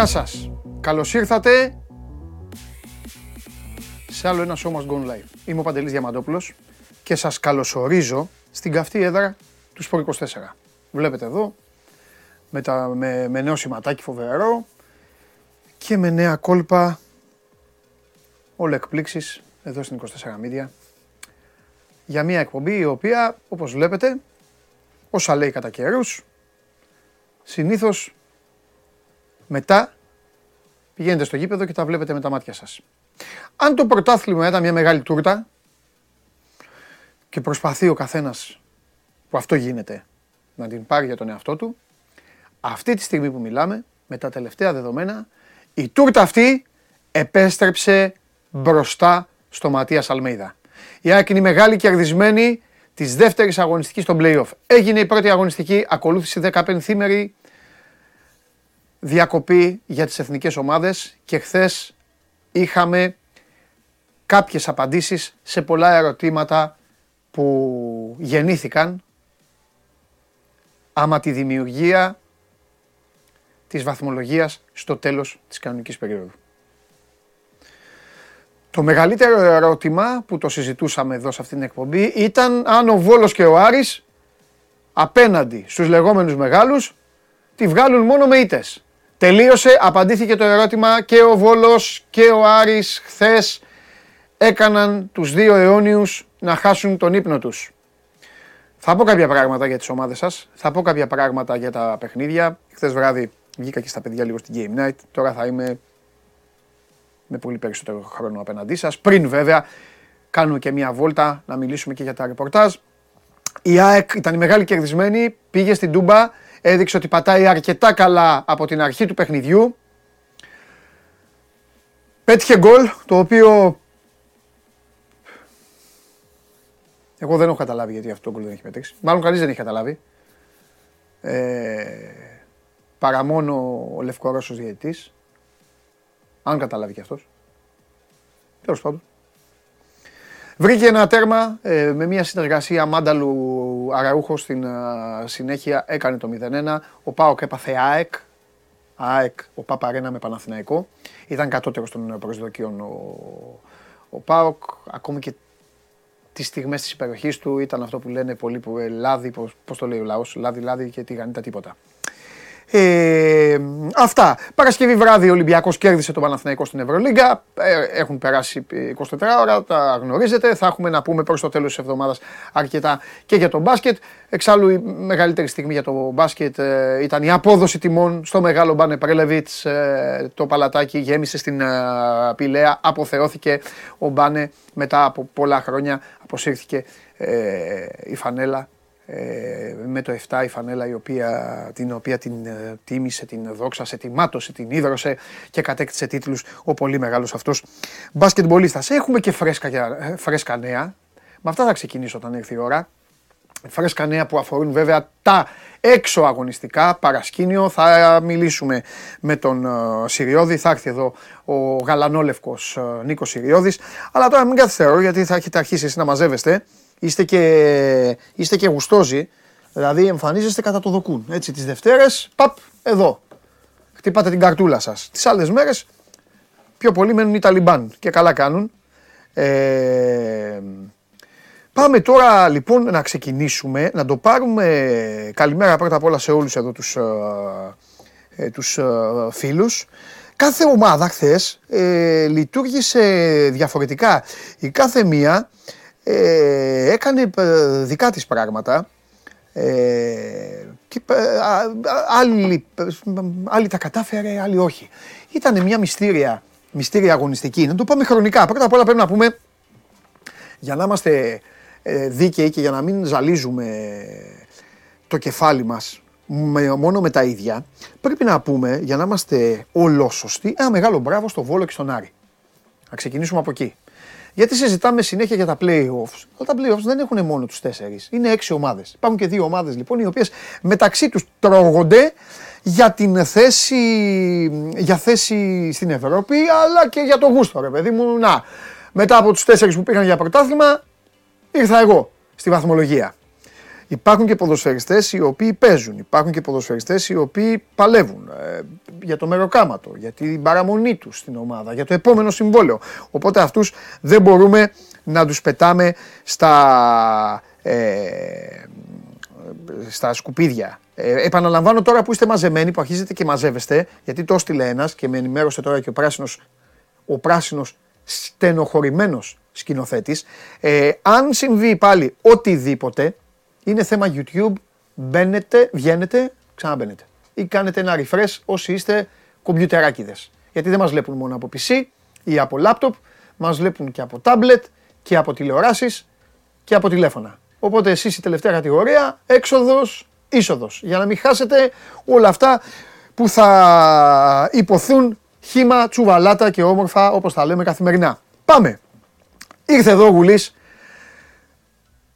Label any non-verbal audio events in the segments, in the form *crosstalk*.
Γεια σας. Καλώς ήρθατε σε άλλο ένα show must go live. Είμαι ο Παντελής Διαμαντόπουλος και σας καλωσορίζω στην καυτή έδρα του Σπορ 24. Βλέπετε εδώ, με, τα, με, με νέο σηματάκι φοβερό και με νέα κόλπα όλα εκπλήξεις εδώ στην 24 Media για μια εκπομπή η οποία, όπως βλέπετε, όσα λέει κατά καιρούς, συνήθως μετά πηγαίνετε στο γήπεδο και τα βλέπετε με τα μάτια σας. Αν το πρωτάθλημα ήταν μια μεγάλη τούρτα και προσπαθεί ο καθένας που αυτό γίνεται να την πάρει για τον εαυτό του, αυτή τη στιγμή που μιλάμε, με τα τελευταία δεδομένα, η τούρτα αυτή επέστρεψε μπροστά στο Ματίας Αλμέιδα. Η ΑΕΚ είναι η μεγάλη κερδισμένη της δεύτερης αγωνιστικής στο playoff. Έγινε η πρώτη αγωνιστική, ακολούθησε 15 θήμερη διακοπή για τις εθνικές ομάδες και χθες είχαμε κάποιες απαντήσεις σε πολλά ερωτήματα που γεννήθηκαν άμα τη δημιουργία της βαθμολογίας στο τέλος της κανονικής περίοδου. Το μεγαλύτερο ερώτημα που το συζητούσαμε εδώ σε αυτήν την εκπομπή ήταν αν ο Βόλος και ο Άρης απέναντι στους λεγόμενους μεγάλους τη βγάλουν μόνο με ήτες. Τελείωσε, απαντήθηκε το ερώτημα και ο Βόλος και ο Άρης χθες έκαναν τους δύο αιώνιους να χάσουν τον ύπνο τους. Θα πω κάποια πράγματα για τις ομάδες σας, θα πω κάποια πράγματα για τα παιχνίδια. Χθες βράδυ βγήκα και στα παιδιά λίγο στην Game Night, τώρα θα είμαι με πολύ περισσότερο χρόνο απέναντί σας. Πριν βέβαια κάνουμε και μια βόλτα να μιλήσουμε και για τα ρεπορτάζ. Η ΑΕΚ ήταν η μεγάλη κερδισμένη, πήγε στην Τούμπα, έδειξε ότι πατάει αρκετά καλά από την αρχή του παιχνιδιού. Πέτυχε γκολ, το οποίο εγώ δεν έχω καταλάβει γιατί αυτό το γκολ δεν έχει μετρήσει. Μάλλον κανείς δεν έχει καταλάβει. Ε, παρά μόνο ο Λευκορώσος διαιτητής. Αν καταλάβει και αυτός. Τέλος πάντων. Βρήκε ένα τέρμα ε, με μια συνεργασία Μάνταλου Αραούχο στην ε, συνέχεια έκανε το 0-1. Ο Πάοκ έπαθε ΑΕΚ. ΑΕΚ, ο Παπαρένα με Παναθηναϊκό. Ήταν κατώτερος των προσδοκιών ο, ο Πάοκ. Ακόμη και τις στιγμές της υπεροχής του ήταν αυτό που λένε πολλοί που ε, λάδι, πώς το λέει ο λαός, λάδι, λάδι και τηγανίτα τίποτα. Ε, αυτά. Παρασκευή βράδυ ο Ολυμπιακός κέρδισε τον Παναθηναϊκό στην Ευρωλίγκα. Ε, έχουν περάσει 24 ώρα, τα γνωρίζετε. Θα έχουμε να πούμε προς το τέλος της εβδομάδας αρκετά και για το μπάσκετ. Εξάλλου η μεγαλύτερη στιγμή για το μπάσκετ ε, ήταν η απόδοση τιμών στο μεγάλο Μπάνε Πρέλεβιτς. Ε, το παλατάκι γέμισε στην Πηλαία, αποθεώθηκε ο Μπάνε μετά από πολλά χρόνια, αποσύρθηκε η φανέλα ε, με το 7 η φανέλα η οποία, την οποία την ε, τίμησε, την δόξασε, την μάτωσε, την ίδρωσε και κατέκτησε τίτλους ο πολύ μεγάλος αυτός μπασκετμπολίστας. Έχουμε και φρέσκα, ε, φρέσκα νέα, με αυτά θα ξεκινήσω όταν έρθει η ώρα. Φρέσκα νέα που αφορούν βέβαια τα έξω αγωνιστικά, παρασκήνιο. Θα μιλήσουμε με τον Συριώδη, θα έρθει εδώ ο γαλανόλευκος Νίκος Συριώδης. Αλλά τώρα μην καθυστερώ γιατί θα έχετε αρχίσει εσείς να μαζεύεστε είστε και, είστε και γουστόζοι, δηλαδή εμφανίζεστε κατά το δοκούν. Έτσι, τις Δευτέρες, παπ, εδώ. Χτυπάτε την καρτούλα σας. Τις άλλες μέρες, πιο πολύ μένουν οι Ταλιμπάν και καλά κάνουν. Ε, πάμε τώρα λοιπόν να ξεκινήσουμε, να το πάρουμε καλημέρα πρώτα απ' όλα σε όλους εδώ τους, ε, ε τους ε, φίλους. Κάθε ομάδα χθες ε, λειτουργήσε διαφορετικά. Η κάθε μία ε, έκανε ε, δικά της πράγματα ε, και άλλοι, άλλοι τα κατάφερε, άλλοι όχι. Ήταν μια μυστήρια, μυστήρια αγωνιστική. Να το πάμε χρονικά. Πρώτα απ' όλα πρέπει να πούμε, για να είμαστε δίκαιοι και για να μην ζαλίζουμε το κεφάλι μας μόνο με τα ίδια, πρέπει να πούμε, για να είμαστε ολόσωστοι, ένα μεγάλο μπράβο στο Βόλο και στον Άρη. Να ξεκινήσουμε από εκεί. Γιατί συζητάμε συνέχεια για τα playoffs. Αλλά τα playoffs δεν έχουν μόνο τους τέσσερις. Είναι έξι ομάδες. Υπάρχουν και δύο ομάδες λοιπόν οι οποίες μεταξύ τους τρώγονται για την θέση, για θέση στην Ευρώπη, αλλά και για το γούστο, ρε παιδί μου. Να, μετά από τους τέσσερις που πήγαν για πρωτάθλημα, ήρθα εγώ στη βαθμολογία. Υπάρχουν και ποδοσφαιριστές οι οποίοι παίζουν. Υπάρχουν και ποδοσφαιριστές οι οποίοι παλεύουν ε, για το μεροκάματο, για την παραμονή τους στην ομάδα, για το επόμενο συμβόλαιο. Οπότε αυτούς δεν μπορούμε να τους πετάμε στα, ε, στα σκουπίδια. Ε, επαναλαμβάνω τώρα που είστε μαζεμένοι, που αρχίζετε και μαζεύεστε, γιατί το έστειλε ένας και με ενημέρωσε τώρα και ο πράσινος, ο πράσινος στενοχωρημένος σκηνοθέτης. Ε, αν συμβεί πάλι οτιδήποτε, είναι θέμα YouTube, μπαίνετε, βγαίνετε, ξαναμπαίνετε. Ή κάνετε ένα refresh όσοι είστε κομπιουτεράκιδες. Γιατί δεν μας βλέπουν μόνο από PC ή από laptop, μας βλέπουν και από tablet και από τηλεοράσεις και από τηλέφωνα. Οπότε εσείς η τελευταία κατηγορία, έξοδος, είσοδος. Για να μην χάσετε όλα αυτά που θα υποθούν χήμα, τσουβαλάτα και όμορφα όπως τα λέμε καθημερινά. Πάμε. Ήρθε εδώ ο Γουλής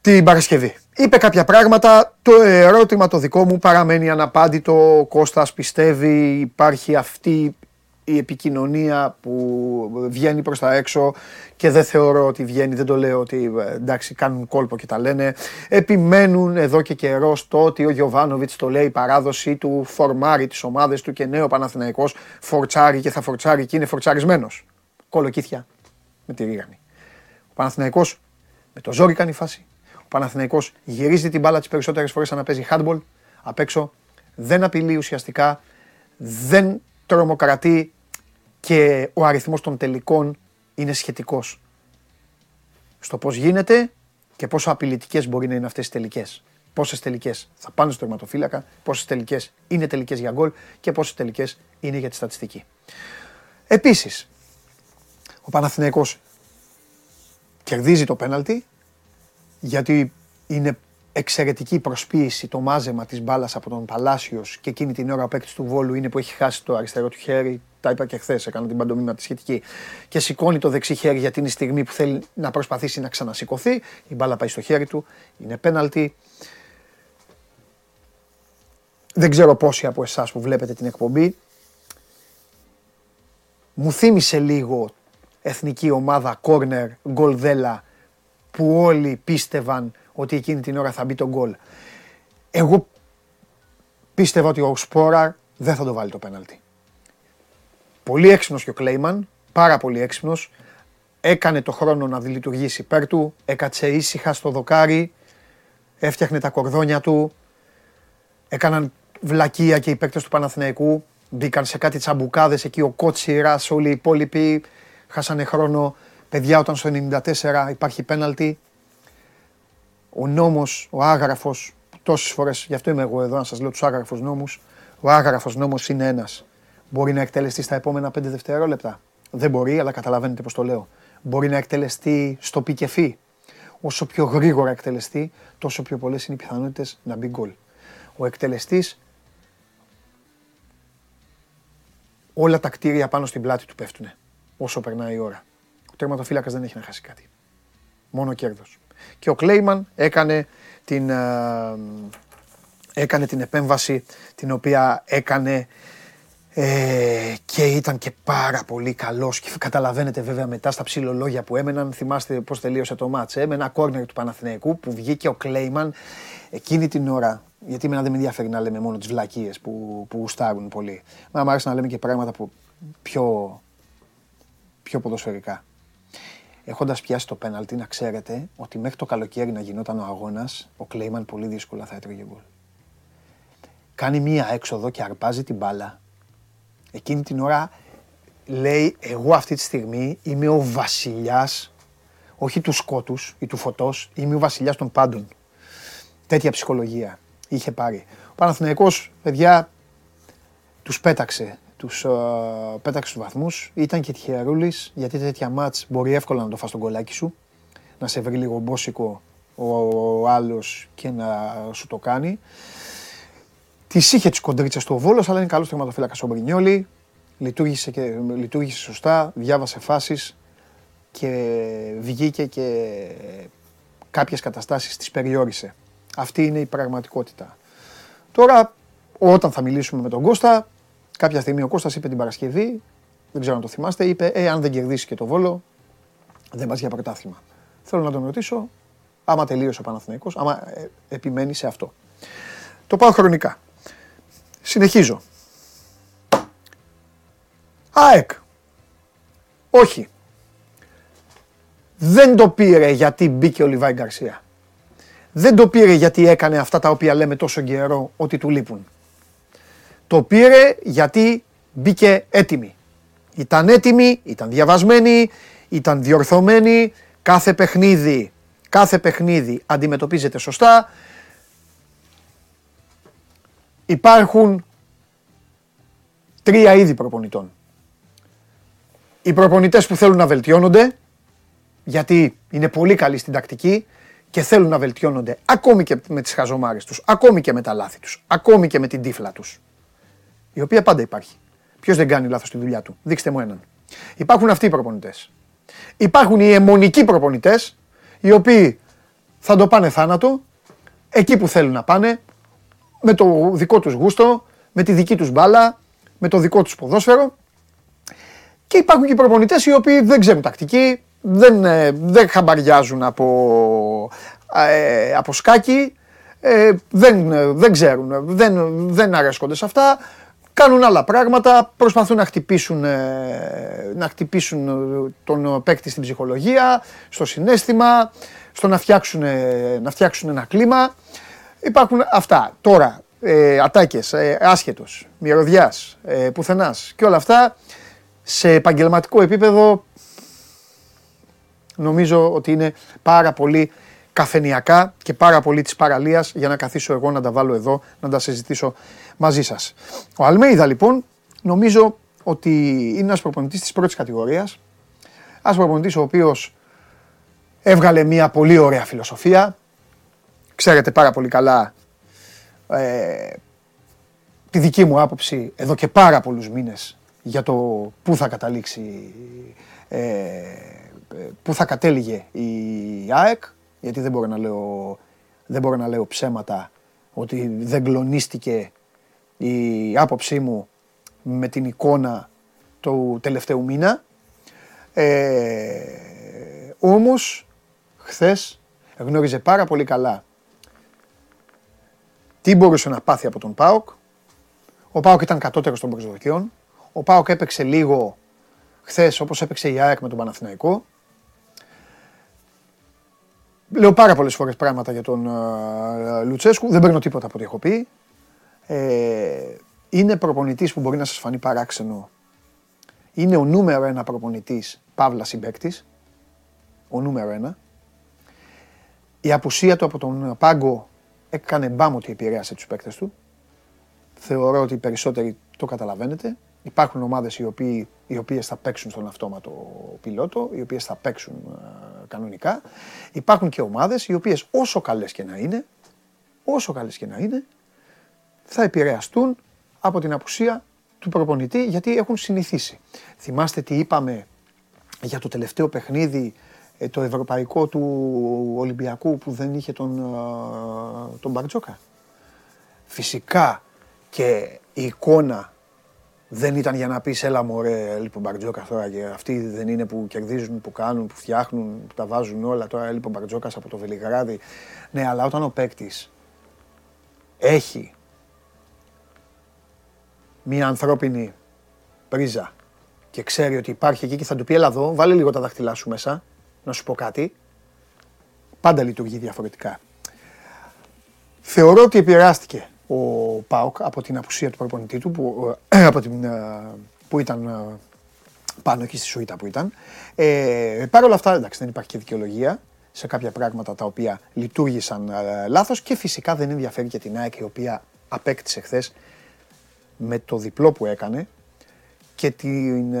την Παρασκευή. Είπε κάποια πράγματα, το ερώτημα το δικό μου παραμένει αναπάντητο, ο Κώστας πιστεύει υπάρχει αυτή η επικοινωνία που βγαίνει προς τα έξω και δεν θεωρώ ότι βγαίνει, δεν το λέω ότι ε, εντάξει κάνουν κόλπο και τα λένε. Επιμένουν εδώ και καιρός στο ότι ο Γιωβάνοβιτς το λέει η παράδοση του φορμάρει τις ομάδες του και νέο Παναθηναϊκός φορτσάρει και θα φορτσάρει και είναι φορτσαρισμένος. Κολοκύθια με τη ρίγανη. Ο Παναθηναϊκός με το ζόρι κάνει φάση. Ο Παναθηναϊκός γυρίζει την μπάλα τις περισσότερες φορές σαν να παίζει handball απ' έξω. Δεν απειλεί ουσιαστικά, δεν τρομοκρατεί και ο αριθμός των τελικών είναι σχετικός. Στο πώς γίνεται και πόσο απειλητικές μπορεί να είναι αυτές οι τελικές. Πόσες τελικές θα πάνε στο τερματοφύλακα, πόσες τελικές είναι τελικές για γκολ και πόσες τελικές είναι για τη στατιστική. Επίσης, ο Παναθηναϊκός κερδίζει το πέναλτι γιατί είναι εξαιρετική προσποίηση το μάζεμα της μπάλας από τον Παλάσιος και εκείνη την ώρα ο παίκτης του Βόλου είναι που έχει χάσει το αριστερό του χέρι τα είπα και χθες, έκανα την παντομήμα τη σχετική. Και σηκώνει το δεξί χέρι γιατί είναι η στιγμή που θέλει να προσπαθήσει να ξανασηκωθεί. Η μπάλα πάει στο χέρι του, είναι πέναλτι. Δεν ξέρω πόσοι από εσάς που βλέπετε την εκπομπή. Μου θύμισε λίγο εθνική ομάδα κόρνερ, γκολδέλα, που όλοι πίστευαν ότι εκείνη την ώρα θα μπει το γκολ. Εγώ πίστευα ότι ο Σπόραρ δεν θα το βάλει το πέναλτι. Πολύ έξυπνος και ο Κλέιμαν, πάρα πολύ έξυπνος. Έκανε το χρόνο να λειτουργήσει υπέρ του, έκατσε ήσυχα στο δοκάρι, έφτιαχνε τα κορδόνια του, έκαναν βλακεία και οι παίκτες του Παναθηναϊκού, μπήκαν σε κάτι τσαμπουκάδες εκεί ο Κότσιρας, όλοι οι υπόλοιποι, χάσανε χρόνο. Παιδιά όταν στο 94 υπάρχει πέναλτι, ο νόμος, ο άγραφος, τόσες φορές, γι' αυτό είμαι εγώ εδώ να σας λέω τους άγραφους νόμους, ο άγραφος νόμος είναι ένας. Μπορεί να εκτελεστεί στα επόμενα 5 δευτερόλεπτα. Δεν μπορεί, αλλά καταλαβαίνετε πώς το λέω. Μπορεί να εκτελεστεί στο πι και φι. Όσο πιο γρήγορα εκτελεστεί, τόσο πιο πολλές είναι οι πιθανότητες να μπει γκολ. Ο εκτελεστής όλα τα κτίρια πάνω στην πλάτη του πέφτουν όσο περνάει η ώρα. Ο τερματοφύλακας δεν έχει να χάσει κάτι. Μόνο κέρδος. Και ο Κλέιμαν έκανε την, ε, έκανε την επέμβαση την οποία έκανε ε, και ήταν και πάρα πολύ καλός. Και καταλαβαίνετε βέβαια μετά στα ψηλολόγια που έμεναν. Θυμάστε πώς τελείωσε το μάτς. Έμενα κόρνερ του Παναθηναϊκού που βγήκε ο Κλέιμαν εκείνη την ώρα. Γιατί εμένα δεν με ενδιαφέρει να λέμε μόνο τις βλακίες που, που γουστάρουν πολύ. Μα μου άρεσε να λέμε και πράγματα που πιο, πιο ποδοσφαιρικά. Έχοντας πιάσει το πέναλτι, να ξέρετε ότι μέχρι το καλοκαίρι να γινόταν ο αγώνας, ο Κλέιμαν πολύ δύσκολα θα έτρωγε γκολ. Κάνει μία έξοδο και αρπάζει την μπάλα Εκείνη την ώρα λέει εγώ αυτή τη στιγμή είμαι ο βασιλιάς, όχι του σκότους ή του φωτός, είμαι ο βασιλιάς των πάντων. Τέτοια ψυχολογία είχε πάρει. Ο Παναθηναϊκός, παιδιά, τους πέταξε. Τους uh, πέταξε τους βαθμούς. Ήταν και τυχερούλης, γιατί τέτοια μάτς μπορεί εύκολα να το φας τον κολάκι σου. Να σε βρει λίγο μπόσικο ο, ο άλλος και να σου το κάνει. Της είχε τις κοντρίτσες του ο Βόλος, αλλά είναι καλός τερματοφύλακας ο Μπρινιόλη. Λειτουργήσε, και, λειτουργήσε σωστά, διάβασε φάσεις και βγήκε και κάποιες καταστάσεις τις περιόρισε. Αυτή είναι η πραγματικότητα. Τώρα, όταν θα μιλήσουμε με τον Κώστα, κάποια στιγμή ο Κώστας είπε την Παρασκευή, δεν ξέρω αν το θυμάστε, είπε «Ε, αν δεν κερδίσει και το Βόλο, δεν πας για πρωτάθλημα». Θέλω να τον ρωτήσω, Άμα τελείωσε ο Παναθηναϊκός, άμα ε, επιμένει σε αυτό. Το πάω χρονικά. Συνεχίζω. ΑΕΚ. Όχι. Δεν το πήρε γιατί μπήκε ο Λιβάη Γκαρσία. Δεν το πήρε γιατί έκανε αυτά τα οποία λέμε τόσο καιρό ότι του λείπουν. Το πήρε γιατί μπήκε έτοιμη. Ήταν έτοιμη, ήταν διαβασμένη, ήταν διορθωμένη, κάθε παιχνίδι, κάθε παιχνίδι αντιμετωπίζεται σωστά. Υπάρχουν τρία είδη προπονητών. Οι προπονητές που θέλουν να βελτιώνονται, γιατί είναι πολύ καλοί στην τακτική και θέλουν να βελτιώνονται ακόμη και με τις χαζομάρες τους, ακόμη και με τα λάθη τους, ακόμη και με την τύφλα τους, η οποία πάντα υπάρχει. Ποιος δεν κάνει λάθος στη δουλειά του, δείξτε μου έναν. Υπάρχουν αυτοί οι προπονητές. Υπάρχουν οι αιμονικοί προπονητές, οι οποίοι θα το πάνε θάνατο, εκεί που θέλουν να πάνε, με το δικό τους γούστο, με τη δική τους μπάλα, με το δικό τους ποδόσφαιρο. Και υπάρχουν και οι προπονητές οι οποίοι δεν ξέρουν τακτική, δεν, ε, δεν χαμπαριάζουν από, ε, από σκάκι, ε, δεν, δεν ξέρουν, δεν, δεν αρέσκονται σε αυτά, κάνουν άλλα πράγματα, προσπαθούν να χτυπήσουν, να χτυπήσουν τον παίκτη στην ψυχολογία, στο συνέστημα, στο να φτιάξουν, να φτιάξουν ένα κλίμα. Υπάρχουν αυτά. Τώρα, ε, ατάκες, ε, άσχετος, μυρωδιάς, ε, πουθενάς και όλα αυτά σε επαγγελματικό επίπεδο νομίζω ότι είναι πάρα πολύ καφενιακά και πάρα πολύ της παραλίας για να καθίσω εγώ να τα βάλω εδώ, να τα συζητήσω μαζί σας. Ο Αλμέιδα λοιπόν νομίζω ότι είναι ένας προπονητής της πρώτης κατηγορίας, ένας προπονητής ο οποίος έβγαλε μια πολύ ωραία φιλοσοφία, ξέρετε πάρα πολύ καλά ε, τη δική μου άποψη εδώ και πάρα πολλούς μήνες για το πού θα καταλήξει, ε, πού θα κατέληγε η ΑΕΚ, γιατί δεν μπορώ να λέω, δεν μπορώ να λέω ψέματα ότι δεν κλονίστηκε η άποψή μου με την εικόνα του τελευταίου μήνα. Ε, όμως, χθες γνώριζε πάρα πολύ καλά τι μπορούσε να πάθει από τον ΠΑΟΚ. Ο ΠΑΟΚ ήταν κατώτερος των προσδοκιών. Ο ΠΑΟΚ έπαιξε λίγο χθες όπως έπαιξε η ΑΕΚ με τον Παναθηναϊκό. Λέω πάρα πολλές φορές πράγματα για τον uh, Λουτσέσκου. Δεν παίρνω τίποτα από ό,τι έχω πει. Ε, είναι προπονητής που μπορεί να σας φανεί παράξενο. Είναι ο νούμερο ένα προπονητής Παύλας συμπέκτης. Ο νούμερο ένα. Η απουσία του από τον πάγκο έκανε μπάμ ότι επηρέασε τους παίκτες του. Θεωρώ ότι οι περισσότεροι το καταλαβαίνετε. Υπάρχουν ομάδες οι, οποίοι, οι οποίες θα παίξουν στον αυτόματο πιλότο, οι οποίες θα παίξουν ε, κανονικά. Υπάρχουν και ομάδες οι οποίες όσο καλές και να είναι, όσο καλές και να είναι, θα επηρεαστούν από την απουσία του προπονητή γιατί έχουν συνηθίσει. Θυμάστε τι είπαμε για το τελευταίο παιχνίδι ε, το ευρωπαϊκό του Ολυμπιακού που δεν είχε τον, ε, τον Μπαρτζόκα. Φυσικά και η εικόνα δεν ήταν για να πεις έλα μωρέ λοιπόν Μπαρτζόκα τώρα και αυτοί δεν είναι που κερδίζουν, που κάνουν, που φτιάχνουν, που τα βάζουν όλα τώρα λοιπόν Μπαρτζόκας από το Βελιγράδι. Ναι αλλά όταν ο παίκτης έχει μια ανθρώπινη πρίζα και ξέρει ότι υπάρχει εκεί και θα του πει έλα εδώ, βάλε λίγο τα δάχτυλά σου μέσα να σου πω κάτι, πάντα λειτουργεί διαφορετικά. Θεωρώ ότι επηρεάστηκε ο Πάοκ από την απουσία του προπονητή του, που, ε, *clears throat* από την, ε, που ήταν ε, πάνω εκεί στη Σουήτα που ήταν. Ε, Παρ' όλα αυτά, εντάξει, δεν υπάρχει και δικαιολογία σε κάποια πράγματα τα οποία λειτουργήσαν ε, λάθος και φυσικά δεν ενδιαφέρει και την ΑΕΚ η οποία απέκτησε χθες με το διπλό που έκανε και την,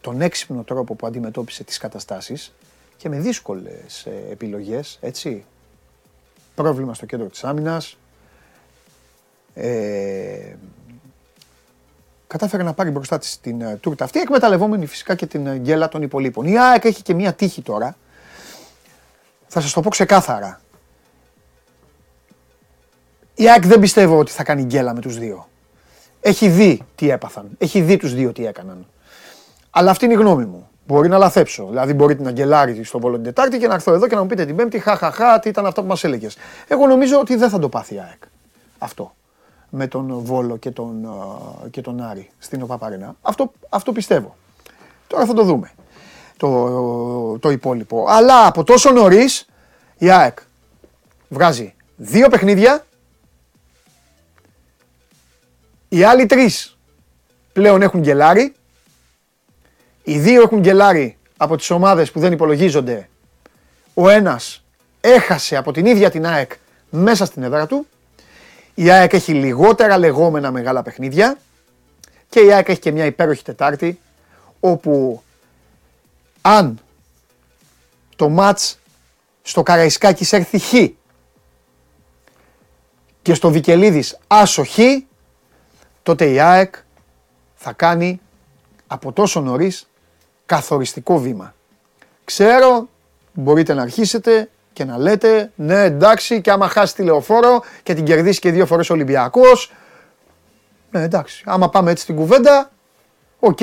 τον έξυπνο τρόπο που αντιμετώπισε τις καταστάσεις και με δύσκολες ε, επιλογές, έτσι. Πρόβλημα στο κέντρο της άμυνας. Ε, κατάφερε να πάρει μπροστά της την uh, τούρτα αυτή, εκμεταλλευόμενη φυσικά και την uh, γκέλα των υπολείπων. Η ΑΕΚ έχει και μία τύχη τώρα. Θα σας το πω ξεκάθαρα. Η ΑΕΚ δεν πιστεύω ότι θα κάνει γκέλα με τους δύο. Έχει δει τι έπαθαν. Έχει δει τους δύο τι έκαναν. Αλλά αυτή είναι η γνώμη μου. Μπορεί να λαθέψω. Δηλαδή, μπορείτε να γκελάρει στο Βόλο την Τετάρτη και να έρθω εδώ και να μου πείτε την Πέμπτη, χαχαχά, τι ήταν αυτό που μας έλεγες. Εγώ νομίζω ότι δεν θα το πάθει η ΑΕΚ. Αυτό. Με τον Βόλο και τον, και τον Άρη στην ΟΠΑΠΑΡΕΝΑ. Αυτό, αυτό πιστεύω. Τώρα θα το δούμε. Το, το υπόλοιπο. Αλλά από τόσο νωρίς η ΑΕΚ βγάζει δύο παιχνίδια. Οι άλλοι τρεις πλέον έχουν γκελάρει οι δύο έχουν γκελάρει από τις ομάδες που δεν υπολογίζονται. Ο ένας έχασε από την ίδια την ΑΕΚ μέσα στην έδρα του. Η ΑΕΚ έχει λιγότερα λεγόμενα μεγάλα παιχνίδια. Και η ΑΕΚ έχει και μια υπέροχη Τετάρτη όπου αν το μάτς στο Καραϊσκάκης έρθει χ και στο Βικελίδης άσο χ, τότε η ΑΕΚ θα κάνει από τόσο νωρίς καθοριστικό βήμα. Ξέρω, μπορείτε να αρχίσετε και να λέτε, ναι εντάξει και άμα χάσει τη λεωφόρο και την κερδίσει και δύο φορές ο Ολυμπιακός, ναι εντάξει, άμα πάμε έτσι στην κουβέντα, οκ,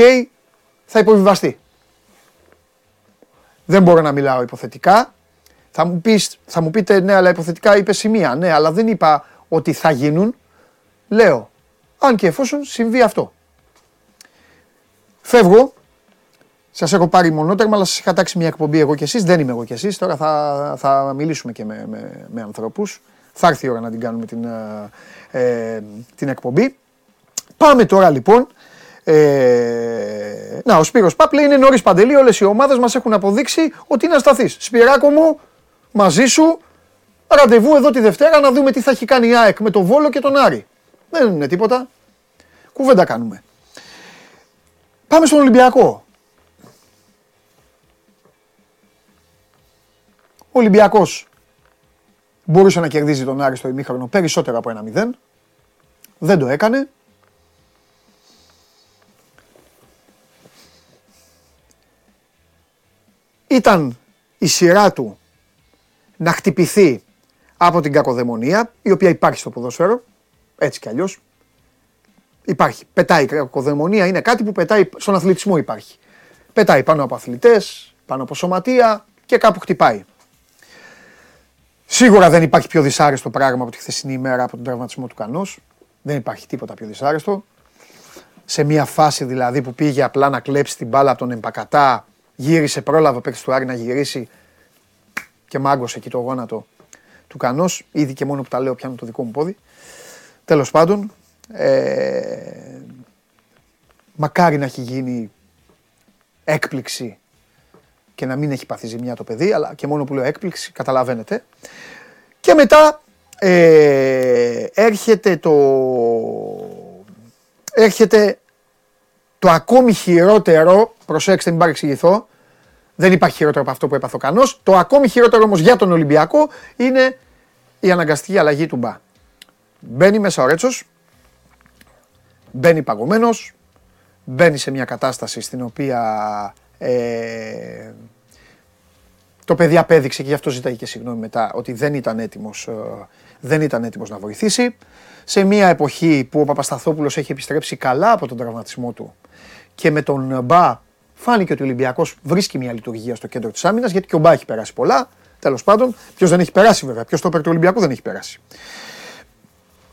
θα υποβιβαστεί. Δεν μπορώ να μιλάω υποθετικά. Θα μου, πεις, θα μου πείτε ναι, αλλά υποθετικά είπες σημεία. Ναι, αλλά δεν είπα ότι θα γίνουν. Λέω, αν και εφόσον συμβεί αυτό. Φεύγω, Σας έχω πάρει μονότερμα, αλλά σας είχα τάξει μια εκπομπή εγώ και εσείς. Δεν είμαι εγώ και εσείς. Τώρα θα, θα μιλήσουμε και με, με, με ανθρώπους. Θα έρθει η ώρα να την κάνουμε την, ε, ε την εκπομπή. Πάμε τώρα λοιπόν. Ε, να, ο Σπύρος Παπ λέει είναι νωρίς παντελή. Όλες οι ομάδες μας έχουν αποδείξει ότι είναι ασταθείς. Σπυράκο μου, μαζί σου. Ραντεβού εδώ τη Δευτέρα να δούμε τι θα έχει κάνει η ΑΕΚ με τον Βόλο και τον Άρη. Δεν είναι τίποτα. Κουβέντα κάνουμε. Πάμε στον Ολυμπιακό. Ο Ολυμπιακός μπορούσε να κερδίζει τον Άρη στο ημίχρονο περισσότερο από ένα 0. Δεν το έκανε. Ήταν η σειρά του να χτυπηθεί από την κακοδαιμονία, η οποία υπάρχει στο ποδόσφαιρο, έτσι κι αλλιώς. Υπάρχει. Πετάει η κακοδαιμονία, είναι κάτι που πετάει, στον αθλητισμό υπάρχει. Πετάει πάνω από αθλητές, πάνω από σωματεία και κάπου χτυπάει. Σίγουρα δεν υπάρχει πιο δυσάρεστο πράγμα από τη χθεσινή ημέρα από τον τραυματισμό του Κανό. Δεν υπάρχει τίποτα πιο δυσάρεστο. Σε μια φάση δηλαδή που πήγε απλά να κλέψει την μπάλα από τον Εμπακατά, γύρισε, πρόλαβε ο του Άρη να γυρίσει και μάγκωσε εκεί το γόνατο του Κανό. Ήδη και μόνο που τα λέω πιάνω το δικό μου πόδι. Τέλος πάντων, ε, μακάρι να έχει γίνει έκπληξη και να μην έχει πάθει ζημιά το παιδί, αλλά και μόνο που λέω έκπληξη, καταλαβαίνετε. Και μετά ε, έρχεται το... Έρχεται το ακόμη χειρότερο, προσέξτε μην παρεξηγηθώ, δεν υπάρχει χειρότερο από αυτό που έπαθε ο Κανός, το ακόμη χειρότερο όμως για τον Ολυμπιακό είναι η αναγκαστική αλλαγή του Μπα. Μπαίνει μέσα ο Ρέτσος, μπαίνει παγωμένος, μπαίνει σε μια κατάσταση στην οποία ε, το παιδί απέδειξε και γι' αυτό ζητάει και συγγνώμη μετά ότι δεν ήταν έτοιμος, ε, δεν ήταν έτοιμος να βοηθήσει. Σε μια εποχή που ο Παπασταθόπουλος έχει επιστρέψει καλά από τον τραυματισμό του και με τον Μπα φάνηκε ότι ο Ολυμπιακός βρίσκει μια λειτουργία στο κέντρο της άμυνας γιατί και ο Μπα έχει περάσει πολλά. Τέλος πάντων, ποιος δεν έχει περάσει βέβαια, ποιος το του Ολυμπιακού δεν έχει περάσει.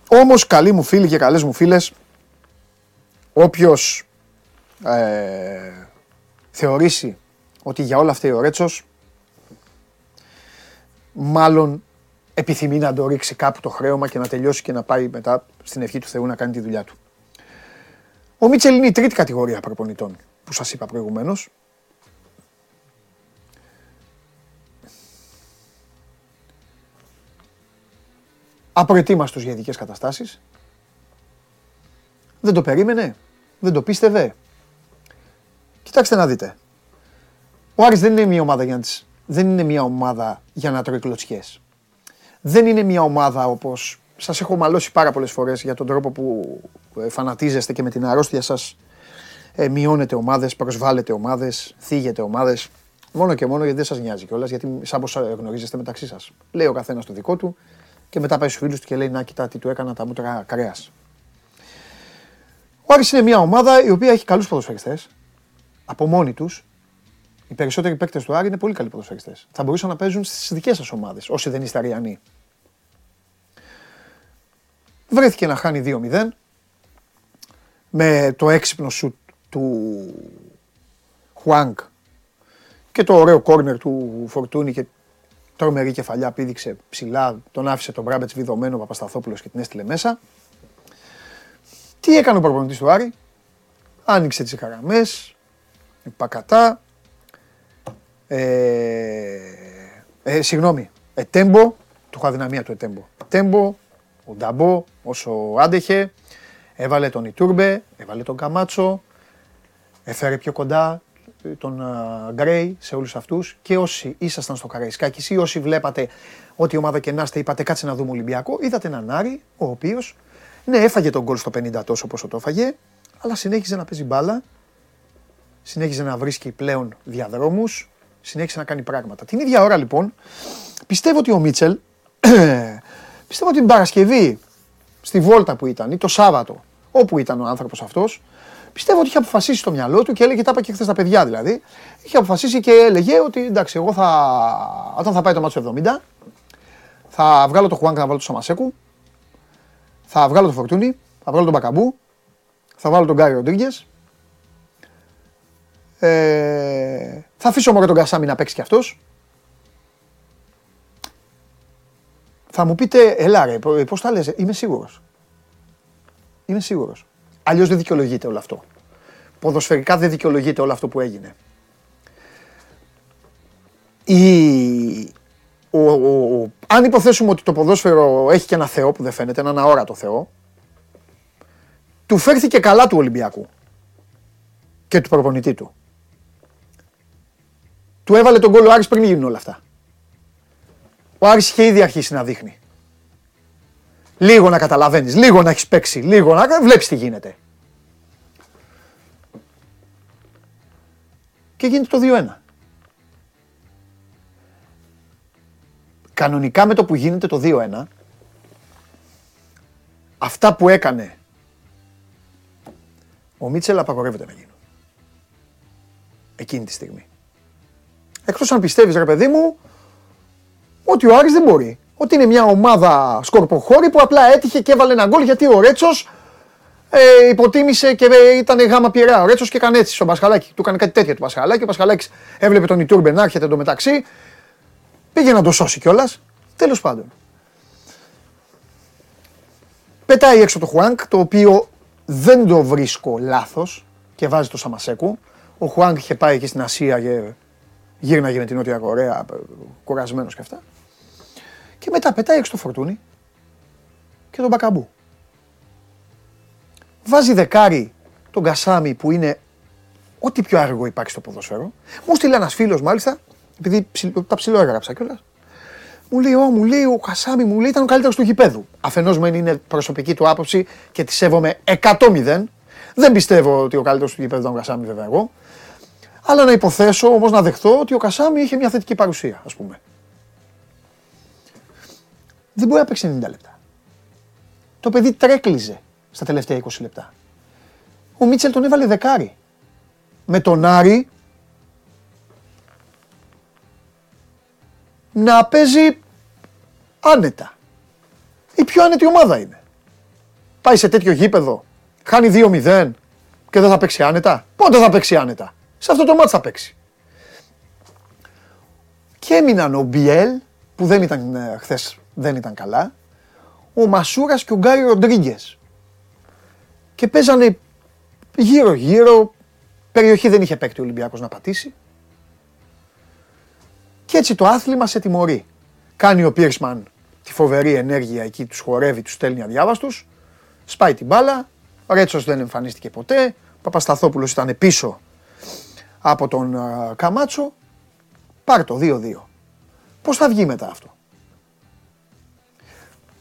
Όμως, καλοί μου φίλοι και καλές μου φίλες, όποιος ε, θεωρήσει ότι για όλα αυτά ο Ρέτσος μάλλον επιθυμεί να το ρίξει κάπου το χρέωμα και να τελειώσει και να πάει μετά στην ευχή του Θεού να κάνει τη δουλειά του. Ο Μίτσελ είναι η τρίτη κατηγορία προπονητών που σας είπα προηγουμένως. Απροετοίμαστος για ειδικές καταστάσεις. Δεν το περίμενε, δεν το πίστευε. Κοιτάξτε να δείτε. Ο Άρης δεν είναι μια ομάδα για να, τις, δεν είναι μια ομάδα για να τρώει κλωτσιές. Δεν είναι μια ομάδα όπως σας έχω μαλώσει πάρα πολλές φορές για τον τρόπο που ε, φανατίζεστε και με την αρρώστια σας ε, μειώνετε ομάδες, προσβάλλετε ομάδες, θίγετε ομάδες. Μόνο και μόνο γιατί δεν σας νοιάζει κιόλας, γιατί σαν πως γνωρίζεστε μεταξύ σας. Λέει ο καθένας το δικό του και μετά πάει στους φίλους του και λέει να κοιτά τι του έκανα τα μούτρα κρέας. Ο Άρης είναι μια ομάδα η οποία έχει καλούς ποδοσφαιριστές από μόνοι τους Οι περισσότεροι παίκτες του Άρη είναι πολύ καλοί ποδοσφαιριστές. Θα μπορούσαν να παίζουν στις δικές σας ομάδες, όσοι δεν είστε Αριανοί. Βρέθηκε να χάνει 2-0 με το έξυπνο σουτ του Χουάνκ και το ωραίο κόρνερ του Φορτούνη και τρομερή κεφαλιά πήδηξε ψηλά, τον άφησε τον Μπράμπετς βιδωμένο ο Παπασταθόπουλος και την έστειλε μέσα. Τι έκανε ο προπονητής του Άρη, άνοιξε τις χαραμές, πακατά, ε, ε, συγγνώμη, Ετέμπο, του είχα δυναμία του Ετέμπο. Ετέμπο, ο Νταμπό όσο άντεχε, έβαλε τον Ιτούρμπε, έβαλε τον Καμάτσο, έφερε πιο κοντά τον Γκρέι σε όλους αυτούς. Και όσοι ήσασταν στο Καραϊσκάκης ή όσοι βλέπατε ό,τι ομάδα και να είστε είπατε κάτσε να δούμε Ολυμπιακό, είδατε έναν Άρη ο οποίος ναι έφαγε τον γκολ στο 50 τόσο πόσο το έφαγε αλλά συνέχιζε να παίζει μπάλα, συνέχιζε να βρίσκει πλέον διαδρόμους, συνέχισε να κάνει πράγματα. Την ίδια ώρα λοιπόν πιστεύω ότι ο Μίτσελ *clears throat* πιστεύω ότι την Παρασκευή στη Βόλτα που ήταν ή το Σάββατο όπου ήταν ο άνθρωπος αυτός Πιστεύω ότι είχε αποφασίσει στο μυαλό του και έλεγε, τα είπα και χθες τα παιδιά δηλαδή. Είχε αποφασίσει και έλεγε ότι εντάξει, εγώ θα, όταν θα πάει το μάτσο 70, θα βγάλω το Χουάνκα να βάλω το Σαμασέκου, θα βγάλω το Φορτούνι, θα βγάλω τον Μπακαμπού, θα βάλω τον Γκάρι Ροντρίγκες. Ε, θα αφήσω μόνο τον Κασάμι να παίξει κι αυτός. Θα μου πείτε, ελά ρε, πώς τα λες, είμαι σίγουρος. Είμαι σίγουρος. Αλλιώς δεν δικαιολογείται όλο αυτό. Ποδοσφαιρικά δεν δικαιολογείται όλο αυτό που έγινε. Η... Ο, ο, αν υποθέσουμε ότι το ποδόσφαιρο έχει και ένα θεό που δεν φαίνεται, έναν αόρατο θεό, του φέρθηκε καλά του Ολυμπιακού και του προπονητή του. Του έβαλε τον κόλλο Άρης πριν γίνουν όλα αυτά. Ο Άρης είχε ήδη αρχίσει να δείχνει. Λίγο να καταλαβαίνεις, λίγο να έχεις παίξει, λίγο να βλέπεις τι γίνεται. Και γίνεται το 2-1. Κανονικά με το που γίνεται το 2-1, αυτά που έκανε ο Μίτσελ απαγορεύεται να γίνουν. Εκείνη τη στιγμή. Εκτός αν πιστεύεις ρε παιδί μου, ότι ο Άρης δεν μπορεί ότι είναι μια ομάδα σκορποχώρη που απλά έτυχε και έβαλε ένα γκολ γιατί ο Ρέτσος ε, υποτίμησε και ε, ήταν γάμα πειρά. Ο Ρέτσος και έκανε έτσι στο Πασχαλάκι. Του έκανε κάτι τέτοιο του Πασχαλάκι. Ο Πασχαλάκι έβλεπε τον Ιτούρμπε να έρχεται εντωμεταξύ. Πήγε να το σώσει κιόλας. Τέλος πάντων. Πετάει έξω το Χουάνκ, το οποίο δεν το βρίσκω λάθος και βάζει το Σαμασέκου. Ο Χουάνκ είχε πάει και στην Ασία και γύρναγε με την Νότια Κορέα, κουρασμένος και αυτά. Και μετά πετάει έξω το φορτούνι και τον Μπακαμπού. Βάζει δεκάρι τον Κασάμι που είναι ό,τι πιο άργο υπάρχει στο ποδόσφαιρο. Μου στείλε ένας φίλος μάλιστα, επειδή τα ψηλό έγραψα κιόλας. Μου λέει, Ω, μου λέει, ο Κασάμι μου λέει ήταν ο καλύτερος του γηπέδου. Αφενός μεν είναι προσωπική του άποψη και τη σέβομαι 100-0. Δεν πιστεύω ότι ο καλύτερος του γηπέδου ήταν ο Κασάμι, βέβαια εγώ. Αλλά να υποθέσω όμως να δεχθώ ότι ο Κασάμι είχε μια θετική παρουσία, ας πούμε δεν μπορεί να παίξει 90 λεπτά. Το παιδί τρέκλιζε στα τελευταία 20 λεπτά. Ο Μίτσελ τον έβαλε δεκάρι. Με τον Άρη να παίζει άνετα. Η πιο άνετη ομάδα είναι. Πάει σε τέτοιο γήπεδο, χάνει 2-0 και δεν θα παίξει άνετα. Πότε θα παίξει άνετα; Σε αυτό το μάτι θα παίξει. Και έμειναν ο Μπιέλ, που δεν ήταν ε, χθες δεν ήταν καλά. Ο Μασούρας και ο Γκάρι Ροντρίγκες. Και παίζανε γύρω-γύρω. Περιοχή δεν είχε παίκτη ο Ολυμπιακός να πατήσει. Και έτσι το άθλημα σε τιμωρεί. Κάνει ο Πίρσμαν τη φοβερή ενέργεια εκεί, τους χορεύει, τους στέλνει αδιάβαστου. Σπάει την μπάλα. Ο Ρέτσος δεν εμφανίστηκε ποτέ. Ο Παπασταθόπουλος ήταν πίσω από τον Καμάτσο. Πάρ το 2-2. Πώς θα βγει μετά αυτό;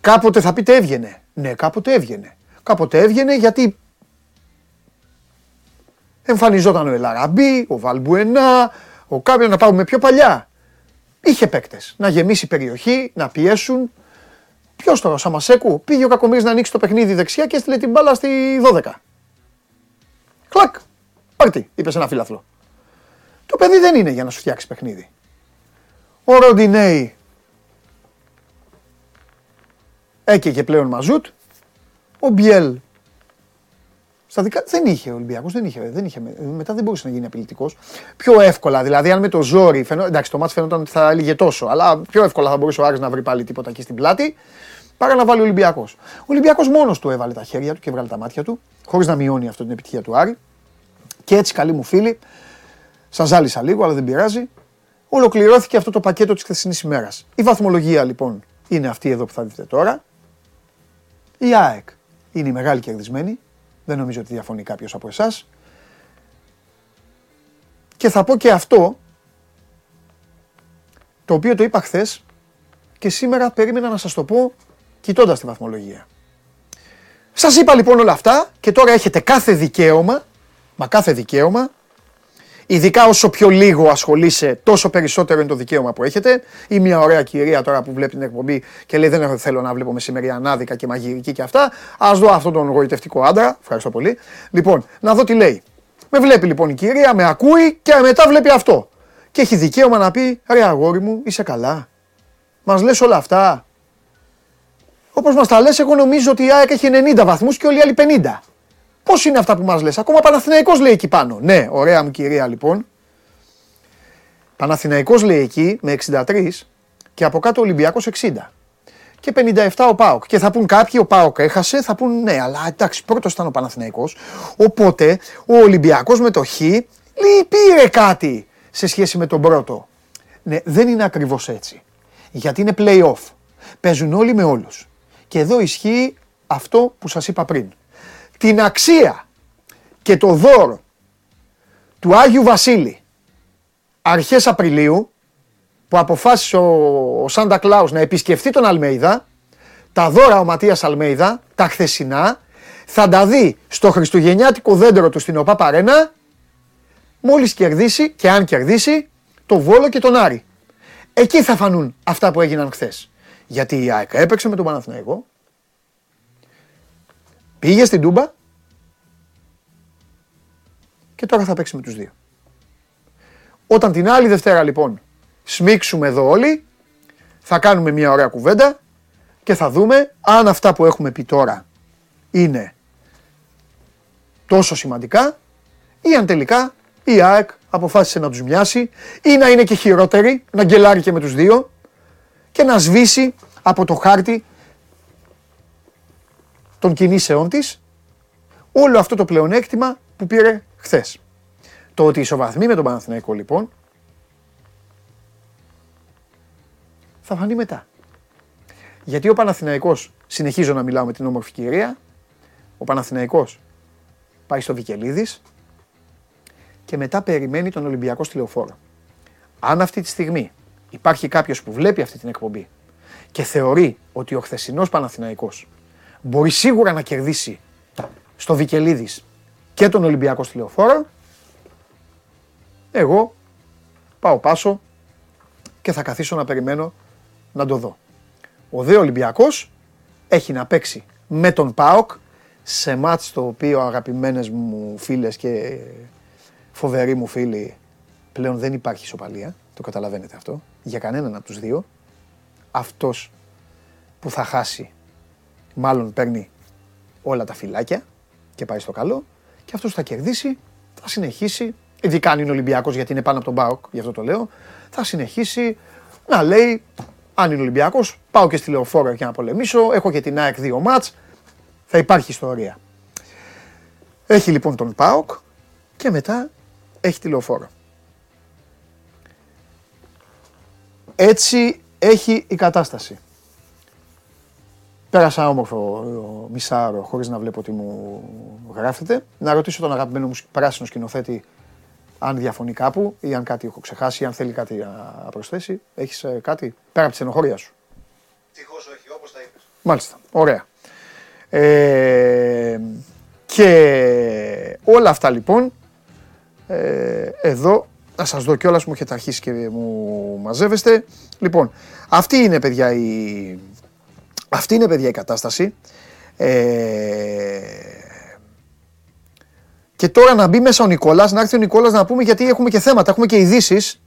Κάποτε θα πείτε έβγαινε. Ναι, κάποτε έβγαινε. Κάποτε έβγαινε γιατί εμφανιζόταν ο Ελαραμπή, ο Βαλμπουενά, ο κάποιο να πάμε πιο παλιά. Είχε παίκτες. Να γεμίσει περιοχή, να πιέσουν. Ποιος τώρα, ο Σαμασέκου, πήγε ο Κακομίρη να ανοίξει το παιχνίδι δεξιά και έστειλε την μπάλα στη 12. Κλακ. Πάρτι, είπε σε ένα φίλαθλο. Το παιδί δεν είναι για να σου φτιάξει παιχνίδι. Ο Ροντινέη έκαιγε πλέον μαζούτ. Ο Μπιέλ στα δικά δεν είχε ο Ολυμπιακός, δεν είχε, δεν είχε, μετά δεν μπορούσε να γίνει απειλητικός. Πιο εύκολα, δηλαδή, αν με το ζόρι. Φαινό, εντάξει, το μάτι φαίνονταν ότι θα έλεγε τόσο, αλλά πιο εύκολα θα μπορούσε ο Άρης να βρει πάλι τίποτα εκεί στην πλάτη παρά να βάλει ο Ολυμπιακός. Ο Ολυμπιακός μόνος του έβαλε τα χέρια του και έβγαλε τα μάτια του, χωρίς να μειώνει αυτό την επιτυχία του Άρη. Και έτσι, καλοί μου φίλοι, σας ζάλισα λίγο, αλλά δεν πειράζει. Ολοκληρώθηκε αυτό το πακέτο της χθεσινής ημέρας. Η βαθμολογία λοιπόν είναι αυτή εδώ που θα δείτε τώρα. Η ΑΕΚ είναι η μεγάλη κερδισμένη δεν νομίζω ότι διαφωνεί κάποιος από εσάς. Και θα πω και αυτό, το οποίο το είπα χθες και σήμερα περίμενα να σας το πω κοιτώντας τη βαθμολογία. Σας είπα λοιπόν όλα αυτά και τώρα έχετε κάθε δικαίωμα, μα κάθε δικαίωμα, Ειδικά όσο πιο λίγο ασχολείσαι, τόσο περισσότερο είναι το δικαίωμα που έχετε. Ή μια ωραία κυρία τώρα που βλέπει την εκπομπή και λέει: Δεν θέλω να βλέπω μεσημερία ανάδικα και μαγειρική και αυτά. Α δω αυτόν τον γοητευτικό άντρα. Ευχαριστώ πολύ. Λοιπόν, να δω τι λέει. Με βλέπει λοιπόν η κυρία, με ακούει και μετά βλέπει αυτό. Και έχει δικαίωμα να πει: Ρε αγόρι μου, είσαι καλά. Μας λες όλα αυτά. Όπως μας τα λες, εγώ νομίζω ότι η ΑΕΚ έχει 90 βαθμούς και όλοι οι άλλοι 50. Πώς είναι αυτά που μας λες, Ακόμα Παναθηναϊκός λέει εκεί πάνω. Ναι, ωραία μου κυρία λοιπόν. Παναθηναϊκός λέει εκεί με 63 και από κάτω Ολυμπιακός 60. Και 57 ο Πάοκ. Και θα πούν κάποιοι, ο Πάοκ έχασε, θα πούν ναι, αλλά εντάξει, πρώτος ήταν ο Παναθηναϊκός. Οπότε ο Ολυμπιακός με το Χ πήρε κάτι σε σχέση με τον πρώτο. Ναι, δεν είναι ακριβώς έτσι. Γιατί είναι play-off. Παίζουν όλοι με όλους. Και εδώ ισχύει αυτό που σας είπα πριν την αξία και το δώρο του Άγιου Βασίλη αρχές Απριλίου που αποφάσισε ο, Σάντα Κλάους να επισκεφτεί τον Αλμέιδα τα δώρα ο Ματίας Αλμέιδα, τα χθεσινά θα τα δει στο χριστουγεννιάτικο δέντρο του στην ΟΠΑ Παρένα μόλις κερδίσει και αν κερδίσει το Βόλο και τον Άρη. Εκεί θα φανούν αυτά που έγιναν χθες. Γιατί η ΑΕΚ έπαιξε με τον Παναθηναϊκό, Πήγε στην Τούμπα και τώρα θα παίξει με τους δύο. Όταν την άλλη Δευτέρα λοιπόν σμίξουμε εδώ όλοι, θα κάνουμε μια ωραία κουβέντα και θα δούμε αν αυτά που έχουμε πει τώρα είναι τόσο σημαντικά ή αν τελικά η ΑΕΚ αποφάσισε να τους μοιάσει ή να είναι και χειρότερη, να γκελάρει και με τους δύο και να σβήσει από το χάρτη των κινήσεών της όλο αυτό το πλεονέκτημα που πήρε χθες. Το ότι ισοβαθμεί με τον Παναθηναϊκό λοιπόν θα φανεί μετά. Γιατί ο Παναθηναϊκός, συνεχίζω να μιλάω με την όμορφη κυρία, ο Παναθηναϊκός πάει στο Βικελίδης και μετά περιμένει τον Ολυμπιακό στη λεωφόρο. Αν αυτή τη στιγμή υπάρχει κάποιος που βλέπει αυτή την εκπομπή και θεωρεί ότι ο χθεσινός Παναθηναϊκός μπορεί σίγουρα να κερδίσει στο Βικελίδης και τον Ολυμπιακό στη Λεωφόρο, εγώ πάω πάσο και θα καθίσω να περιμένω να το δω. Ο δε Ολυμπιακός έχει να παίξει με τον ΠΑΟΚ σε μάτς το οποίο αγαπημένες μου φίλες και φοβεροί μου φίλοι πλέον δεν υπάρχει ισοπαλία, το καταλαβαίνετε αυτό, για κανέναν από τους δύο. Αυτός που θα χάσει μάλλον παίρνει όλα τα φυλάκια και πάει στο καλό και αυτός θα κερδίσει, θα συνεχίσει, ειδικά αν είναι Ολυμπιακός γιατί είναι πάνω από τον ΠΑΟΚ, γι' αυτό το λέω, θα συνεχίσει να λέει αν είναι Ολυμπιακός πάω και στη Λεωφόρο για να πολεμήσω, έχω και την ΑΕΚ δύο μάτς, θα υπάρχει ιστορία. Έχει λοιπόν τον ΠΑΟΚ και μετά έχει τη Λεωφόρο. Έτσι έχει η κατάσταση. Πέρασα όμορφο μισάρο χωρίς να βλέπω τι μου γράφετε. Να ρωτήσω τον αγαπημένο μου πράσινο σκηνοθέτη αν διαφωνεί κάπου ή αν κάτι έχω ξεχάσει ή αν θέλει κάτι να προσθέσει. Έχεις ε, κάτι; Πέρα από τη στενοχώρια σου. Τυχώ όχι, όπως τα είπες. Μάλιστα. Ωραία. Ε, και όλα αυτά λοιπόν ε, εδώ να σας δω κιόλας μου έχετε αρχίσει και μου μαζεύεστε. Λοιπόν, αυτή είναι παιδιά η, αυτή είναι παιδιά η κατάσταση. Ε, Και τώρα να μπει μέσα ο Νικόλας, να έρθει ο Νικόλας να πούμε γιατί έχουμε και θέματα, έχουμε και ειδήσεις.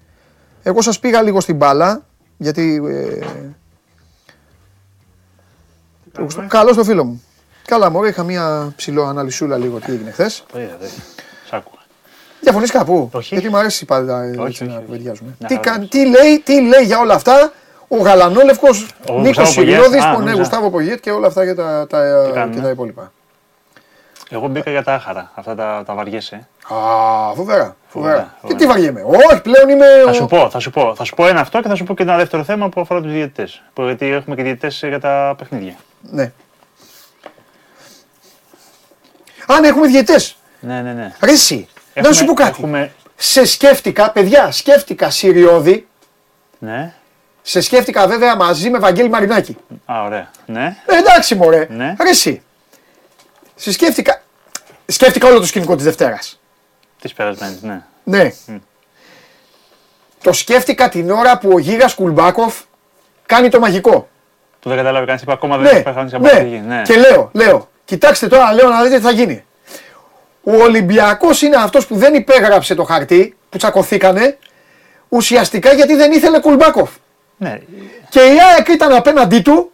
Εγώ σας πήγα λίγο στην μπάλα, γιατί. Ε, Καλό το φίλο μου. Καλά, μωρέ, είχα μια ψηλό αναλυσούλα λίγο τι έγινε χθες. Το είδα, δεν. Σ' άκουγα. Διαφωνείς κάπου; Όχι. Γιατί μου αρέσει πάντα ε, Όχι, έτσι να όχι, κουβεντιάζουμε. Να Τι, χαρά. κα- τι, λέει, τι λέει για όλα αυτά; Ο Γαλανόλευκος Ο Νίκος Γουστάβο Πογιέτ. Σιλιώδη, Α, ναι, νόμιζα. Γουστάβο Πογιέτ και όλα αυτά και τα, τα, Τι κάνουν, και ε; τα υπόλοιπα. Εγώ μπήκα για τα άχαρα. Αυτά τα, τα βαριέσαι. Α, φοβερά. φοβερά. Φοβερά, Και τι βαριέμαι. Όχι, πλέον είμαι. Θα ο- σου πω, θα σου πω. Θα σου πω ένα αυτό και θα σου πω και ένα δεύτερο θέμα που αφορά τους διαιτητές. Γιατί έχουμε και διαιτητές για τα παιχνίδια. Ναι. Α, ναι, έχουμε διαιτέ. Ναι, ναι, ναι. Ρε εσύ, να Έχουμε- σου πω κάτι. Έχουμε... Σε σκέφτηκα, παιδιά, σκέφτηκα Συριώδη. Ναι. Σε σκέφτηκα βέβαια μαζί με Βαγγέλη Μαρινάκη. Α, ωραία. Ναι. Ε, εντάξει, μωρέ. Ναι. Ρε εσύ. Σε σκέφτηκα. Σκέφτηκα όλο το σκηνικό της Δευτέρας. Της περασμένης, ναι. Ναι. Το σκέφτηκα την ώρα που ο Γίγας Κουλμπάκοφ κάνει το μαγικό. Του δεν κατάλαβε κανείς, είπα ακόμα δεν Ναι, έχει πεθάνει σε αποφυγή. ναι. Ναι. Και λέω, λέω, κοιτάξτε τώρα, λέω να δείτε τι θα γίνει. Ο Ολυμπιακός είναι αυτός που δεν υπέγραψε το χαρτί, που τσακωθήκανε, ουσιαστικά γιατί δεν ήθελε Κουλμπάκοφ. Ναι. Και η ΑΕΚ ήταν απέναντί του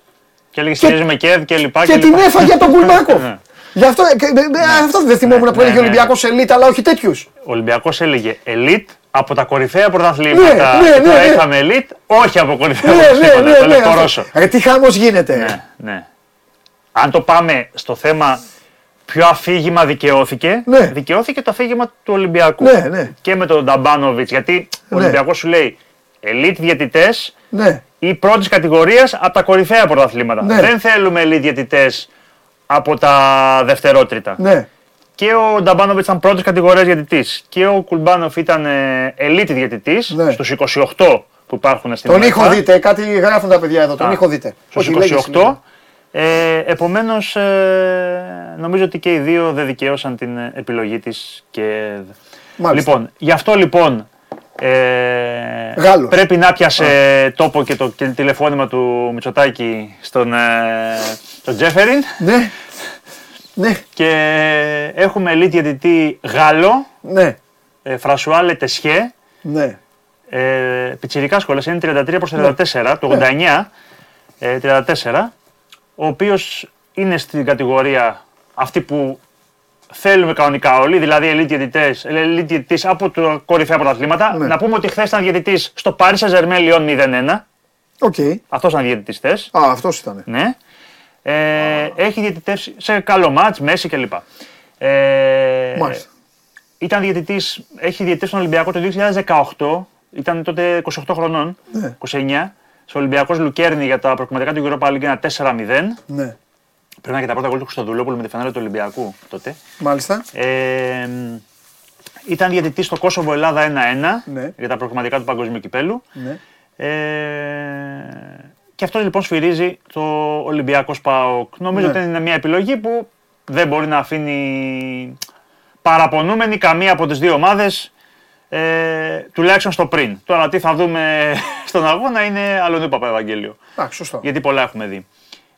Και έλεγε στηρίζουμε ΚΕΔ και λοιπά. και την λοιπά. έφαγε τον Κουλμπάκοφ. *laughs* Ναι. Γι' αυτό, ε, ε, ε, αυτό δεν θυμόμουν που ναι, έλεγε ο ναι. Ολυμπιακός ελίτ, αλλά όχι τέτοιους. Ο Ολυμπιακός έλεγε elite από τα κορυφαία πρωταθλήματα. Ναι, ναι, Και τώρα ναι, ναι. είχαμε elite, όχι από κορυφαία Ναι, ναι, πρωταθλήματα. ναι, Το ναι. λεπτό αυτό. Ρώσο. Ρε τι χάμος γίνεται. Ναι, ναι. Αν το πάμε στο θέμα ποιο αφήγημα δικαιώθηκε, Ναι. δικαιώθηκε το αφήγημα του Ολυμπιακού. Ναι, ναι. Και με τον Νταμπάνοβιτς. Γιατί ο Ναι. Ολυμπιακός σου λέει elite διαιτητές Ναι, ή πρώτης κατηγορίας από τα κορυφαία πρωταθλήματα. Ναι. Δεν θέλουμε elite διαιτητές από τα δευτερότριτα. ναι. Και ο Νταμπάνοβιτς ήταν πρώτης κατηγορίας διαιτητής. Και ο Κουλμπάνοφ ήταν ε, elite διαιτητής Ναι. στους 28 που υπάρχουν στην Τον UEFA. ήχο δείτε, κάτι γράφουν τα παιδιά εδώ, τον Α, ήχο δείτε. Στους Όχι, λέγες, 28. Ε, επομένως, ε, νομίζω ότι και οι δύο δεν δικαίωσαν την ε, επιλογή της και... Μάλιστα. Λοιπόν, γι' αυτό λοιπόν ε, Γάλλος. πρέπει να πιασε τόπο και το και τηλεφώνημα του Μητσοτάκη στον, ε, στον Τζέφεριν. Ναι, ναι, και έχουμε elite διαιτητή Γάλλο, ναι, ε, Φρασουά Λετεσχέ, ναι. ε, πιτσιρικά σχόλας, είναι 33 προς Ναι. 34, το 89, ε, 34, ο οποίος είναι στην κατηγορία αυτή που θέλουμε κανονικά όλοι, δηλαδή elite διαιτητές, elite διαιτητής από τα κορυφαία πρωταθλήματα. Ναι. Να πούμε ότι χθες ήταν διαιτητής στο Paris Saint-Germain Lyon 0-1, Οκ. αυτός ήταν διαιτητής χθες. Α, αυτός ήταν. Ναι. Ε, έχει διαιτητεύσει σε καλό ματς, Μέση κλπ. Ε, Μάλιστα. ήταν διαιτητής, έχει διαιτητεύσει τον Ολυμπιακό το 2018, ήταν τότε 28 χρονών, Ναι. 29, στο Ολυμπιακός Λουκέρνη για τα προκριματικά του Europa League ένα 4-0. Ναι. Πρέπει να και τα πρώτα γκολ του Χρυστοδουλόπουλου με τη φανέλα του Ολυμπιακού τότε. Μάλιστα. Ε, ήταν διαιτητής στο Κόσοβο Ελλάδα 1-1 Ναι. για τα προκριματικά του Παγκοσμίου Κυπέλου. Ναι. Ε, και αυτό λοιπόν σφυρίζει το Ολυμπιακός ΠΑΟΚ. Νομίζω Ναι. ότι είναι μια επιλογή που δεν μπορεί να αφήνει παραπονούμενη καμία από τις δύο ομάδες ε, τουλάχιστον στο πριν. Τώρα τι θα δούμε *laughs* στον αγώνα είναι άλλον Παπα Ευαγγέλιο. Εντάξει, σωστό. Γιατί πολλά έχουμε δει.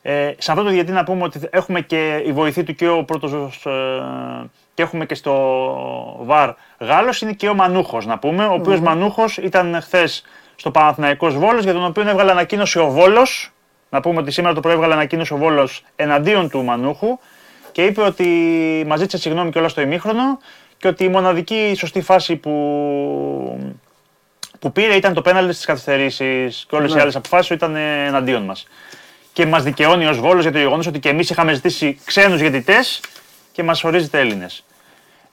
Ε, σε αυτό το διετή να πούμε ότι έχουμε και η βοηθή του και ο πρώτος ε, και έχουμε και στο ΒΑΡ Γάλλος είναι και ο Μανούχος να πούμε, ο οποίος Μανούχος ήταν χθες στο Παναθηναϊκός Βόλος για τον οποίο έβγαλε ανακοίνωση ο Βόλος να πούμε ότι σήμερα το πρωί έβγαλε ανακοίνωση ο Βόλος εναντίον του Μανούχου και είπε ότι μας ζήτησε συγγνώμη κιόλας στο ημίχρονο και ότι η μοναδική σωστή φάση που που πήρε ήταν το πέναλτι στις καθυστερήσεις και όλες Ναι. οι άλλες αποφάσεις ήταν ε, εναντίον μας. Και μας δικαιώνει ως Βόλο για το γεγονός ότι και εμείς είχαμε ζητήσει ξένους διαιτητέ και μας ορίζεται Έλληνες.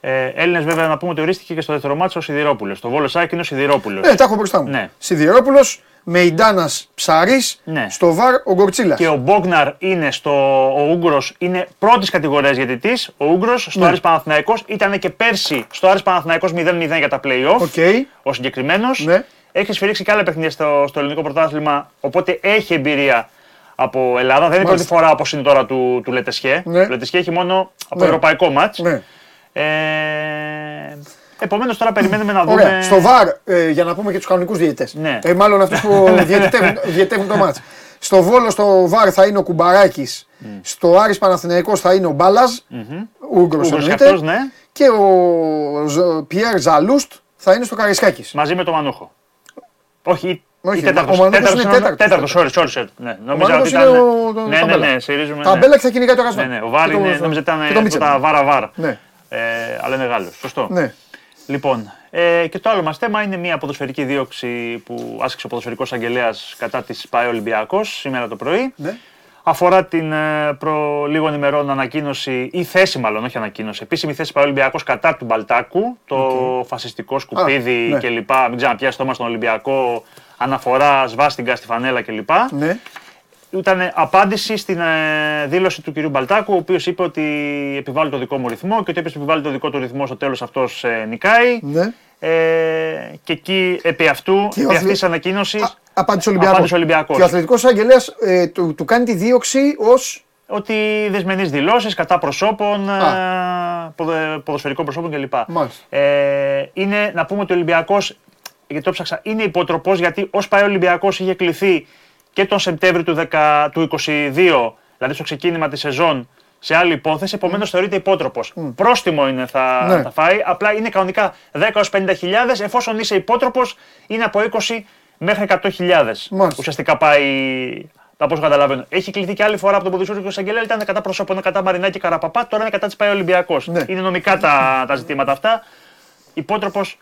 Ε, Έλληνες, βέβαια, να πούμε ότι ορίστηκε και στο δεύτερο μάτσο ο Σιδηρόπουλος. Το Βόλο Σάκη είναι ο Σιδηρόπουλος. Ναι, τα έχω μπροστά μου. Ναι. Σιδηρόπουλος, Μεϊντάνας Ψάρης, Ναι. στο VAR ο Γκορτσίλας. Και ο Μπόγναρ είναι στο. Ο Ούγγρος είναι πρώτης κατηγορίας διαιτητή. Ο Ούγγρος στο Ναι. Άρης Παναθηναϊκός ήταν και πέρσι στο Άρης Παναθηναϊκός 0-0 για τα playoff. Οκ. ο συγκεκριμένος. Ναι. Έχει σφυρίξει και άλλα παιχνίδια στο, στο ελληνικό πρωτάθλημα, οπότε έχει εμπειρία από Ελλάδα. Δεν είναι η πρώτη Μάλιστα. φορά όπως είναι τώρα του, του Λετεσχέ. Ναι. Το Λετεσχέ έχει μόνο από Ναι. ευρωπαϊκό μάτς. Ναι. Ε, Επομένως τώρα περιμένουμε να δούμε. Ωραία. Στο βαρ, ε, για να πούμε και τους κανονικούς διαιτητές. Ναι. Ε, μάλλον αυτούς που *laughs* διαιτητεύουν, διαιτητεύουν το μάτς. Στο Βόλο, στο βαρ θα είναι ο Κουμπαράκης. Στο Άρης Παναθηναϊκός θα είναι ο Μπάλας. Ούγγρος Ούγγρος εννοείται. και αυτός, ναι. και ο Ζ- Πιέρ Ζαλούστ θα είναι στο Καραϊσκάκης. Μαζί με τον Μανούχο. Όχι, Όχι, ή τέταρτος. ο Μανούχος είναι Τέταρτος, τέταρτος. τέταρτος, sorry, sorry, sorry. Ναι, νόμιζα Μανούχος ότι είναι ήταν... ο- το- Ναι, ναι, ταμπέλα. ναι, στηρίζουμε. Ταμπέλα ναι. και θα κυνηγάει το Ρασβάν. Ναι, ναι, ο Βάρ Και το- είναι, νόμιζα ήταν και το ε, Μίτσελ. τα βάρα βάρα. Ναι. Ε, αλλά είναι Γάλλος. Σωστό. Ναι. Λοιπόν, ε, και το άλλο μας θέμα είναι μια ποδοσφαιρική δίωξη που άσκησε ο ποδοσφαιρικός αγγελέας κατά της ΠαΕ Ολυμπιακός σήμερα το πρωί. Ναι. Αφορά την ε, προ λίγων ημερών ανακοίνωση, ή θέση μάλλον, όχι ανακοίνωση, επίσημη θέση ΠαΕ Ολυμπιακός κατά του Μπαλτάκου, το φασιστικό σκουπίδι ναι. κλπ. Μην ξαναπιάσει το στον Ολυμπιακό, αναφορά σβάστιγκα στη φανέλα κλπ. Ναι. Ήταν απάντηση στην ε, δήλωση του κυρίου Μπαλτάκου, ο οποίος είπε ότι επιβάλλει το δικό μου ρυθμό και ότι όποιο επιβάλλει το δικό του ρυθμό στο τέλος αυτός νικάει. Ναι. Ε, και εκεί επί αυτού, Και ο επί αθλη- αυτής της ανακοίνωσης, Α, Απάντησε ο Ολυμπιακός. Απάντησε ο Ολυμπιακός. Και ο αθλητικός αγγελέας ε, του, του κάνει τη δίωξη ως... ότι δεσμενείς δηλώσεις κατά προσώπων, Α. ε, ποδε- ποδοσφαιρικών προσώπων κλπ. Μάλιστα. Ε, είναι να πούμε ότι ο Ολυμπιακός, γιατί το ψάξα, είναι υπότροπο γιατί ως πάει ο Ολυμπιακός είχε κληθεί και τον Σεπτέμβριο του, 10, του 22, δηλαδή στο ξεκίνημα της σεζόν, σε άλλη υπόθεση, επομένως θεωρείται υπότροπος. Πρόστιμο είναι θα, Ναι. θα φάει, απλά είναι κανονικά 10 έως 50 εφόσον είσαι υπότροπος είναι από 20 μέχρι 100 Μάλιστα. Ουσιαστικά πάει από όσο καταλαβαίνω. Έχει κληθεί και άλλη φορά από τον ποδοσφαίρο και ο Σαγγελέα, ήταν κατά προσώπων, κατά Μαρινάκη και Καραπαπά, τώρα είναι κατά της πάει Ολυμπιακός. Ναι. Είναι νομικά τα, τα ζητήματα αυτά. Υπότροπος,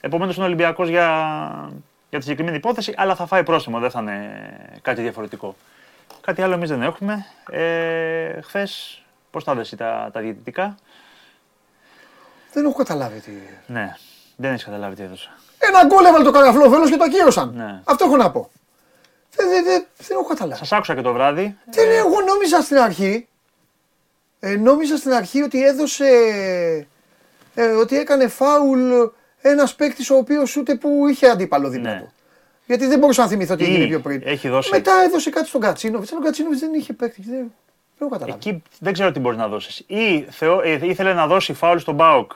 επομένως είναι Ολυμπιακός για, για τη συγκεκριμένη υπόθεση, αλλά θα φάει πρόστιμο, δεν θα είναι κάτι διαφορετικό. Κάτι άλλο εμείς δεν έχουμε. Ε, Χθες, πώς τα δες τα, τα διαιτητικά; Δεν έχω καταλάβει τι... Ναι, δεν έχεις καταλάβει τι έδωσα. Ένα γκολ έβαλε το καραφλόβελος και το ακύρωσαν. Ναι. Αυτό έχω να πω. Δεν, δεν, δεν, δεν έχω καταλάβει. Σας άκουσα και το βράδυ. Δεν, εγώ νόμιζα στην αρχή, ε, νόμιζα στην αρχή ότι έδωσε, ε, ότι έκανε φάουλ ένας παίκτης ο οποίος ούτε που είχε αντίπαλο δίπλα Ναι. του. Γιατί δεν μπορούσα να θυμηθώ τι Ή έγινε πιο πριν. έχει δώσει- Μετά έδωσε κάτι στον Κατσίνοβιτς. Αλλά ο Κατσίνοβιτς δεν είχε παίκτη. Δεν, δεν έχω καταλάβει. Εκεί δεν ξέρω τι μπορείς να δώσεις. Ή θεω, ε, ήθελε να δώσει φάουλ στον Μπάουκ,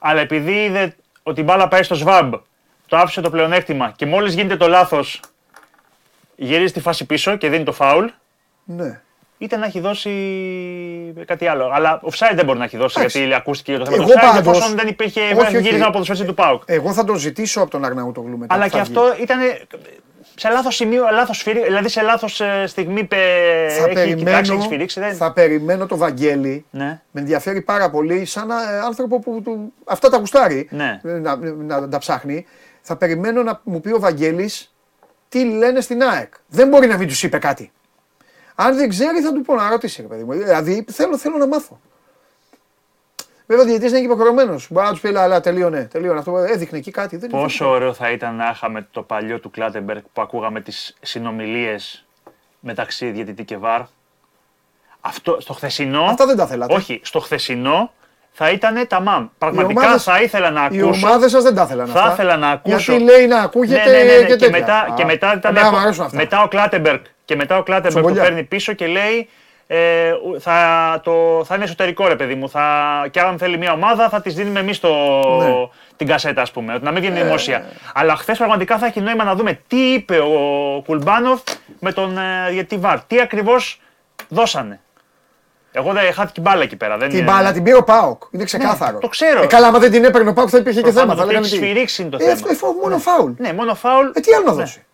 αλλά επειδή είδε ότι η μπάλα πάει στο ΣΒΑΜ, το άφησε το πλεονέκτημα και μόλις γίνεται το λάθος, γυρίζει τη φάση πίσω και δίνει το φάουλ, Ναι. Είτε να έχει δώσει κάτι άλλο. Αλλά offside δεν μπορεί να έχει δώσει Εντάξει. γιατί ακούστηκε το θέμα Εγώ του offside, πάντως- εφόσον δεν υπήρχε Όχι, όχι. γύρισμα από το σφαίρι του Πάουκ. Εγώ θα τον ζητήσω από τον Αρναούτογλου μετά. Αλλά που και θα βγει. αυτό ήταν σε λάθος σημείο, λάθος σφύρι, δηλαδή σε λάθος στιγμή πε, θα έχει κοιτάξει, έχεις σφυρίξει. Δεν... θα περιμένω το Βαγγέλη Ναι. Με ενδιαφέρει πάρα πολύ σαν ε, άνθρωπο που του, αυτά τα γουστάρει Ναι. ε, να, να, να τα ψάχνει. Θα περιμένω να μου πει ο Βαγγέλης τι λένε στην ΑΕΚ. Δεν μπορεί να μην τους είπε κάτι. Αν δεν ξέρει θα του πω να ρωτήσει ρε παιδί μου. Δηλαδή θέλω, θέλω να μάθω. Βέβαια ο διαιτητής δεν είναι υποχρεωμένος. Μπορεί να τους πει αλλά, αλλά τελείωνε, τελείωνε αυτό. Έδειχνε εκεί κάτι. Δεν Πόσο ωραίο θα ήταν να είχαμε το παλιό του Κλάτεμπεργκ που ακούγαμε τις συνομιλίες μεταξύ διαιτητή και βαρ. Αυτό στο χθεσινό. Αυτά δεν τα θέλατε. Όχι, στο χθεσινό θα ήταν τα μαμ. Πραγματικά ομάδες- θα ήθελα να Οι ακούσω. ομάδες σας δεν τα ήθελαν θα αυτά. ήθελα να ακούσω. Γιατί λέει να ακούγεται ναι, ναι, ναι, ναι, και και, τέτοια. μετά, και Α, μετά, ήταν, εμένα μου αρέσουν αυτά. μετά ο Κλάτεμπεργκ και μετά ο Κλάτεμπεργκ που Τσομπολιά. παίρνει πίσω και λέει ε, ου- θα, το, θα είναι εσωτερικό ρε παιδί μου. Θα, και αν θέλει μια ομάδα θα της δίνουμε εμείς Ναι. την κασέτα, ας πούμε. Ότι να μην βγαίνει Ε. δημόσια. Αλλά χθες πραγματικά θα έχει νόημα να δούμε τι είπε ο Κουλμπάνοφ με τον ε, γιατί βαρ. Τι ακριβώς δώσανε. Εγώ δεν χάθηκε μπάλα εκεί πέρα. Δεν Την είναι- μπάλα την πήρε ο Πάοκ. Είναι ξεκάθαρο. Ναι, το ξέρω. Ε, καλά, άμα δεν την έπαιρνε ο Πάοκ θα υπήρχε και Προφανώς, θέμα. Θα ότι λέγανε έχει τι. σφυρίξει είναι το Ε, θέμα. αυτό, αυτό, μόνο φάουλ. Ναι, μόνο φάουλ. Ε, τι άλλο να Ναι. δώσει.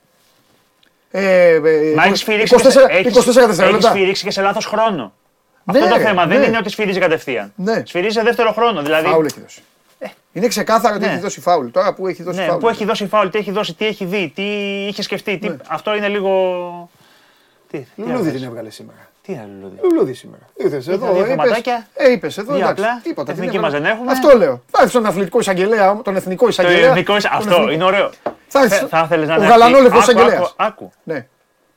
Ε, ε, Μα έχεις 24, σφυρίξει, 24, και σε- έχεις- 24 έχεις δευτερόλεπτα. σφυρίξει και σε λάθος χρόνο. Ναι, Αυτό το ρε, θέμα ναι. δεν είναι ότι σφυρίζει κατευθείαν. Ναι. Σφυρίζει σε δεύτερο χρόνο. Δηλαδή, Φάουλ έχει δώσει. Είναι ξεκάθαρο ότι ναι. έχει δώσει φάουλ. Τώρα που έχει δώσει ναι, φάουλ. που έχει δώσει φάουλ, τι έχει δώσει, τι έχει δει, τι είχε σκεφτεί. Τι... Ναι. Αυτό είναι λίγο. Τι, τι Λουλούδι άλλο την θες; έβγαλε σήμερα. Τι άλλο λουλούδι. Λουλούδι σήμερα. Ήρθες εδώ. δύο είπες- θεματάκια. Ε, είπες εδώ. Δύο εντάξει, απλά. Τίποτα. Εθνική τι μας έκανα. δεν έχουμε. Αυτό λέω. Θα έρθει στον αθλητικό εισαγγελέα, τον εθνικό Το εισαγγελέα. εθνικό, τον αυτό εθνικό- είναι ωραίο. Θα έρθει Θε- Θα ήθελε να ο είναι. γαλανόλευκος αυτή- άκου, εισαγγελέας. άκου, Άκου. Ναι.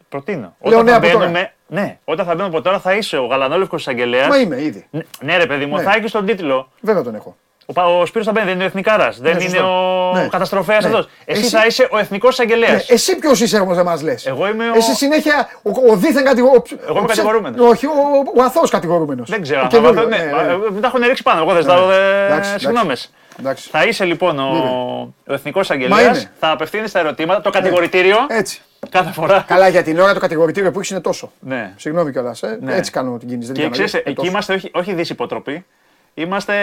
Προτείνω. Λέω Όταν ναι θα από τώρα. μπαίνουμε, ναι, όταν θα μπαίνουμε από τώρα θα είσαι ο γαλανόλευκος εισαγγελέας. Μα είμαι ήδη. Ναι, ρε παιδί μου, Ναι. θα έχει τον τίτλο. Βέβαια τον έχω. Ο, Πα- ο Σπύρος Ταμπέν δεν είναι ο εθνικάρας. δεν είναι σωστό. ο Ναι. καταστροφέας Ναι. αυτός. Εσύ, Εσύ- θα είσαι ο εθνικός εισαγγελέας. Ναι, εσύ ποιος είσαι όμως δεν μας λες. Εγώ είμαι ο- Εσύ συνέχεια ο, ο δίθεν κατηγορούμενο. Εγώ είμαι κατηγορούμενος. Όχι, ο, ο, ο αθώος κατηγορούμενος. Δεν ξέρω. Ο αν καινούριο, θα- ναι, ναι, μα, ναι. ε, Δεν τα έχουν ρίξει πάνω. Εγώ δεν Ναι, ζητάω ναι. ε, Εντάξει, συγγνώμες. Εντάξει. Θα είσαι λοιπόν ο, ο εθνικός εισαγγελέας. είναι. Θα απευθύνεις τα ερωτήματα. Το κατηγορητήριο Έτσι. κάθε φορά. Καλά για την ώρα το κατηγορητήριο που έχεις είναι τόσο. Ναι. Συγγνώμη κιόλας. Ε. Ναι. Έτσι κάνω την κίνηση. Δεν Και την κάνω ξέρεις, αλλιώς. Ε, εκεί τόσο. είμαστε όχι, όχι δυσυποτροποί. Είμαστε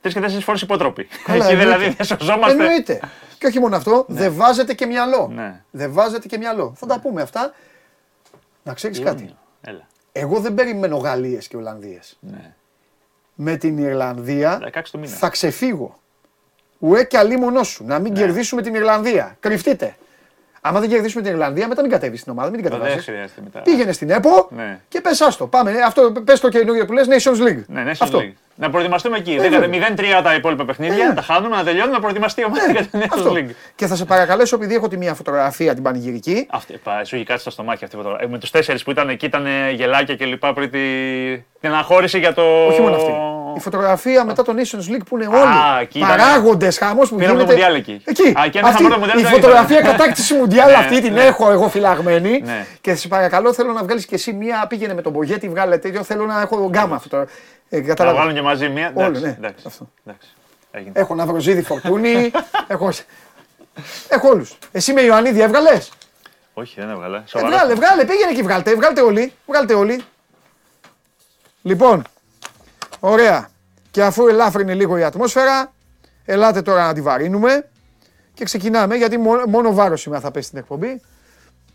τρεις και τέσσερις φορές υπότροποι. Καλά, Εκεί εννοείται. δηλαδή δεν σωζόμαστε. Εννοείται. Και όχι μόνο αυτό, δεν βάζετε και μυαλό. Ναι. Δεν βάζετε και μυαλό. Θα τα πούμε αυτά. Να ξέρεις κάτι. Ιούνιο. Έλα. Εγώ δεν περιμένω Γαλλίες και Ολλανδίες. Ναι. Με την Ιρλανδία 16 του μήνα. θα ξεφύγω. Ουέ και αλίμονός σου. Να Ναι. μην κερδίσουμε την Ιρλανδία. Κρυφτείτε. Άμα δεν κερδίσουμε την Ιρλανδία, μετά μην κατέβεις στην ομάδα, μην την Δεν κατεβάσει. χρειάζεται μετά. Πήγαινε στην ΕΠΟ Ναι. και πες άστο. Πάμε. Αυτό πες το καινούργιο που λες Nations League. Ναι, ναι, Αυτό. League. Να προετοιμαστούμε εκεί. Ε, βέβαια. 0-3 τα υπόλοιπα παιχνίδια, Ε, να τα χάνουμε, να τελειώνουμε, να προετοιμαστεί η ομάδα για την Αυτό. Nations League. Και θα σε παρακαλέσω, επειδή έχω τη μία φωτογραφία την πανηγυρική. Αυτή, πα, σου είχε κάτσει στα στομάχια αυτή η φωτογραφία. Ε, με τους τέσσερις που ήταν εκεί, ήταν ε, γελάκια και λοιπά πριν τη... την αναχώρηση για το. Όχι μόνο αυτή. Η φωτογραφία μετά το Nations League που είναι όλοι εκεί ήταν. παράγοντες χαμός που Πήραμε το γίνεται. Μουντιάλ εκεί. Εκεί. Α, και ένα Αυτή, πρώτο Μουντιάλ η δεν φωτογραφία ήταν. *laughs* κατάκτηση Μουντιάλ Ναι, αυτή την ναι. έχω εγώ φυλαγμένη. Ναι. Και σε παρακαλώ θέλω να βγάλεις και εσύ μία. Πήγαινε με τον Μπογέτη, βγάλε τέτοιο. Θέλω να έχω γκάμα αυτό. Τώρα. Ε, Να κατάλαβα. βάλουν και μαζί μία. Όλοι, Εντάξει, ναι. εντάξει, Αυτό. εντάξει. Έγινε. Έχω Ναυροζίδη Φορτούνη. *laughs* έχω έχω όλους. Εσύ με Ιωαννίδη έβγαλες; Όχι, δεν έβγαλε. Ε, Σοβαρά. βγάλε, βγάλε, πήγαινε εκεί, βγάλτε, βγάλτε όλοι. Βγάλτε όλοι. Λοιπόν, ωραία. Και αφού ελάφρυνε λίγο η ατμόσφαιρα, ελάτε τώρα να τη βαρύνουμε και ξεκινάμε γιατί μόνο, μόνο βάρος σήμερα θα πέσει στην εκπομπή.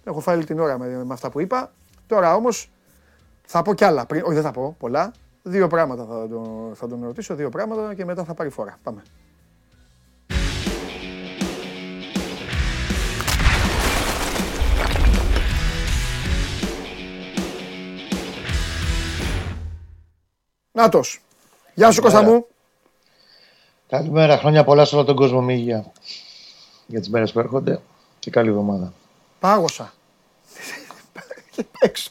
Έχω φάει όλη την ώρα με, με αυτά που είπα. Τώρα όμως θα πω κι άλλα. Πριν, όχι δεν θα πω πολλά. Δύο πράγματα θα τον, θα τον ρωτήσω, δύο πράγματα και μετά θα πάρει φορά. Πάμε. Νάτος. Γεια σου Κώστα μου. Καλημέρα, χρόνια πολλά σε όλο τον κόσμο. Με υγεία για τις μέρες που έρχονται και καλή εβδομάδα. Πάγωσα. *laughs* Και έξω.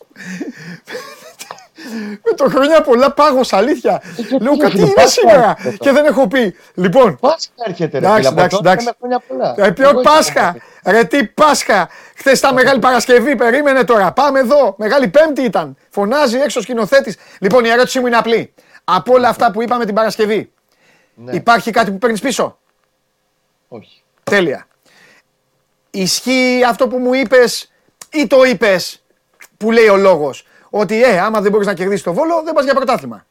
Με το χρόνια πολλά πάγωσα, αλήθεια. Λέω όχι, κάτι το είναι Πάσχα σήμερα έρχεται και δεν έχω πει. Λοιπόν, Πάσχα έρχεται, ρε Εντάξει, φίλε. Από εντάξει, τότε εντάξει. λέμε χρόνια πολλά. ε, ποιο Εγώ Πάσχα. Ρε τι Πάσχα. Χθες ήταν Μεγάλη Παρασκευή, περίμενε τώρα. Πάμε εδώ. Μεγάλη Πέμπτη ήταν. Φωνάζει έξω σκηνοθέτης. Λοιπόν, η ερώτησή μου είναι απλή. Από όλα αυτά που είπαμε την Παρασκευή, Ναι, υπάρχει κάτι που παίρνεις πίσω; όχι. Τέλεια. Ισχύει αυτό που μου είπες ή το είπες που λέει ο λόγος; Ότι ε, άμα δεν μπορείς να κερδίσεις το Βόλο, δεν πας για πρωτάθλημα.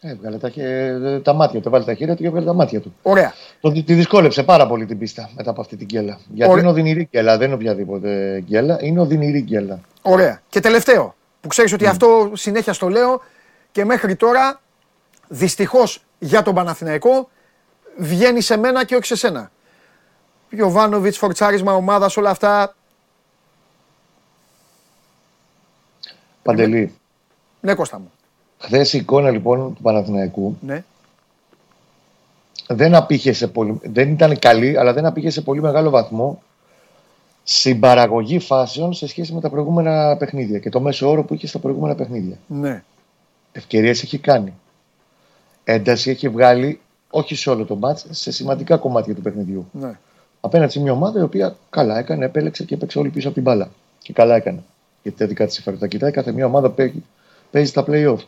Έβγαλε τα, χε- τα μάτια του, βάλει τα χέρια του και έβγαλε τα μάτια του. Ωραία. Το, τη δυσκόλεψε πάρα πολύ την πίστα μετά από αυτή την γκέλα. Γιατί Ωραία. είναι οδυνηρή γκέλα, δεν είναι οποιαδήποτε γκέλα, είναι οδυνηρή γκέλα. Ωραία. Και τελευταίο, που ξέρεις ότι αυτό συνέχεια στο λέω και μέχρι τώρα, δυστυχώς για τον Παναθηναϊκό, βγαίνει σε μένα και όχι σε σένα. Γιωβάνοβιτς, φορτσάρισμα ομάδας, όλα αυτά. Παντελή, Ναι, Κώστα μου. χθες η εικόνα λοιπόν του Παναθηναϊκού Ναι. δεν, απήχε σε πολύ, δεν ήταν καλή, αλλά δεν απήχε σε πολύ μεγάλο βαθμό στην παραγωγή φάσεων σε σχέση με τα προηγούμενα παιχνίδια και το μέσο όρο που είχε στα προηγούμενα παιχνίδια. Ναι. Ευκαιρίες έχει κάνει. Ένταση έχει βγάλει όχι σε όλο το μάτς, σε σημαντικά κομμάτια του παιχνιδιού. Ναι. Απέναντι σε μια ομάδα η οποία καλά έκανε, επέλεξε και έπαιξε όλη πίσω από την μπάλα. Και καλά έκανε. Γιατί τα δικά της συμφέροντα κοιτάει κάθε μια ομάδα παίζει, παίζει στα playoff.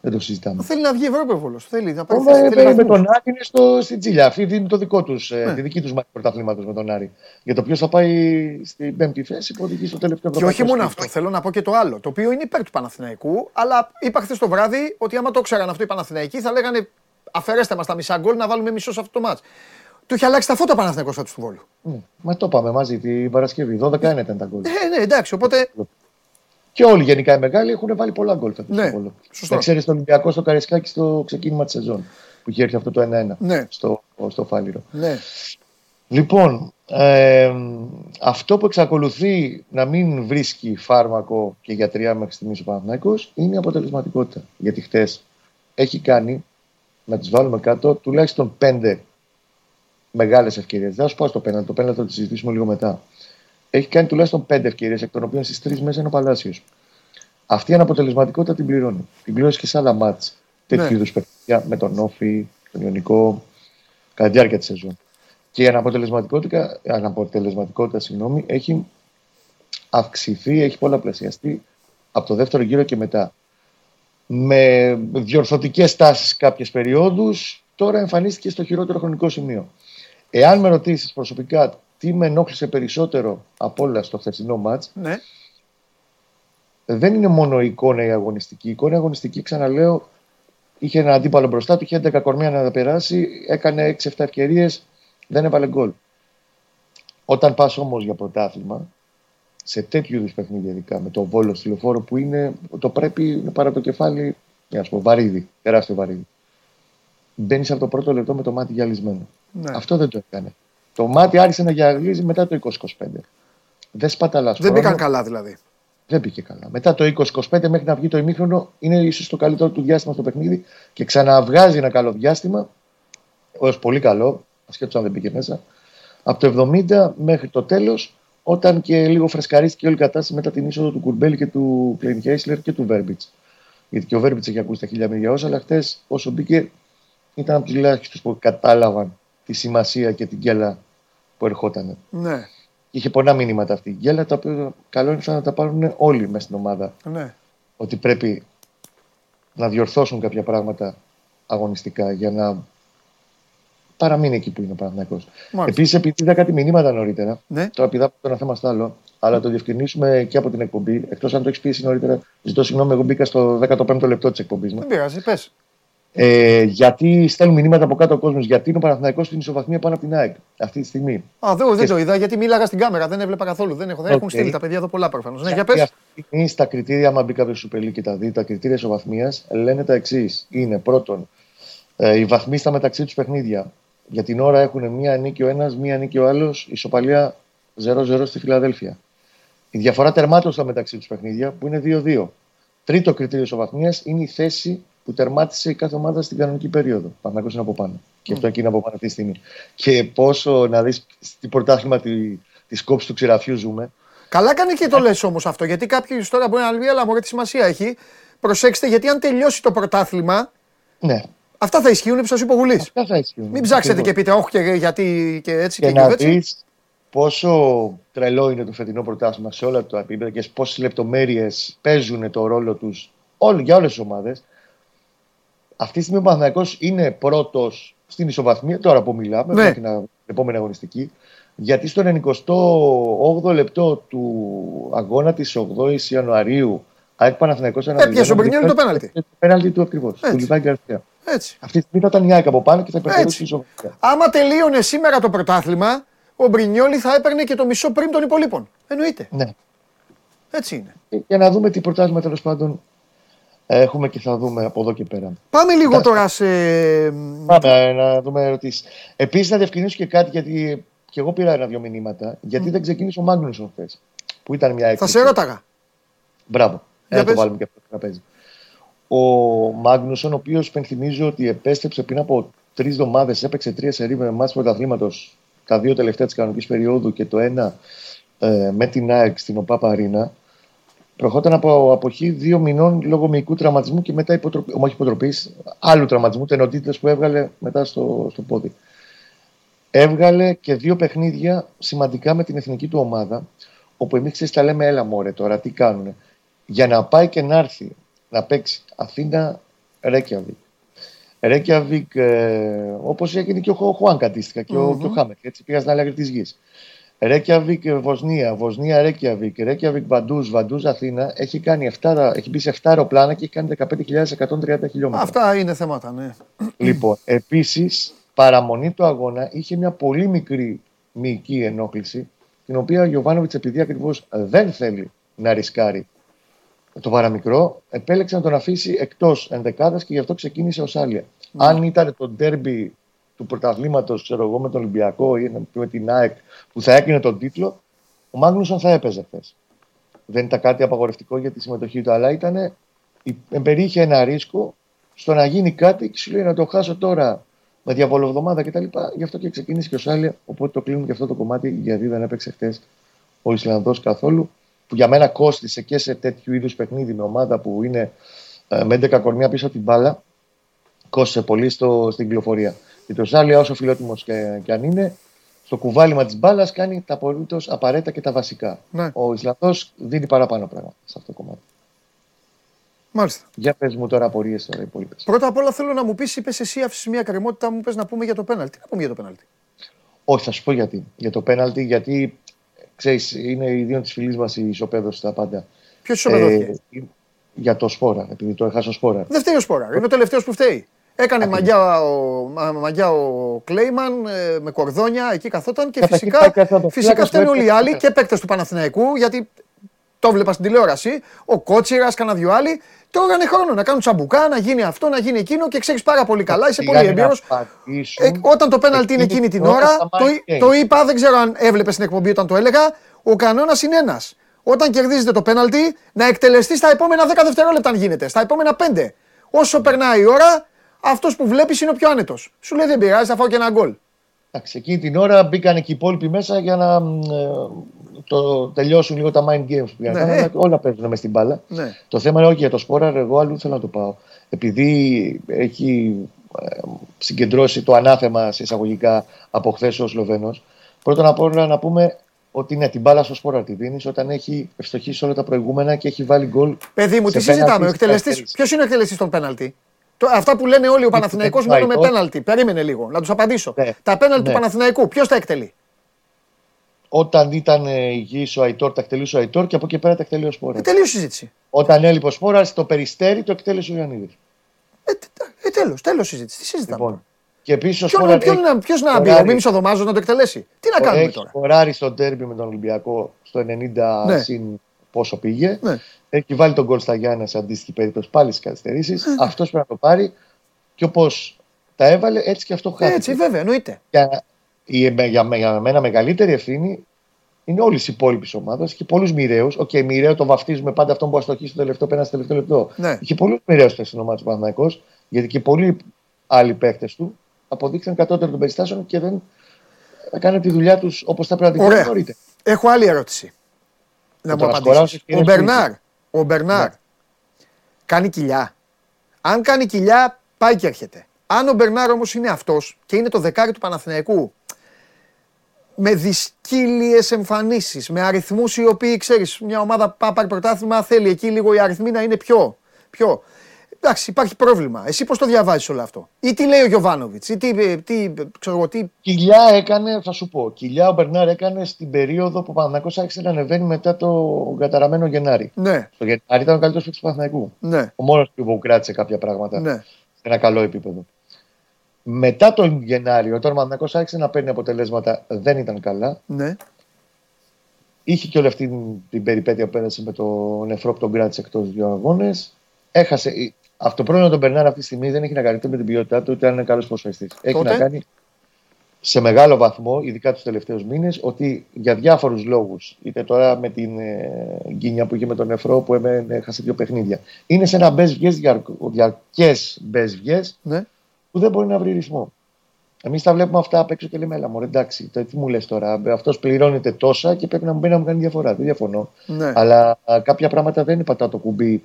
Δεν το συζητάμε. Θέλει να βγει Ευρώπη ο Βόλος. Θέλει να πάρει Ο θέση, Βα- θέλει με βαθμούς. τον Άρη είναι στο, στην Τζίλια. Αυτοί δίνουν το δικό τους, ε, Ναι. τη δική τους μάχη πρωταθλήματος με τον Άρη. Για το ποιος θα πάει στην πέμπτη θέση που οδηγεί στο τελευταίο Και όχι ευρωπαϊκό μόνο σπίτι. αυτό, θέλω να πω και το άλλο. Το οποίο είναι υπέρ του Παναθηναϊκού, αλλά είπα χθες το βράδυ ότι άμα το ξέραν αυτό οι Παναθηναϊκοί θα λέγανε αφαιρέστε μας τα μισά γκολ να βάλουμε μισό σε αυτό το μάτς. Του είχε αλλάξει τα φώτα ο Παναθηναϊκός φέτος τους Βόλου. Ναι, Μα το είπαμε μαζί την Παρασκευή. 12-1 ήταν τα γκολ. Ε, ναι, εντάξει, οπότε. Και όλοι γενικά οι μεγάλοι έχουν βάλει πολλά γκολ φέτος Ναι, στο Βόλο. σωστό. Να ξέρεις τον Ολυμπιακό στο Καρισκάκι στο ξεκίνημα της σεζόν. Που είχε έρθει αυτό το 1-1 Ναι. στο, στο Φάληρο. Ναι, Λοιπόν, ε, αυτό που εξακολουθεί να μην βρίσκει φάρμακο και γιατριά μέχρι στιγμής ο Παναθηναϊκός είναι η αποτελεσματικότητα. Γιατί χτες έχει κάνει, να τις βάλουμε κάτω, τουλάχιστον πέντε μεγάλες ευκαιρίες. Θα σου πω στο πέναλτι, το πέναλτι θα το συζητήσουμε λίγο μετά. Έχει κάνει τουλάχιστον πέντε ευκαιρίες, εκ των οποίων στις τρεις μέσα είναι ο Παλάσιος. Αυτή η αναποτελεσματικότητα την πληρώνει. Την πληρώνει και σε άλλα μάτς. Τέτοιου Ναι. είδους παιχνίδια με τον Όφη, τον Ιωνικό, κατά τη διάρκεια της σεζόν. Και η αναποτελεσματικότητα, η αναποτελεσματικότητα συγγνώμη, έχει αυξηθεί, έχει πολλαπλασιαστεί από το δεύτερο γύρο και μετά. Με διορθωτικές τάσεις κάποιες περιόδους, τώρα εμφανίστηκε στο χειρότερο χρονικό σημείο. Εάν με ρωτήσεις προσωπικά τι με ενόχλησε περισσότερο από όλα στο χθεσινό μάτς, ναι. δεν είναι μόνο η εικόνα η αγωνιστική. Η εικόνα η αγωνιστική, ξαναλέω, είχε ένα αντίπαλο μπροστά του, είχε 11 κορμιά να περάσει, έκανε 6-7 ευκαιρίες, δεν έβαλε γκολ. Όταν πας όμως για πρωτάθλημα, σε τέτοιου είδους παιχνίδια, ειδικά με το βόλο στη λεωφόρο που είναι, το πρέπει να πάρει το κεφάλι, α πούμε, βαρύδι, τεράστιο βαρύδι. Μπαίνεις από το πρώτο λεπτό με το μάτι γυαλισμένο. Ναι. Αυτό δεν το έκανε. Το μάτι άρχισε να γυαλίζει μετά το 20-25. Δεν σπαταλάς Δεν μπήκαν καλά δηλαδή. δεν πήγε καλά. Μετά το 20-25 μέχρι να βγει το ημίχρονο είναι ίσως το καλύτερο του διάστημα στο παιχνίδι και ξαναβγάζει ένα καλό διάστημα, ως πολύ καλό, ασχέτω αν δεν πήγε μέσα, από το 70 μέχρι το τέλος, όταν και λίγο φρεσκαρίστηκε όλη η κατάσταση μετά την είσοδο του Κουρμπέλη και του Κλέιν Χέισλερ και του Βέρμπιτς. Γιατί και ο Βέρμπιτς έχει ακούσει τα χίλια μίλια όσα, αλλά χτες όσο μπήκε ήταν από τους ελάχιστους που κατάλαβαν τη σημασία και την γκέλα που ερχόταν. Ναι, Είχε πολλά μηνύματα αυτή η γκέλα, τα οποία καλό είναι σαν να τα πάρουν όλοι μέσα στην ομάδα. ναι. Ότι πρέπει να διορθώσουν κάποια πράγματα αγωνιστικά για να παραμείνει εκεί που είναι ο Παναθηναϊκός. Μάλιστα. Επίσης, επειδή είδα κάτι μηνύματα νωρίτερα, Ναι. τώρα επειδή από το ένα θέμα στο άλλο, αλλά το διευκρινίσουμε και από την εκπομπή, εκτός αν το έχεις πει νωρίτερα, ζητώ συγγνώμη, εγώ μπήκα στο 15ο λεπτό της εκπομπής μα. Δεν πειράζει, πες. Ε, γιατί στέλνουν μηνύματα από κάτω ο κόσμος, γιατί είναι ο Παναθηναϊκός στην ισοβαθμία πάνω από την ΑΕΚ αυτή τη στιγμή. Α, δεν, δεν Και- το είδα γιατί μίλαγα στην κάμερα, δεν έβλεπα καθόλου. Δεν έχω, δεν έχουν Οκ. στείλει τα παιδιά εδώ πολλά προφανώς. Ναι, για Γιατί πες. αυτή τη στιγμή στα κριτήρια, άμα μπει κάποιος σου και τα δει, τα κριτήρια ισοβαθμίας λένε τα εξής. Είναι πρώτον, ε, οι βαθμοί στα μεταξύ τους παιχνίδια. Για την ώρα έχουν μία νίκη ο ένας, μία νίκη ο άλλος, ισοπαλία 0-0 στη Φιλαδέλφια. Η διαφορά τερμάτων στα μεταξύ τους παιχνίδια που είναι 2-2. Τρίτο κριτήριο ισοβαθμίας είναι η θέση που τερμάτισε η κάθε ομάδα στην κανονική περίοδο. Παναγό είναι από πάνω. Και αυτό εκεί είναι από πάνω αυτή τη στιγμή. Και πόσο να δεις στην πρωτάθλημα τη, της κόψης του ξηραφιού ζούμε. Καλά κάνει και το λες όμως αυτό, γιατί κάποιοι τώρα μπορεί να πει, αλλά μωρέ τι σημασία έχει. Προσέξτε, γιατί αν τελειώσει το πρωτάθλημα, Ναι, αυτά θα ισχύουν που σα είπε ο Γουλής. αυτά θα ισχύουν. Μην ψάξετε Ακριβώς. και πείτε, Όχι, και γιατί και έτσι και, και και, να έτσι. δεις πόσο τρελό είναι το φετινό πρωτάθλημα σε όλα τα επίπεδα και πόσες λεπτομέρειες παίζουν το ρόλο τους για όλες τις ομάδες. Αυτή τη στιγμή ο Παναθηναϊκός είναι πρώτος στην ισοβαθμία, τώρα που μιλάμε, Ναι. μέχρι την επόμενη αγωνιστική. Γιατί στο 98ο λεπτό του αγώνα της 8η Ιανουαρίου, ΑΕΚ Παναθηναϊκός ένα Έπιασε ο Μπρινιόλι το πέναλτι. Το πέναλτι του ακριβώς. Έτσι. Του Λιβάη Γκαρσία. έτσι. Αυτή τη στιγμή θα ήταν η ΑΕΚ από πάνω και θα υπερτερούσε η Έτσι. ισοβαθμία. Άμα τελείωνε σήμερα το πρωτάθλημα, ο Μπρινιόλι θα έπαιρνε και το μισό πριν των υπολείπων. Εννοείται. Ναι. Έτσι είναι. Ε, για να δούμε τι πρωτάθλημα τέλος πάντων έχουμε και θα δούμε από εδώ και πέρα. Πάμε λίγο Εντάξει. τώρα σε. Πάμε ε, να δούμε ερωτήσεις. Επίσης, να διευκρινίσω και κάτι, γιατί και εγώ πήρα ένα-δυο μηνύματα, γιατί δεν ξεκίνησε ο Μάγνουσον χθες. Που ήταν μια Θα έκπληξη. σε ρώταγα. Μπράβο. Για Ε, να το πες. βάλουμε και αυτό στο τραπέζι. Ο Μάγνουσον, ο οποίος υπενθυμίζω ότι επέστρεψε πριν από τρεις εβδομάδες, έπαιξε τρία σερή με εμάς πρωταθλήματος, τα δύο τελευταία της κανονικής περίοδου και το ένα ε, με την ΑΕΚ στην ΟΠΑΠ Αρίνα. Προχώταν από αποχή δύο μηνών λόγω μυϊκού τραυματισμού και μετά υποτροπή, όχι υποτροπής, άλλου τραυματισμού, τενοτήτητε που έβγαλε μετά στο, στο πόδι. Έβγαλε και δύο παιχνίδια σημαντικά με την εθνική του ομάδα, όπου εμείς ξέρεις, τα λέμε, έλα μωρέ τώρα, τι κάνουνε. Για να πάει και να έρθει να παίξει Αθήνα Ρέκιαβικ. Ρέκιαβικ, ε, όπως έγινε και ο Χο- Χουάνκ αντίστοιχα και, ο, Μμμ. και ο Χάμετ. Έτσι πήγα στην άλλη άκρη της γης. Ρέκιαβικ, ε, Βοσνία, Βοσνία, Ρέκιαβικ, Ρέκιαβικ, Βαντούζ, Βαντούζ, Αθήνα. Έχει, κάνει 7, έχει μπει σε 7 αεροπλάνα και έχει κάνει 15.130 χιλιόμετρα. Αυτά είναι θέματα, ναι. Λοιπόν, επίσης, παραμονή του αγώνα είχε μια πολύ μικρή μυϊκή ενόχληση, την οποία ο Γιωβάνοβιτς, επειδή ακριβώς δεν θέλει να ρισκάρει το παραμικρό, επέλεξε να τον αφήσει εκτός ενδεκάδας και γι' αυτό ξεκίνησε ω άλια. Αν ήταν το ντέρμπι του πρωταθλήματος, ξέρω εγώ, με τον Ολυμπιακό ή με την ΑΕΚ που θα έκρινε τον τίτλο, ο Μάγνουσον θα έπαιζε χθες. Δεν ήταν κάτι απαγορευτικό για τη συμμετοχή του, αλλά ήταν, εμπεριείχε ένα ρίσκο στο να γίνει κάτι και σου λέει να το χάσω τώρα με διαβολοβδομάδα κτλ. Γι' αυτό και ξεκίνησε και ο Σάλια. Οπότε το κλείνουμε και αυτό το κομμάτι, γιατί δεν έπαιξε χθες ο Ισλανδός καθόλου. Που για μένα κόστησε και σε τέτοιου είδους παιχνίδι με ομάδα που είναι ε, με 11 κορμιά πίσω από την μπάλα. Κόστησε πολύ στο, στην κυκλοφορία. Και το Σάλια, όσο φιλότιμος και, και αν είναι, στο κουβάλιμα της μπάλας κάνει τα απολύτως απαραίτητα και τα βασικά. Ναι. Ο Ισλανδός δίνει παραπάνω πράγματα σε αυτό το κομμάτι. Μάλιστα. Για πες μου τώρα απορίες τώρα οι υπόλοιπες. Πρώτα απ' όλα θέλω να μου πεις, είπες εσύ, άφησες μια κρεμότητα, μου πες να πούμε για το πέναλτι. Τι να πούμε για το πέναλτι. Όχι, θα σου πω γιατί. Για το πέναλτι, γιατί ξέρεις, είναι η δύο της φίλη μας η ισοπαίδωση στα πάντα. Ποιος ισοπεδώθηκε; Ε, για το σπόρα, επειδή το έχασε ο σπόρα. Δεν φταίει ο Σπόρα. Είναι ο τελευταίος που φταίει. Έκανε μαγιά ο, μα- μαγιά ο Κλέιμαν ε, με κορδόνια, εκεί καθόταν και Καταρχήν φυσικά, πάει και αυτό το φυσικά φλάκας φταίνουν που όλοι οι έπαιξε. άλλοι και παίκτες του Παναθηναϊκού γιατί το βλέπα στην τηλεόραση. Ο Κότσιρας, κανένα δυο άλλοι. Τρώγανε χρόνο να κάνουν τσαμπουκά, να γίνει αυτό, να γίνει εκείνο και ξέρεις πάρα πολύ καλά. Είσαι πολύ Σιγά-σιγά έμπειρος. πατήσουν. Ε, όταν το πέναλτι είναι εκείνη την ώρα, στα το, mind το games. είπα, δεν ξέρω αν έβλεπε στην εκπομπή όταν το έλεγα. Ο κανόνας είναι ένας. Όταν κερδίζετε το πέναλτι, να εκτελεστεί στα επόμενα 10 δευτερόλεπτα αν γίνεται. Στα επόμενα 5. Όσο περνάει η ώρα, αυτός που βλέπεις είναι ο πιο άνετος. Σου λέει δεν πειράζει, θα φάω και ένα γκολ. Εντάξει, εκείνη την ώρα μπήκαν και οι υπόλοιποι μέσα για να μ, ε, το τελειώσουν λίγο τα mind games που πήγαν. Ναι. να κάνουν, αλλά όλα παίζουν μες στην μπάλα. Ναι. Το θέμα είναι όχι για το σπόρα, εγώ αλλού θέλω να το πάω. Επειδή έχει ε, συγκεντρώσει το ανάθεμα σε εισαγωγικά από χθες ο Σλοβαίνος, πρώτον απ' όλα να πούμε ότι ναι, την μπάλα στο σπόρα τη δίνεις όταν έχει ευστοχήσει όλα τα προηγούμενα και έχει βάλει γκολ. Παιδί μου, σε τι συζητάμε. Ο πέναλτι εκτελεστής, στις ποιος είναι ο εκτελεστής των πέναλτι; Το, αυτά που λένε όλοι ο Παναθηναϊκός δεν μόνο με πάει, πέναλτι. Περίμενε λίγο, να τους απαντήσω. Ναι. Τα πέναλτι του Ναι. Παναθηναϊκού, ποιος τα εκτελεί; Όταν ήταν ε, υγιής ο Αϊτόρ, τα εκτελούσε ο Αϊτόρ και από εκεί πέρα τα εκτελεί ο Σπόρας. Ε, τελείωσε η συζήτηση. Όταν έλειπε ο Σπόρας, το περιστέρι το εκτέλεσε ο Ιωαννίδης. Ε, ε, τέλος, τέλος συζήτηση. Τι συζητάμε. Λοιπόν, και επίσης ο Ποιον, Σπόραρ. ποιον, να- ποιος να μπει, ο Μίμης ο Δομάζος να το εκτελέσει; Τι να κάνουμε έχει τώρα; σκοράρει στο ντέρμπι με τον Ολυμπιακό στο 90 Ναι. συν πόσο πήγε. Ναι. Έχει βάλει τον γκολ στα Γιάννα σε αντίστοιχη περίπτωση πάλι στις καθυστερήσεις. Ναι. Αυτός πρέπει να το πάρει. Και όπως τα έβαλε, έτσι και αυτό χάθηκε. Έτσι, βέβαια, εννοείται. Για, η, για, για μένα μεγαλύτερη ευθύνη είναι όλης τη υπόλοιπης ομάδας. Είχε πολλούς μοιραίους. OK, okay, μοιραίο το βαφτίζουμε πάντα αυτόν που αστοχεί στο τελευταίο πέναλτι στο τελευταίο λεπτό. Ναι. Είχε πολλούς μοιραίους στην ομάδα του Παναθηναϊκού, γιατί και πολλοί άλλοι παίχτε του αποδείξαν κατώτερο των περιστάσεων και δεν έκαναν τη δουλειά τους όπως θα πρέπει να την Ωραία. κάνουν νωρίτερα. Έχω άλλη ερώτηση. Να μου το να απαντήσεις. σκοράσεις και Ο είναι Μπερνάρ, ο Μπερνάρ Ναι. κάνει κοιλιά. Αν κάνει κοιλιά, πάει και έρχεται. Αν ο Μπερνάρ όμως είναι αυτός και είναι το δεκάρι του Παναθηναϊκού με δυσκύλιες εμφανίσεις, με αριθμούς οι οποίοι, ξέρεις, μια ομάδα που πάει να πάρει πρωτάθλημα θέλει εκεί λίγο οι αριθμοί να είναι πιο, πιο. Εντάξει, υπάρχει πρόβλημα. Εσύ πώς το διαβάζεις όλο αυτό; Ή τι λέει ο Γιωβάνοβιτς, ή τι, τι, ξέρω εγώ, τι, Κοιλιά έκανε, θα σου πω, κοιλιά ο Μπερνάρ έκανε στην περίοδο που ο Παναθηναϊκός άρχισε να ανεβαίνει μετά το καταραμένο Γενάρη. ναι, Στο Γενάρη ήταν ο καλύτερος παίκτης του Παναθηναϊκού. ναι, Ο μόνος που κράτησε κάποια πράγματα ναι. σε ένα καλό επίπεδο. Μετά τον Γενάρη, όταν ο Παναθηναϊκός άρχισε να παίρνει αποτελέσματα, δεν ήταν καλά. ναι. Είχε και όλη αυτή την, την περιπέτεια που πέρασε με το νεφρό που τον κράτησε εκτός δύο αγώνες. Έχασε. Αυτό το πρόβλημα τον Μπερνάρ αυτή τη στιγμή δεν έχει να κάνει ούτε με την ποιότητά του, ούτε αν είναι καλός προσφεστή. Έχει Τότε; να κάνει σε μεγάλο βαθμό, ειδικά τους τελευταίους μήνες, ότι για διάφορους λόγους, είτε τώρα με την ε, γκίνια που είχε με τον νεφρό που έμενε, έχασε δύο παιχνίδια, είναι σε ένα μπες διαρκές μπες ναι. που δεν μπορεί να βρει ρυθμό. Εμείς τα βλέπουμε αυτά απ' έξω και λέμε, Ελά, μωρέ, εντάξει, το, τι μου λες τώρα. Αυτός πληρώνεται τόσα και πρέπει να μου μπαίνει να μου κάνει διαφορά. Δεν διαφωνώ. ναι. Αλλά α, κάποια πράγματα δεν είναι πατά το κουμπί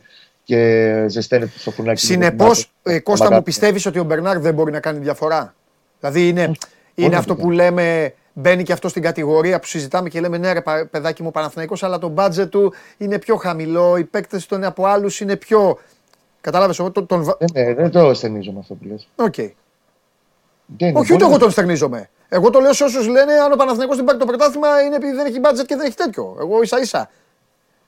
και ζεσταίνεται στο φουνάκι. Συνεπώς, ε, Κώστα μου, πιστεύεις ότι ο Μπερνάρ δεν μπορεί να κάνει διαφορά; Δηλαδή είναι, είναι να αυτό το που λέμε, μπαίνει και αυτό στην κατηγορία που συζητάμε και λέμε ναι, ρε πα- παιδάκι μου Παναθηναϊκός, αλλά το μπάτζετ του είναι πιο χαμηλό, οι παίκτες του είναι από άλλους είναι πιο. Κατάλαβες εγώ τον. τον... βα- Δεν, ε, δεν το ενστερνίζομαι με αυτό που λες. Οκ. Όχι, ούτε εγώ τον ενστερνίζομαι. Εγώ το λέω σε όσους λένε αν ο Παναθηναϊκός δεν πάρει το πρωτάθλημα είναι επειδή δεν έχει budget και δεν έχει τέτοιο. Εγώ ίσα ίσα.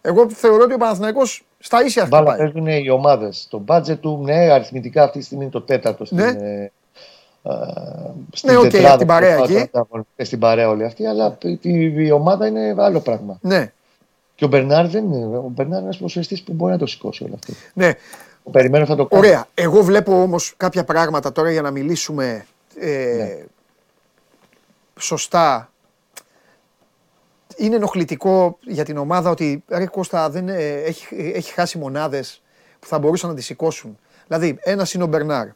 Εγώ θεωρώ ότι ο Παναθηναϊκός στα ίσια Μπάλα χτυπάει. παίζουν οι ομάδες. Το budget του, ναι, αριθμητικά αυτή τη στιγμή είναι το τέταρτο στην. Ναι. ε, ε, στην Ναι, οκ, τετράδα από την παρέα που εκεί. πάνε ανταγωνιστές Στην παρέα όλη αυτή, αλλά η, η ομάδα είναι άλλο πράγμα. Ναι, Και ο Μπερνάρ δεν είναι. Ο Μπερνάρ είναι ένας προσφεστή που μπορεί να το σηκώσει όλο αυτό. ναι. Περιμένω θα το κάνει. Ωραία. Εγώ βλέπω όμως κάποια πράγματα τώρα για να μιλήσουμε ε, Ναι. σωστά. Είναι ενοχλητικό για την ομάδα ότι ρε Κώστα δεν, ε, έχει, έχει χάσει μονάδες που θα μπορούσαν να τη σηκώσουν. Δηλαδή, ένας είναι ο Μπερνάρ.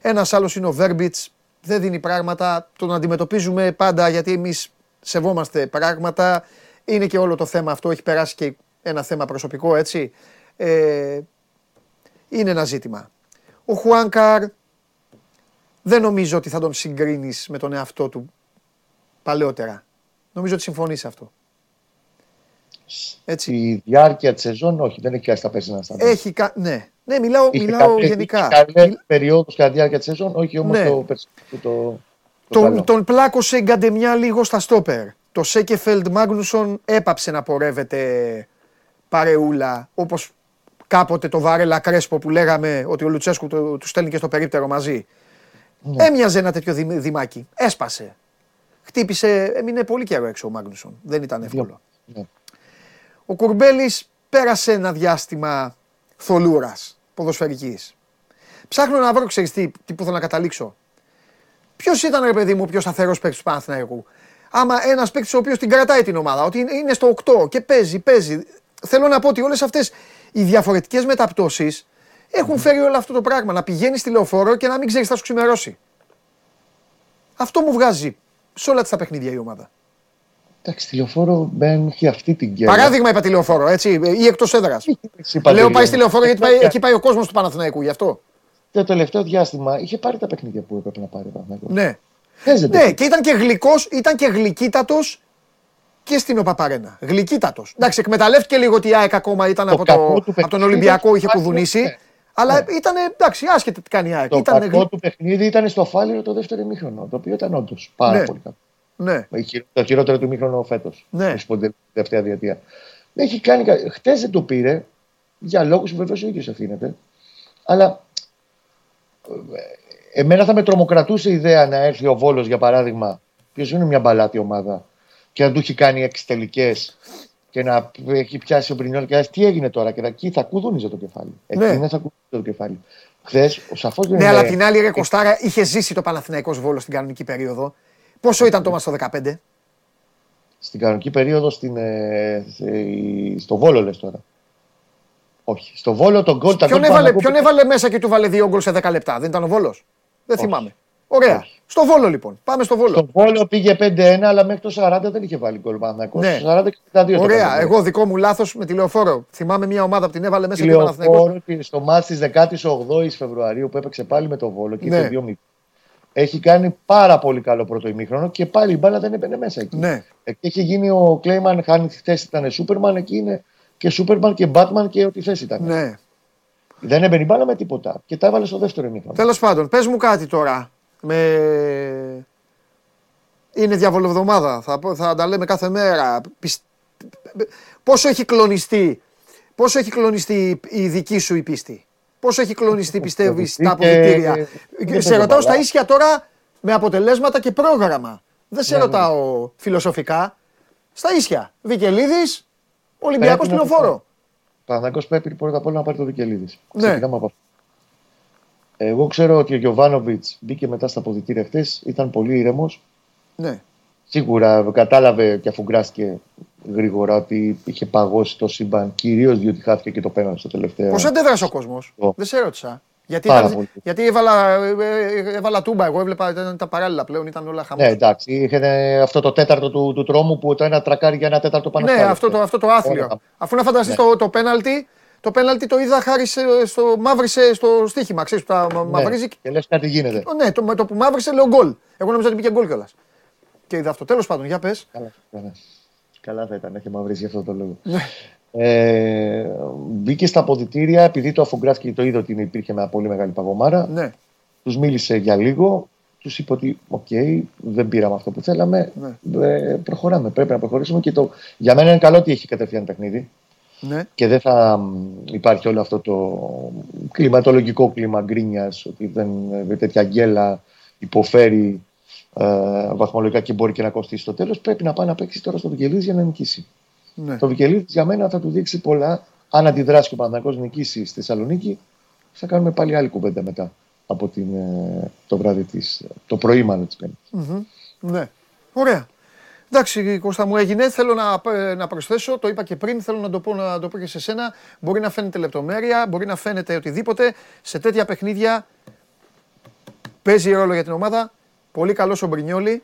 Ένας άλλος είναι ο Βέρμπιτς. Δεν δίνει πράγματα. Τον αντιμετωπίζουμε πάντα γιατί εμείς σεβόμαστε πράγματα. Είναι και όλο το θέμα αυτό. Έχει περάσει και ένα θέμα προσωπικό έτσι. Ε, είναι ένα ζήτημα. Ο Χουάνκαρ δεν νομίζω ότι θα τον συγκρίνεις με τον εαυτό του παλαιότερα. Νομίζω ότι συμφωνείς σε αυτό. Έτσι. Στη διάρκεια της σεζόν, όχι, δεν έχει κάνει τα πέσινα στα Έχει κα... Ναι, ναι μιλάω, Είχε μιλάω κάποιες- γενικά. είχε καλές Μιλ- περιόδους κατά τη διάρκεια της σεζόν, όχι όμως Ναι. το περσινό το, το, Τον, καλό. τον πλάκωσε η Γκαντεμιά λίγο στα στόπερ. Το Σέκεφελντ Μάγνουσον έπαψε να πορεύεται παρεούλα όπως κάποτε το Βάρελα Κρέσπο που λέγαμε ότι ο Λουτσέσκου του, του στέλνει και στο περίπτερο μαζί. Έμοιαζε ένα τέτοιο δημ- δημάκι. Έσπασε. Χτύπησε, έμεινε πολύ καιρό έξω ο Μάγνουσον. Δεν ήταν εύκολο. Ναι. Ο Κουρμπέλης πέρασε ένα διάστημα θολούρας ποδοσφαιρικής. Ψάχνω να βρω, ξέρεις τι, τι που θέλω να καταλήξω. Ποιος ήταν, ρε παιδί μου, ο πιο σταθερός παίκτης του Παναθηναϊκού; Άμα ένας παίκτης ο οποίος την κρατάει την ομάδα, ότι είναι- είναι στο 8 και παίζει, παίζει. Θέλω να πω ότι όλες αυτές οι διαφορετικές μεταπτώσεις έχουν φέρει όλο αυτό το πράγμα. Να πηγαίνει στη λεωφόρο και να μην ξέρεις τι θα σου ξημερώσει. Αυτό μου βγάζει σε όλα τα παιχνίδια η ομάδα. Εντάξει, τηλεοφόρο δεν έχει αυτή την κέρδη. Παράδειγμα είπα τη λεωφόρο, έτσι, ή εκτός έδρας. Λέω πάει στη λεωφόρο γιατί πάει, εκεί πάει ο κόσμος του Παναθηναϊκού, γι' αυτό. Το τελευταίο διάστημα είχε πάρει τα παιχνίδια που έπρεπε να πάρει. ο Παναθηναϊκός. Ναι. Παίζεται. Ναι, και ήταν και γλυκός, ήταν και γλυκύτατος και στην ΟΠΑΠΑΡΕΝΑ. Γλυκύτατος. Εντάξει, εκμεταλλεύτηκε λίγο ότι η ΑΕΚ ακόμα ήταν Το από, κακό το, του από τον παιχνίδι Ολυμπιακό, ήταν είχε στο κουδουνίσει. Ναι. Αλλά Ναι. ήταν εντάξει, άσχετα τι κάνει η ΑΕΚ. Το Ήταν κακό του παιχνίδι ήταν στο φάληρο το δεύτερο ημίχρονο, το οποίο ήταν όντως πάρα Ναι. πολύ κακό. Ναι, Η χει- Το χειρότερο του ημίχρονο φέτος. Ναι. Την τελευταία διετία. Έχει κάνει. Χτες δεν το πήρε για λόγους που βεβαίως ο ίδιος ευθύνεται. Αλλά ε, εμένα θα με τρομοκρατούσε η ιδέα να έρθει ο Βόλος για παράδειγμα, ποιος είναι μια μπαλάτη ομάδα, και να του έχει κάνει έξι τελικές και να έχει πιάσει ο Μπρινιόλ και να λέει, τι έγινε τώρα και εκεί θα κουδούνιζε το κεφάλι. Εκεί Ναι. δεν θα κουδούνιζε το κεφάλι. Χθες σαφώ δεν ναι είναι- αλλά απ' την άλλη, ρε Κοστάρα, είχε ζήσει το Παναθηναϊκός Βόλος στην κανονική περίοδο. Πόσο ήταν το μας το 15, Στην κανονική περίοδο στην, ε, σε- στο Βόλο λες τώρα. Όχι. Στο Βόλο τον γκολ τα ποιον γκολ έβαλε, Παναγόπουλου- ποιον έβαλε μέσα και του βάλε δύο γκολ σε 10 λεπτά, δεν ήταν ο Βόλος; Δεν Όχι. θυμάμαι. Ωραία. Όχι. Στο Βόλο λοιπόν. Πάμε στο Βόλο. Στο Βόλο πήγε 5-1, αλλά μέχρι το 40 δεν είχε βάλει γκολ Παναγόπουλος. Ναι. Στο 40 και 62 το Ωραία. έκανε. Εγώ δικό μου λάθος με τηλεοφόρο. Θυμάμαι μια ομάδα που την έβαλε μέσα και ο Παναθηναϊκός. Τηλεοφόρο και στο μάτς της 18ης Φεβρουαρίου που έπαιξε πάλι με το Βόλο και Ναι. είχε 2-0. Έχει κάνει πάρα πολύ καλό πρώτο ημίχρονο και πάλι η μπάλα δεν έμπαινε μέσα εκεί. Ναι. Εκεί είχε γίνει ο Κλέιμαν, χάνει τη θέση, ήταν Σούπερμαν, εκεί είναι και Σούπερμαν και Μπάτμαν και ό,τι θέση ήταν. Ναι. Δεν έμπαινε η μπάλα με τίποτα και τα έβαλε στο δεύτερο ημίχρονο. Τέλος πάντων, πες μου κάτι τώρα. Με... Είναι διαβολοβδομάδα. Θα, πω- θα τα λέμε κάθε μέρα. Πισ- Πόσο έχει κλονιστεί, πόσο έχει κλονιστεί η δική σου η πίστη; Πόσο έχει κλονιστεί πιστεύεις στα και- αποδητήρια; δεν σε παίζω ρωτάω στα μπαλά. ίσια τώρα με αποτελέσματα και πρόγραμμα. Δεν σε Ναι, ναι. ρωτάω φιλοσοφικά. Στα ίσια. Βικελίδης, Ολυμπιακός Πρέπει να Τηλεοφόρο. Παναγό πρέπει πρώτα απ' όλα να πάρει το Βικελίδης. Ναι. Ξεκινάμε από αυτό. Εγώ ξέρω ότι ο Γιωβάνοβιτς μπήκε μετά στα αποδητήρια χθε, ήταν πολύ ήρεμος. Ναι. Σίγουρα κατάλαβε και αφού γκράστηκε γρήγορα ότι είχε παγώσει το σύμπαν, κυρίως διότι χάθηκε και το πέναλτι στο τελευταίο. Πώς αντέδρασε ο κόσμος, Εγώ. δεν σε ρώτησα. Γιατί, Πάρα ήταν- πολύ. γιατί έβαλα, ε, ε, έβαλα τούμπα, εγώ έβλεπα ήταν τα παράλληλα πλέον, ήταν όλα χαμός. Ναι, εντάξει. Είχε ε, αυτό το τέταρτο του, του τρόμου που το ένα τρακάρι για ένα τέταρτο πάνω Ναι, στο άλλο. αυτό το, αυτό το άθλιο. Όλα. Αφού να φανταστείς Ναι. το, το πέναλτι, το πέναλτι το είδα χάρη σε- στο μαύρισε στο στοίχημα. Ξέρεις που τα μα- Ναι. μαυρίζει. Και λες κάτι γίνεται. Ναι, το, με το που μαύρισε λέω γκολ. Εγώ νόμιζα ότι πήγε γκολ κιόλας. Και είδα αυτό. Τέλος πάντων, για πες. Καλά, καλά. Καλά θα ήταν να είχε μαυρίσει για αυτό το λόγο. Ναι. Ε, μπήκε στα αποδυτήρια επειδή το αφουγκράστηκε το είδε ότι υπήρχε μια πολύ μεγάλη παγωμάρα. Ναι, Τους μίλησε για λίγο. Τους είπε ότι, οκ, δεν πήραμε αυτό που θέλαμε. Ναι. Ε, προχωράμε. Πρέπει να προχωρήσουμε. Και το... Για μένα είναι καλό ότι έχει κατευθείαν παιχνίδι ναι, και δεν θα μ, υπάρχει όλο αυτό το κλιματολογικό κλίμα γκρίνιας, ότι δεν, ε, τέτοια γκέλα υποφέρει ε, βαθμολογικά και μπορεί και να κοστίσει στο τέλος. Πρέπει να πάει να παίξει τώρα στο Βικελίδη για να νικήσει. ναι. Το Βικελίδη για μένα θα του δείξει πολλά. Αν αντιδράσει και ο Παναγιώ νικήσει στη Θεσσαλονίκη, θα κάνουμε πάλι άλλη κουβέντα μετά από την, ε, το βράδυ της, το πρωί μάλλον της Πέμπτης. Μμμ. Ναι. Ωραία. Εντάξει, Κώστα μου έγινε. Θέλω να, ε, να προσθέσω, το είπα και πριν, θέλω να το, πω, να το πω και σε σένα. Μπορεί να φαίνεται λεπτομέρεια, μπορεί να φαίνεται οτιδήποτε. Σε τέτοια παιχνίδια παίζει ρόλο για την ομάδα. Πολύ καλός ο Μπρινιόλη.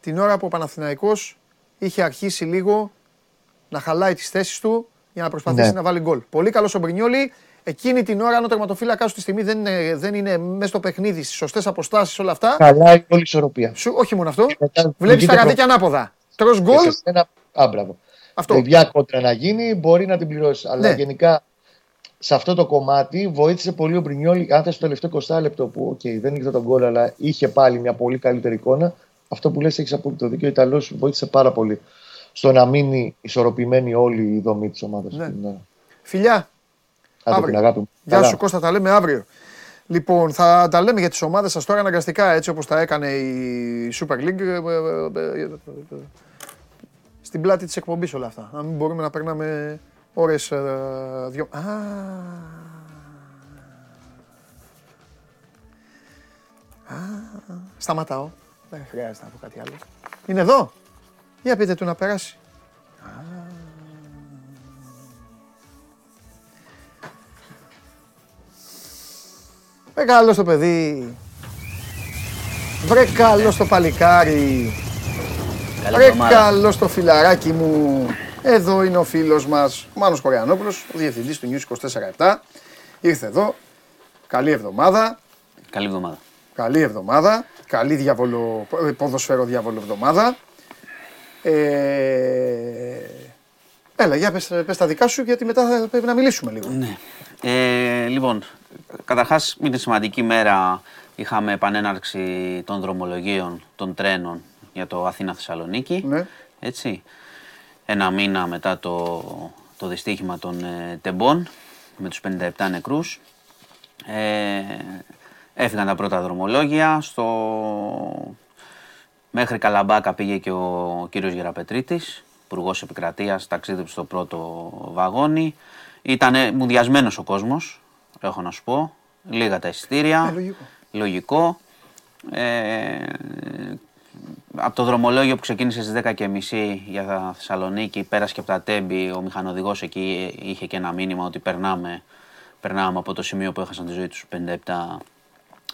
Την ώρα που ο Παναθηναϊκός είχε αρχίσει λίγο να χαλάει τις θέσεις του για να προσπαθήσει Ναι. να βάλει γκολ. Πολύ καλός ο Μπρινιόλη. Εκείνη την ώρα, αν ο τερματοφύλακα σου τη στιγμή δεν είναι, δεν είναι μέσα στο παιχνίδι, στις σωστές αποστάσεις, όλα αυτά. Χαλάει όλη η ισορροπία. Σου, όχι μόνο αυτό. μετά Βλέπεις τα βγείτε γαδίκια ανάποδα. Τρως Και γκολ. σε σένα, α, μπράβο. Αυτό. Παιδιά κόντρα να γίνει, μπορεί να την πληρώσει. Αλλά Ναι. γενικά σε αυτό το κομμάτι βοήθησε πολύ ο Μπρινιόλη. Αν θες στο τελευταίο 20 λεπτό που okay, δεν ήρθε τον γκολ, αλλά είχε πάλι μια πολύ καλύτερη εικόνα. Αυτό που λες έχεις απόλυτο δίκιο. Ο Ιταλός βοήθησε πάρα πολύ στο να μείνει ισορροπημένη όλη η δομή της ομάδας. Ναι. Φιλιά. Άντε την Αύριο. αγάπη μου. Γεια Καλά. σου Κώστα, τα λέμε αύριο. Λοιπόν, θα τα λέμε για τις ομάδες σας τώρα αναγκαστικά έτσι όπως τα έκανε η Super League ε, ε, ε, ε, στην πλάτη της εκπομπής όλα αυτά. Να μην μπορούμε να περνάμε ώρες ε, δυο... Α, Α, σταματάω. Δεν χρειάζεται να πω κάτι άλλο. Είναι εδώ. Για πείτε του να περάσει. Βρε καλό το παιδί. Βρε καλό το παλικάρι. Καλή Βρε εβδομάδα. καλό το φιλαράκι μου. Εδώ είναι ο φίλος μας, ο Μάνος Κοριανόπουλος, ο διευθυντής του News 24-7. Ήρθε εδώ. Καλή εβδομάδα. Καλή εβδομάδα. Καλή εβδομάδα. Καλή διαβολο, ε, ποδοσφαίρο διάβολο εβδομάδα. Ε, έλα, για πες, πες τα δικά σου γιατί μετά θα πρέπει να μιλήσουμε λίγο. Ναι. Ε, λοιπόν, καταρχάς είναι σημαντική μέρα. Είχαμε επανέναρξη των δρομολογίων των τρένων για το Αθήνα-Θεσσαλονίκη. Ναι. Έτσι. Ένα μήνα μετά το, το δυστύχημα των ε, τεμπών με τους 57 νεκρούς. Ε, έφυγαν τα πρώτα δρομολόγια. Στο... Μέχρι Καλαμπάκα πήγε και ο κύριος Γεραπετρίτης, υπουργός Επικρατείας, ταξίδεψε στο πρώτο βαγόνι. Ήταν μουδιασμένος ο κόσμος, έχω να σου πω. Λίγα τα εισιτήρια. Ε, λογικό. Λογικό. Ε, από το δρομολόγιο που ξεκίνησε στις 10.30 για τα Θεσσαλονίκη, πέρασε και από τα Τέμπη, ο μηχανοδηγός εκεί είχε και ένα μήνυμα ότι περνάμε, περνάμε από το σημείο που έχασαν τη ζωή τους 57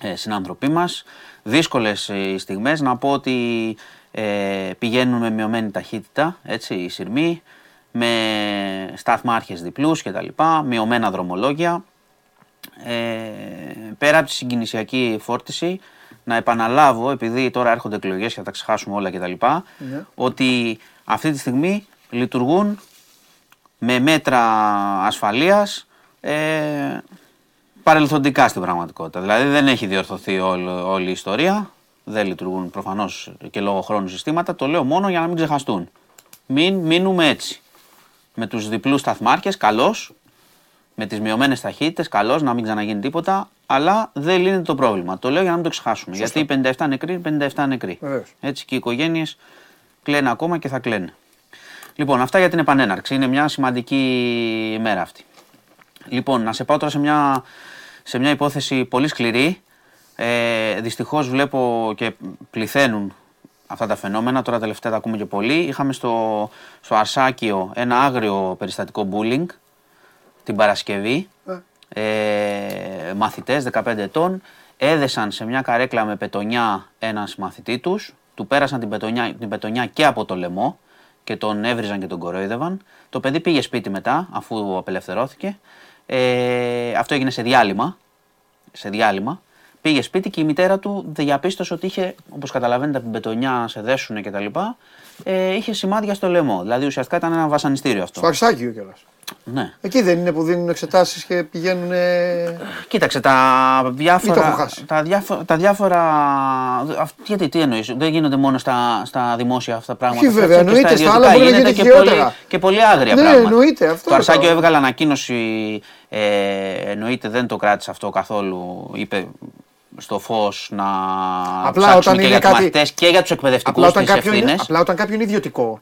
ε, συνάνθρωποι μας. Δύσκολες ε, οι στιγμές, να πω ότι ε, πηγαίνουν με μειωμένη ταχύτητα, έτσι, οι σειρμοί, με σταθμάρχες διπλούς κτλ, μειωμένα δρομολόγια. Ε, πέρα από τη συγκινησιακή φόρτιση, να επαναλάβω, επειδή τώρα έρχονται εκλογές και θα τα ξεχάσουμε όλα κτλ, Ναι. ότι αυτή τη στιγμή λειτουργούν με μέτρα ασφαλείας ε, παρελθοντικά στην πραγματικότητα. Δηλαδή δεν έχει διορθωθεί όλη, όλη η ιστορία, δεν λειτουργούν προφανώς και λόγω χρόνου συστήματα, το λέω μόνο για να μην ξεχαστούν. Μην μείνουμε έτσι. Με τους διπλούς σταθμάρχες, καλώς, με τις μειωμένες ταχύτητες, καλώ να μην ξαναγίνει τίποτα, αλλά δεν λύνεται το πρόβλημα. Το λέω για να μην το ξεχάσουμε. Γιατί οι 57 νεκροί είναι 57 νεκροί. Βεβαίως. Έτσι και οι οικογένειες κλαίνουν ακόμα και θα κλαίνουν. Λοιπόν, αυτά για την επανέναρξη. Είναι μια σημαντική ημέρα αυτή. Λοιπόν, να σε πάω τώρα σε μια, σε μια υπόθεση πολύ σκληρή. Ε, Δυστυχώς βλέπω και πληθαίνουν αυτά τα φαινόμενα. Τώρα τελευταία τα ακούμε και πολύ. Είχαμε στο, στο Αρσάκιο ένα άγριο περιστατικό bullying την Παρασκευή. Ε, μαθητές 15 ετών έδεσαν σε μια καρέκλα με πετονιά ένας μαθητή τους, του πέρασαν την πετονιά, την πετονιά και από το λαιμό και τον έβριζαν και τον κορόιδευαν. Το παιδί πήγε σπίτι μετά αφού απελευθερώθηκε. Ε, αυτό έγινε σε διάλειμμα. Σε διάλειμμα. Πήγε σπίτι και η μητέρα του διαπίστωσε ότι είχε, όπως καταλαβαίνετε, από την πετονιά να σε δέσουν κτλ. Ε, είχε σημάδια στο λαιμό. Δηλαδή ουσιαστικά ήταν ένα βασανιστήριο αυτό. Στο Αρσάκιο κιόλας. Ναι. Εκεί δεν είναι που δίνουν εξετάσεις και πηγαίνουν. Κοίταξε τα Ή το διάφορα. έχω χάσει. Τα, διάφο- τα διάφορα. αυ- Γιατί, τι εννοείς, δεν γίνονται μόνο στα, στα δημόσια αυτά τα πράγματα. Όχι, βέβαια, και εννοείται, στα ιδιωτικά άλλα μπορεί να γίνεται γίνεται και πολύ, χειρότερα. και πολύ άγρια Ναι, πράγματα. εννοείται, αυτό Το Αρσάκιο είπα. έβγαλε ανακοίνωση. Ε, εννοείται δεν το κράτησε αυτό καθόλου. Είπε στο φως να Απλά ψάξουν όταν και είναι για κάτι- τους μαθητές και για τους εκπαιδευτικούς Απλά όταν, τις κάποιο είναι, ευθύνες. απλά όταν κάποιο είναι ιδιωτικό,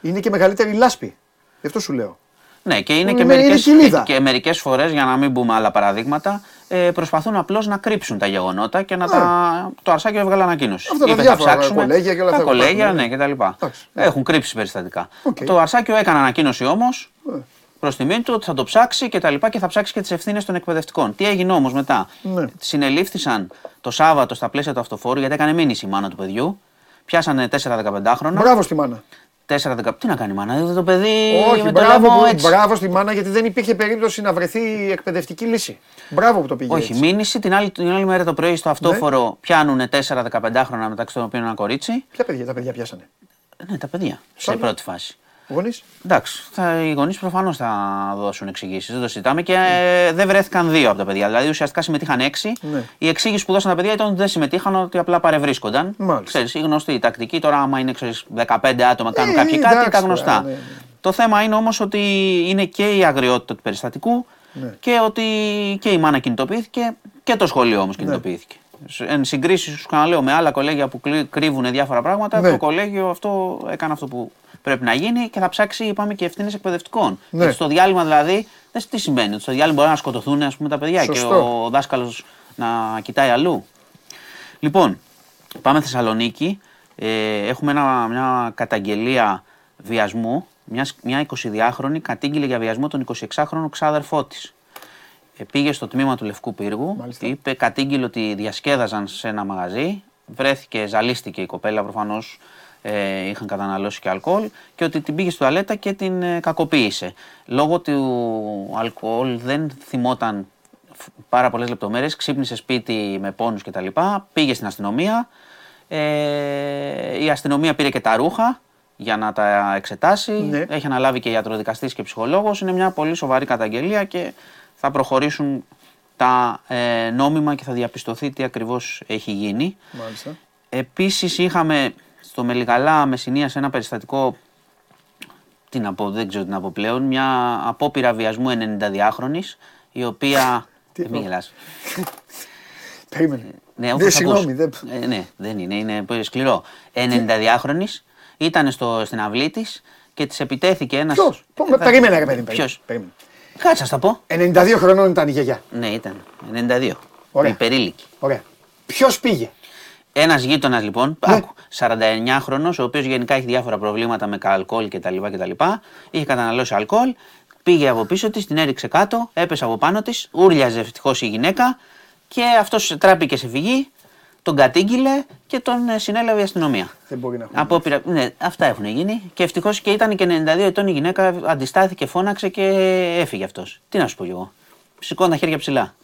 είναι και μεγαλύτερη λάσπη. Γι' αυτό σου λέω. Ναι, και είναι, Είναι- και είναι μερικές, κηλίδα. και, και μερικές φορές, για να μην πούμε άλλα παραδείγματα, ε, προσπαθούν απλώς να κρύψουν τα γεγονότα και να τα... Το Αρσάκιο έβγαλε ανακοίνωση. Αυτά τα Είπε, διάφορα, θα ψάξουμε, κολέγια και όλα τα αυτά που κολέγια, υπάρχουν, ναι, και τα λοιπά. Εντάξει. Έχουν κρύψει περιστατικά. Οκ. Το Αρσάκιο έκανε ανακοίνωση όμως, Ε. προς τιμή του ότι θα το ψάξει και τα λοιπά και θα ψάξει και τις ευθύνες των εκπαιδευτικών. Τι έγινε όμως μετά; Ναι. Συνελήφθησαν το Σάββατο στα πλαίσια του αυτοφόρου γιατί έκανε μήνυση η μάνα του παιδιού. Πιάσανε 4-15 Μπράβο στη μάνα. 4-15. Τι να κάνει η μάνα, είδε το παιδί Όχι, με το μπράβο, λαιμό που- έτσι. μπράβο στη μάνα γιατί δεν υπήρχε περίπτωση να βρεθεί εκπαιδευτική λύση. Μπράβο που το πήγε. Όχι, έτσι. μήνυση την άλλη, την άλλη μέρα το πρωί στο αυτόφορο πιάνουν 4-15 μεταξύ των οποίων ένα κορίτσι. Ποια παιδιά τα παιδιά πιάσανε; Ναι, τα παιδιά σε Σωστά. πρώτη φάση. Γονείς; Εντάξει, θα, οι γονείς προφανώς θα δώσουν εξηγήσεις, δεν το συζητάμε και ε, δεν βρέθηκαν δύο από τα παιδιά. Δηλαδή ουσιαστικά συμμετείχαν έξι. Ναι. Η εξήγηση που δώσαν τα παιδιά ήταν ότι δεν συμμετείχαν, ότι απλά παρευρίσκονταν. Μάλιστα. Ξέρεις, η γνωστή η τακτική. Τώρα, άμα είναι ξέρεις, 15 άτομα κάνουν Ε, κάποιοι κάτι, εντάξει τα τώρα, γνωστά. ναι, ναι. Το θέμα είναι όμως ότι είναι και η αγριότητα του περιστατικού Ναι. και ότι και η μάνα κινητοποιήθηκε και το σχολείο Ναι. όμω κινητοποιήθηκε. Σε- Εν συγκρίση, σου ξαναλέω, με άλλα κολέγια που κλει- κρύβουν διάφορα πράγματα, Ναι. το κολέγιο αυτό έκανε αυτό που πρέπει να γίνει και θα ψάξει, είπαμε, και ευθύνες εκπαιδευτικών. Ναι. Γιατί στο διάλειμμα δηλαδή, δεν τι συμβαίνει. ότι Στο διάλειμμα μπορεί να σκοτωθούν ας πούμε, τα παιδιά και Σωστό. ο δάσκαλος να κοιτάει αλλού. Λοιπόν, πάμε Θεσσαλονίκη. Ε, έχουμε ένα, μια καταγγελία βιασμού. Μιας, μια 22χρονη κατήγγειλε για βιασμό τον 26χρονο ξάδερφό της. Ε, πήγε στο τμήμα του Λευκού Πύργου, Μάλιστα. είπε, κατήγγειλε ότι διασκέδαζαν σε ένα μαγαζί. Βρέθηκε, ζαλίστηκε η κοπέλα προφανώς. Ε, είχαν καταναλώσει και αλκοόλ και ότι την πήγε στο τουαλέτα και την ε, κακοποίησε. Λόγω του αλκοόλ δεν θυμόταν φ- πάρα πολλές λεπτομέρειες, ξύπνησε σπίτι με πόνους κτλ. Πήγε στην αστυνομία, ε, η αστυνομία πήρε και τα ρούχα για να τα εξετάσει. Ναι. Έχει αναλάβει και ιατροδικαστής και ψυχολόγος. Είναι μια πολύ σοβαρή καταγγελία και θα προχωρήσουν τα ε, νόμιμα και θα διαπιστωθεί τι ακριβώς έχει γίνει. Μάλιστα. Επίσης είχαμε στο Μελιγαλά Μεσσηνίας ένα περιστατικό, τι να πω, δεν ξέρω τι να πω πλέον, μια απόπειρα βιασμού 92χρονης, η οποία... Τι Ε, μην πω. γελάς. Περίμενε. Ναι, Δεν, όπως συγγνώμη, ακούς. δεν- Ε, ναι, δεν είναι, είναι πολύ σκληρό. 92χρονης, ήταν στο, στην αυλή της και της επιτέθηκε ένας... Ποιος, πω, με- Θα- περίμενε ρε παιδί. Ποιος; περίμενε. Κάτσε, να στα πω. 92 χρονών ήταν η γιαγιά. Ναι, ήταν. 92. Ωραία. Υπερήλικη. Ωραία. Ποιος πήγε; Ένας γείτονας λοιπόν, Ναι. άκου, 49χρονο, ο οποίος γενικά έχει διάφορα προβλήματα με αλκοόλ κτλ. κτλ. Είχε καταναλώσει αλκοόλ, πήγε από πίσω της, την έριξε κάτω, έπεσε από πάνω της, ούρλιαζε ευτυχώς η γυναίκα και αυτός τράπηκε σε φυγή, τον κατήγγειλε και τον ε, συνέλαβε η αστυνομία. Δεν μπορεί να έχουν. Απόπειρα, ναι, αυτά έχουν γίνει και ευτυχώς και ήταν και 92 ετών η γυναίκα, αντιστάθηκε, φώναξε και έφυγε αυτός. Τι να σου πω κι εγώ. Σηκώνω τα χέρια ψηλά.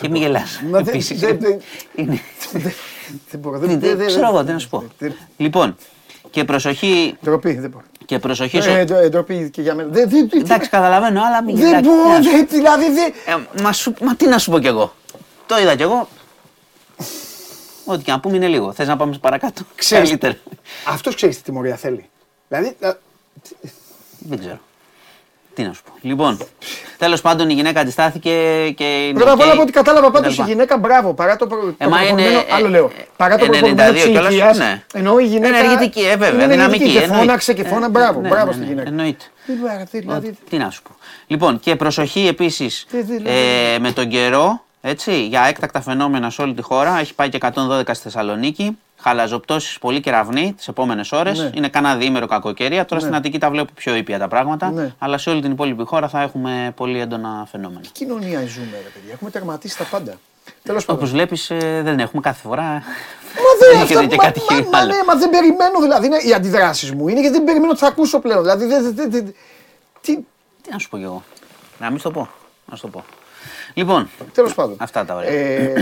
Και μην γελάς. Μα δεν- Επίσης, δεν- δεν- είναι- Δεν μπορώ. δεν- δεν- δεν- δεν- Ξέρω εγώ, τι να σου πω. δεν- Λοιπόν, και προσοχή, Ντροπή, δεν μπορώ. και προσοχή στο... Ε, ντρο- ε, Ντροπή και για μένα. Δεν- δεν- δεν- Εντάξει, καταλαβαίνω, αλλά μην Δεν γελάς. μπορώ, Τι να σου- δεν- δηλαδή δεν. Ε, μα, σου- μα τι να σου πω κι εγώ. Το είδα κι εγώ. Ό,τι και να πούμε είναι λίγο. Θες να πάμε παρακάτω; Ξέρεις, Καλύτερα. αυτός ξέρεις τι τιμωρία θέλει. Δηλαδή, α, Δεν ξέρω. Τι να σου πω. Λοιπόν, τέλος πάντων η γυναίκα αντιστάθηκε και. είναι πρώτα απ' όλα ok από ό,τι κατάλαβα και τα πάντως η λοιπά. γυναίκα μπράβο, παρά το, προ, το Ε, μα είναι, προχωρημένο, ε, άλλο λέω, παρά το ε, προχωρημένο 92 της κιόλας, ηλικίας, ναι. εννοώ η γυναίκα Ενεργητική, ε, βέβαια, είναι δυναμική, ενεργητική και εννοείται. φώναξε και Ε, φώνα, μπράβο, ναι, μπράβο ναι, στη ναι, γυναίκα. εννοείται. Δηλαδή, δηλαδή, Τι να σου πω. Λοιπόν, και προσοχή επίσης Τι δηλαδή. ε, με τον καιρό έτσι, για έκτακτα φαινόμενα σε όλη τη χώρα. Έχει πάει και 112 στη Θεσσαλονίκη. Χαλαζοπτώσεις πολύ κεραυνοί τις επόμενες ώρες. Ναι. Είναι κανένα διήμερο κακοκαιρία. Τώρα Ναι. στην Αττική τα βλέπω πιο ήπια τα πράγματα. Ναι. Αλλά σε όλη την υπόλοιπη χώρα θα έχουμε πολύ έντονα φαινόμενα. Τι κοινωνία ζούμε, ρε παιδιά; Έχουμε τερματίσει τα πάντα. Τέλος πάντων. Όπω βλέπει, δεν έχουμε κάθε φορά. Μα δεν Έχει αυτά, δει και μα, κάτι μα, μα, άλλο. ναι, μα δεν περιμένω δηλαδή. Είναι οι αντιδράσεις μου είναι γιατί δεν περιμένω ότι θα ακούσω πλέον. Δηλαδή, δεν, δεν, δεν, τι, Τι να σου πω κι εγώ. Να μην σου το πω. Να σου το πω. Λοιπόν, τέλος πάντων. αυτά τα ωραία. Ε,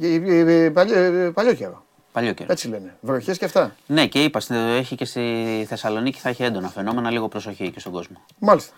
ε, ε, ε, παλιό, ε, παλιό καιρό. Παλιό καιρό. Έτσι λένε. Βροχές και αυτά. Ναι, και είπα, στη- έχει και στη Θεσσαλονίκη θα έχει έντονα φαινόμενα, λίγο προσοχή και στον κόσμο. Μάλιστα.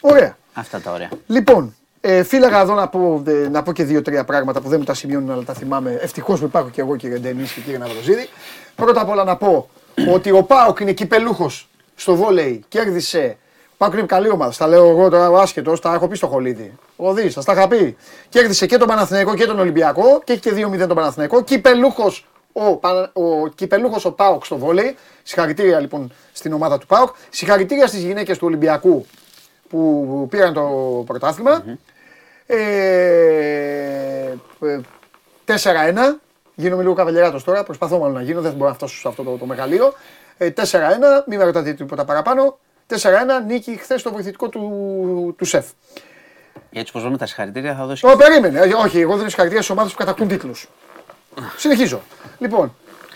Ωραία. Αυτά τα ωραία. Λοιπόν, ε, φύλαγα εδώ να πω, ε, να πω και δύο-τρία πράγματα που δεν μου τα σημειώνουν αλλά τα θυμάμαι. Ευτυχώς που υπάρχω και εγώ κύριε Ντενή και κύριε Ναυροζίδη. Πρώτα απ' όλα να πω ότι ο Πάοκ είναι κυπελούχος στο βόλεϊ. Κέρδισε. Ο Πάοκ είναι καλή ομάδα. Τα λέω εγώ τώρα ο άσχετος, τα έχω πει στο χολίδι. Ο Δης, σας τα είχα πει. Κέρδισε και τον Παναθηναϊκό και τον Ολυμπιακό και έχει και 2-0 τον Παναθηναϊκό. Κυπελούχος ο, Πανα- ο, κυπελούχος ο Πάοκ στο βόλεϊ. Συγχαρητήρια λοιπόν στην ομάδα του Πάοκ. Συγχαρητήρια στις γυναίκες του Ολυμπιακού που πήραν το πρωταθλημα Ε, ε, 4-1. Γίνομαι λίγο καβαλιεράτος τώρα. Προσπαθώ μάλλον να γίνω. Δεν μπορώ να φτάσω σε αυτό το, το μεγαλείο. Ε, 4-1. Μην με ρωτάτε τίποτα παραπάνω. 4-1 νίκη χθες στο βοηθητικό του, του σεφ. Για έτσι πως λέμε τα συγχαρητήρια θα δώσει. Ω, περίμενε. Ε, όχι, εγώ δίνω συγχαρητήρια στις ομάδες που κατακτούν τίτλους. Συνεχίζω. Λοιπόν,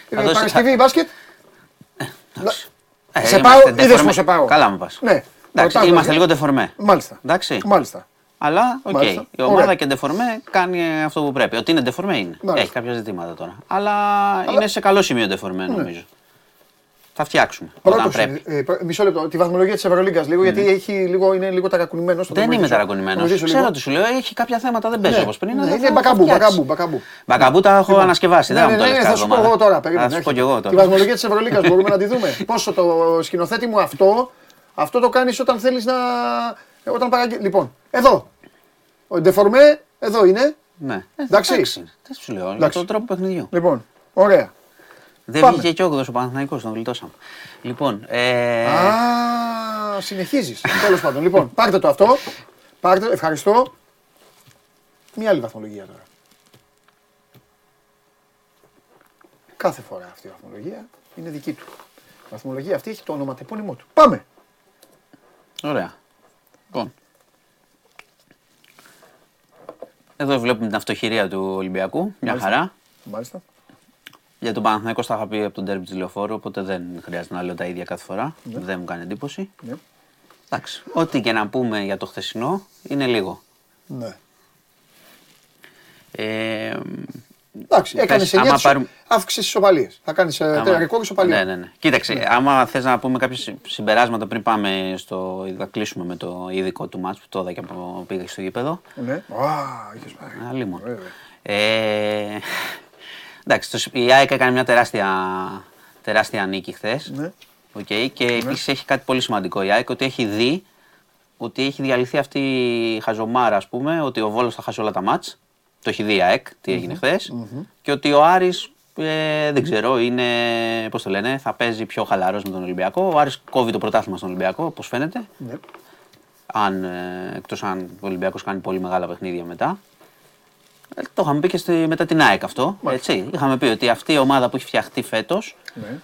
ε, δώσεις- Παρασκευή θα- μπάσκετ. Ε, σε είμαστε πάω, είδες ντεφορμέ. πως σε πάω; Καλά μου πας. Ναι. Εντάξει, Ρωτάς, είμαστε ε. λίγο ντεφορμέ. Μάλιστα. Εντάξει. Μάλιστα. Αλλά, οκ. Μάλιστα. Η ομάδα Ωραία. και ντεφορμέ κάνει αυτό που πρέπει. Ότι είναι ντεφορμέ είναι. Μάλιστα. Έχει κάποια ζητήματα τώρα. Αλλά, είναι σε καλό σημείο ντεφορμέ νομίζω. Θα φτιάξουμε όταν Πρώτος, πρέπει. ε, πρω- μισό λεπτό. Τη βαθμολογία της Ευρωλίγκας λίγο, γιατί έχει λίγο, είναι λίγο ταρακουνημένος στο Δεν είμαι βοηθήσω. ταρακονημένο. Βοηθήσω Ξέρω λίγο. τι σου λέω, έχει κάποια θέματα, δεν παίζει Ναι, όπως πριν. ναι, αλλά είναι θα- μπακαμπού, θα φτιάξει. μπακαμπού, μπακαμπού. Μπακαμπού τα έχω Λοιπόν, ανασκευάσει. ναι, Δεν ναι, μου το ναι, λες θα κάθε σου πω εβδομάδα. εγώ τώρα. περίμενε, Θα σου πω έρχεται. κι εγώ Τη τώρα. βαθμολογία της Ευρωλίγκας μπορούμε να τη δούμε. Πόσο το σκηνοθέτη μου αυτό, αυτό το κάνεις όταν θέλεις να, Ε, Όταν παραγγε... Λοιπόν, εδώ. Ο Ντεφορμέ εδώ είναι. Ναι. Ε, Εντάξει. Δεν σου λέω. Για Εντάξει. τον τρόπο παιχνιδιού. Λοιπόν, ωραία. Δεν Πάμε. βγήκε και ο 8ο Παναθηναϊκός, τον γλιτώσαμε. Λοιπόν, ε, Α, συνεχίζεις. Τέλος πάντων. Λοιπόν, πάρτε το αυτό. Πάρτε, ευχαριστώ. Μία άλλη βαθμολογία τώρα. Κάθε φορά αυτή η βαθμολογία είναι δική του. Η βαθμολογία αυτή έχει το ονοματεπώνυμό του. Πάμε. ωραία. Λοιπόν. Εδώ βλέπουμε την αυτοχειρία του Ολυμπιακού. Μια Μάλιστα. χαρά. Μάλιστα. Για τον Παναθηναϊκός τα είχα πει από τον τέρμι της Λεωφόρου, οπότε δεν χρειάζεται να λέω τα ίδια κάθε φορά. Δεν μου κάνει εντύπωση. Ναι. Εντάξει. Ό,τι και να πούμε για το χθεσινό είναι λίγο. ναι. Ε, Εντάξει, έκανες Πες, σε άμα 9 πάρουμε- αύξηση ισοπαλίε. Θα κάνεις άμα- ρεκόρ ισοπαλία. Ναι, ναι, ναι. Κοίταξε, άμα θες να πούμε κάποια συ- συμπεράσματα πριν πάμε στο. θα κλείσουμε με το ειδικό του μάτς που το είδα και από πήγα στο γήπεδο. Ναι. Α, είχες πάρει. Αλλήμον. Βέβαια. Ε, εντάξει, το, η ΑΕΚ έκανε μια τεράστια, τεράστια νίκη χθες. Ναι. Okay, και επίσης έχει κάτι πολύ σημαντικό η ΑΕΚ ότι έχει δει ότι έχει διαλυθεί αυτή η χαζομάρα, ας πούμε, ότι ο Βόλος θα χάσει όλα τα μάτς. Το έχει δει η ΑΕΚ, τι έγινε χθες. Και ότι ο Άρης, ε, δεν ξέρω, είναι, πώς το λένε, θα παίζει πιο χαλαρός με τον Ολυμπιακό. Ο Άρης κόβει το πρωτάθλημα στον Ολυμπιακό, όπως φαίνεται. Ναι. Αν, ε, εκτός αν ο Ολυμπιακός κάνει πολύ μεγάλα παιχνίδια μετά. Ε, το είχαμε πει και στη, μετά την ΑΕΚ αυτό. Έτσι. Είχαμε πει ότι αυτή η ομάδα που έχει φτιαχτεί φέτος, Ναι.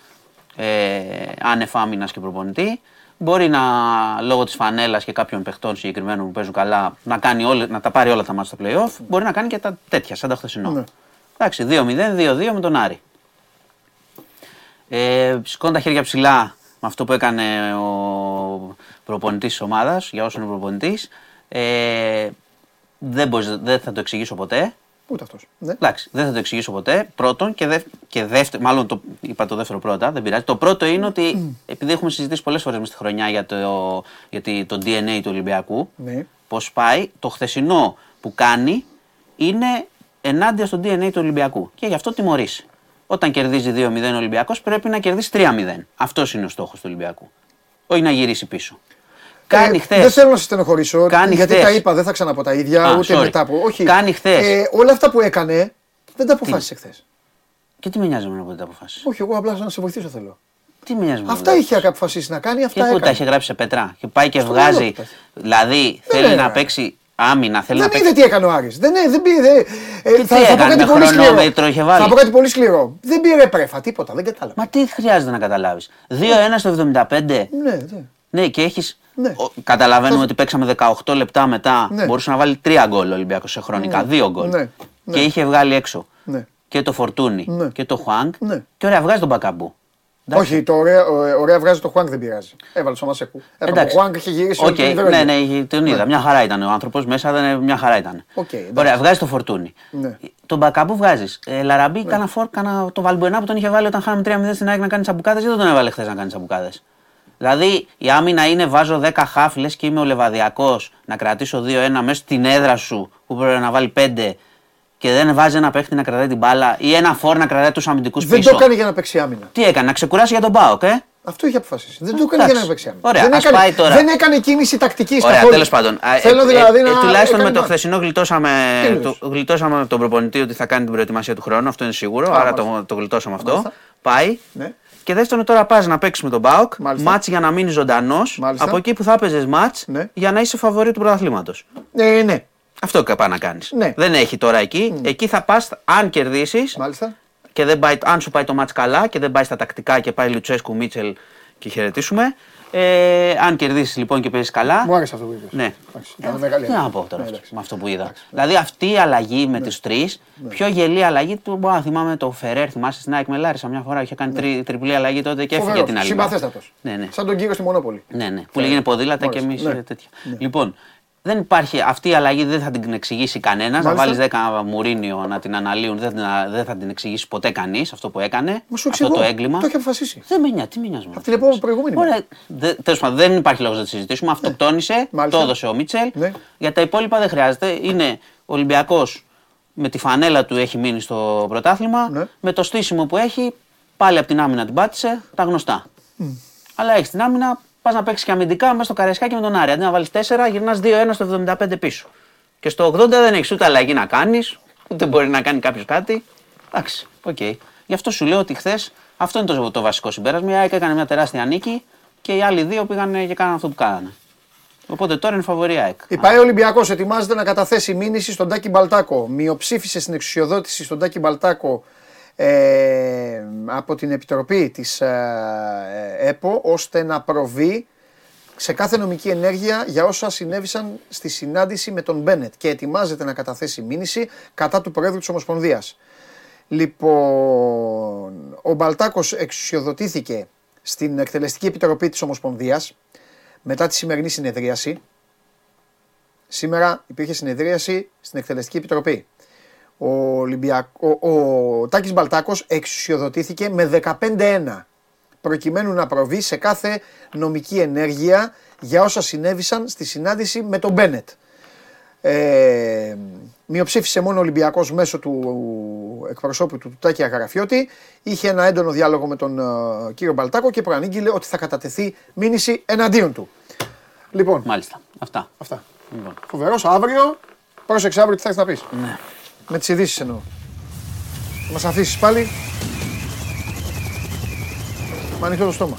ε, άνευ άμυνας και προπονητή, μπορεί να, λόγω της φανέλας και κάποιων παιχτών συγκεκριμένων που παίζουν καλά, να, κάνει όλε, να τα πάρει όλα τα μάτια στο play-off, μπορεί να κάνει και τα τέτοια, σαν τα χθεσινό. Ναι. Εντάξει, 2-0, 2-2 με τον Άρη. Ε, σηκώνω τα χέρια ψηλά με αυτό που έκανε ο προπονητής της ομάδας, για όσο είναι προπονητής. Ε, δεν, μπορείς, δεν θα το εξηγήσω ποτέ. Ούτε αυτός. Ναι. Εντάξει, δεν θα το εξηγήσω ποτέ. Πρώτον και, δεύ, και δεύτερο, μάλλον το, είπα το δεύτερο πρώτα, δεν πειράζει. Το πρώτο είναι ότι επειδή έχουμε συζητήσει πολλές φορές μες στη χρονιά για το, για τη- το DNA του Ολυμπιακού, Ναι. πώς πάει, το χθεσινό που κάνει είναι ενάντια στο DNA του Ολυμπιακού. Και γι' αυτό τιμωρήσει. Όταν κερδίζει 2-0 ο Ολυμπιακός, πρέπει να κερδίσει 3-0. Αυτός είναι ο στόχος του Ολυμπιακού. Όχι να γυρίσει πίσω. Κάνει Ε, χθες. Δεν θέλω να σε στενοχωρήσω. Κάνει γιατί χθες. τα είπα, δεν θα ξαναπώ τα ίδια, Α, ούτε sorry. μετά από. Όχι. Κάνει χθες. Ε, όλα αυτά που έκανε δεν τα αποφάσισε χθες. Και τι με νοιάζει εμένα που δεν τα αποφάσισε; Όχι, εγώ απλά να σε βοηθήσω θέλω. Τι με νοιάζει με Αυτά είχε αποφασίσει να κάνει, Και αυτά πού τα έκανε. έχει γράψει σε πετρά; Και πάει και Στο βγάζει. μυαλό του τα έχει. Δηλαδή Δεν θέλει είναι. να παίξει άμυνα. Θέλει να Δεν παίξει. είδε τι έκανε ο Άρης. Δεν, ε, δεν πήρε. ε, τι θα, θα πω έκανε, κάτι με πολύ σκληρό. χρονόμετρο είχε βάλει; Θα πω κάτι πολύ σκληρό. Δεν πήρε πρέφα, τίποτα, δεν κατάλαβα. Μα τι χρειάζεται να καταλάβεις; 2-1 στο 75. Ναι, ναι. Ναι, και έχει. Ναι. Καταλαβαίνουμε Θα- ότι παίξαμε 18 λεπτά μετά. Ναι. Μπορούσε να βάλει 3 γκολ ο Ολυμπιακός σε χρονικά. 2 γκολ. Ναι, ναι. Και είχε βγάλει έξω ναι. και το Φορτούνι Ναι. και το Χουάνγκ. Ναι. Και ωραία, βγάζει τον Μπακαμπού. Εντάξει. Όχι, το ωραία, ο- ωραία βγάζει το Χουάνκ δεν πειράζει. Έβαλε στο Μασέκου. Έπρεπε Εντάξει. Ο Χουάνκ είχε γυρίσει Οκ, όλη την ναι, Βερολίνο. ναι, είχε- τον είδα. Μια χαρά ήταν ο άνθρωπος. Μέσα δεν, μια χαρά ήταν. Οκ, εντάξει. Ωραία, βγάζει το φορτούνι. Ναι. Τον μπακαμπού βγάζεις. Ε, Λαραμπή, κάνα φόρ, κάνα το Βαλμπουενά που τον είχε βάλει όταν χάναμε 3-0 στην ΑΕΚ να κάνει τσαμπουκάδες. Δεν τον έβαλε χθες να κάνει τσαμπουκάδες; Δηλαδή η άμυνα είναι βάζω 10 χαφ, λε και είμαι ο Λεβαδιακός να κρατήσω 2-1 μέσα στην έδρα σου που πρέπει να βάλει 5 και δεν βάζει ένα παίχτη να κρατάει την μπάλα ή ένα φόρ να κρατάει τους αμυντικούς πίσω. Δεν το έκανε για να παίξει άμυνα. Τι έκανε, να ξεκουράσει για τον Πάοκ, ε; Αυτό είχε αποφασίσει. Δεν το έκανε εντάξει. για να παίξει άμυνα. Ωραία, δεν, ας έκανε, πάει τώρα. δεν έκανε κίνηση τακτική Ωραία, καθόλου. τέλος πάντων. Α, Θέλω ε, δηλαδή ε, να. ε, τουλάχιστον με έκανε το ένα- χθεσινό γλιτώσαμε, Τι εννοείς; το, γλιτώσαμε τον προπονητή ότι θα κάνει την προετοιμασία του χρόνου. Αυτό είναι σίγουρο. Α, άρα το, μάλιστα. το γλιτώσαμε αυτό. Μάλιστα. Πάει. Ναι. Και δεύτερον, τώρα πας να παίξεις με τον Μπάουκ. Μάλιστα. Μάτς για να μείνεις ζωντανός. Μάλιστα. Από εκεί που θα έπαιζες μάτς Ναι. για να είσαι φαβορή του πρωταθλήματος. Ε, ναι, Αυτό πάει να κάνεις. Ναι. Δεν έχει τώρα εκεί. Εκεί θα πας, αν κερδίσεις μάλιστα. και δεν πάει, αν σου πάει το μάτς καλά και δεν πάει στα τακτικά και πάει Λουτσέσκου, Μίτσελ και χαιρετήσουμε. Ε, αν κερδίσεις λοιπόν και παίζεις καλά. Μου άρεσε αυτό που είπες. Ναι. Εντάξει, ήταν μεγάλη Τι να αλλαγή. πω τώρα Ναι, αυτό, εντάξει. με αυτό που είδα. Δηλαδή αυτή η αλλαγή με τους τρεις, πιο γελή αλλαγή του. Μπορώ να θυμάμαι το Φερέρ, θυμάσαι στην ΑΕΚ με Λάρισα μια φορά. Είχε κάνει τρι, τριπλή αλλαγή τότε και έφυγε Φοβερός, την άλλη. μέρα. Συμπαθέστατος. Ναι, ναι. Σαν τον κύριο στη Μονόπολη. Ναι, ναι. Που λέγανε ποδήλατα και Μάλιστα. εμεί Ναι. τέτοια. Λοιπόν, δεν υπάρχει αυτή η αλλαγή, δεν θα την εξηγήσει κανένας. Να Μάλιστα. βάλεις 10 Μουρίνιο να την αναλύουν, δεν, θα- δεν θα την εξηγήσει ποτέ κανείς αυτό που έκανε. Μου σου αυτό εξηγώ. το έγκλημα. Το έχει αποφασίσει. Δεν με νοιάζει, τι με νοιάζει. Από την επόμενη προηγούμενη. μέρα. Ωραία. Δε, τέλος πάντων, δεν υπάρχει λόγος να τη συζητήσουμε. Αυτοκτόνησε, Μάλιστα. το έδωσε ο Μίτσελ. Ναι. Για τα υπόλοιπα δεν χρειάζεται. Είναι ο Ολυμπιακός με τη φανέλα του έχει μείνει στο πρωτάθλημα. Ναι. Με το στήσιμο που έχει, πάλι από την άμυνα την πάτησε, τα γνωστά. Αλλά έχεις την άμυνα, πας να παίξεις και αμυντικά μέσα στο Καραϊσκάκι με τον Άρη. Αντί να βάλεις 4, γυρνάς 2-1 στο 75 πίσω. Και στο 80 δεν έχεις ούτε αλλαγή να κάνεις, ούτε μπορεί να κάνει κάποιος κάτι. Εντάξει, OK. Okay. Γι' αυτό σου λέω ότι χθες αυτό είναι το, το βασικό συμπέρασμα. Η ΑΕΚ έκανε μια τεράστια νίκη και οι άλλοι δύο πήγαν και κάναν αυτό που κάνανε. Οπότε τώρα είναι φαβορή ΑΕΚ. Η ΠαΕ Ολυμπιακός ετοιμάζεται να καταθέσει μήνυση στον Τάκη Μπαλτάκο. Μειοψήφισε στην εξουσιοδότηση στον Τάκη Μπαλτάκο ε, από την Επιτροπή της ε, ΕΠΟ ώστε να προβεί σε κάθε νομική ενέργεια για όσα συνέβησαν στη συνάντηση με τον Μπένετ και ετοιμάζεται να καταθέσει μήνυση κατά του Προέδρου της Ομοσπονδίας. Λοιπόν, ο Μπαλτάκος εξουσιοδοτήθηκε στην Εκτελεστική Επιτροπή της Ομοσπονδίας μετά τη σημερινή συνεδρίαση. Σήμερα υπήρχε συνεδρίαση στην Εκτελεστική Επιτροπή. Ο, Ολυμπιακ... ο, ο Τάκης Μπαλτάκος εξουσιοδοτήθηκε με 15-1 προκειμένου να προβεί σε κάθε νομική ενέργεια για όσα συνέβησαν στη συνάντηση με τον Μπένετ. Ε, μειοψήφισε μόνο ο Ολυμπιακός μέσω του εκπροσώπου του, του Τάκη Αγαραφιώτη. Είχε ένα έντονο διάλογο με τον uh, κύριο Μπαλτάκο και προανήγγειλε ότι θα κατατεθεί μήνυση εναντίον του. Λοιπόν, Μάλιστα. Αυτά. αυτά. Λοιπόν. Φοβερός αύριο. Πρόσεξε αύριο τι θα έχεις να πεις. Ναι. Με τις ειδήσεις εννοώ. Θα μας αφήσεις πάλι. Με ανοιχτό το στόμα.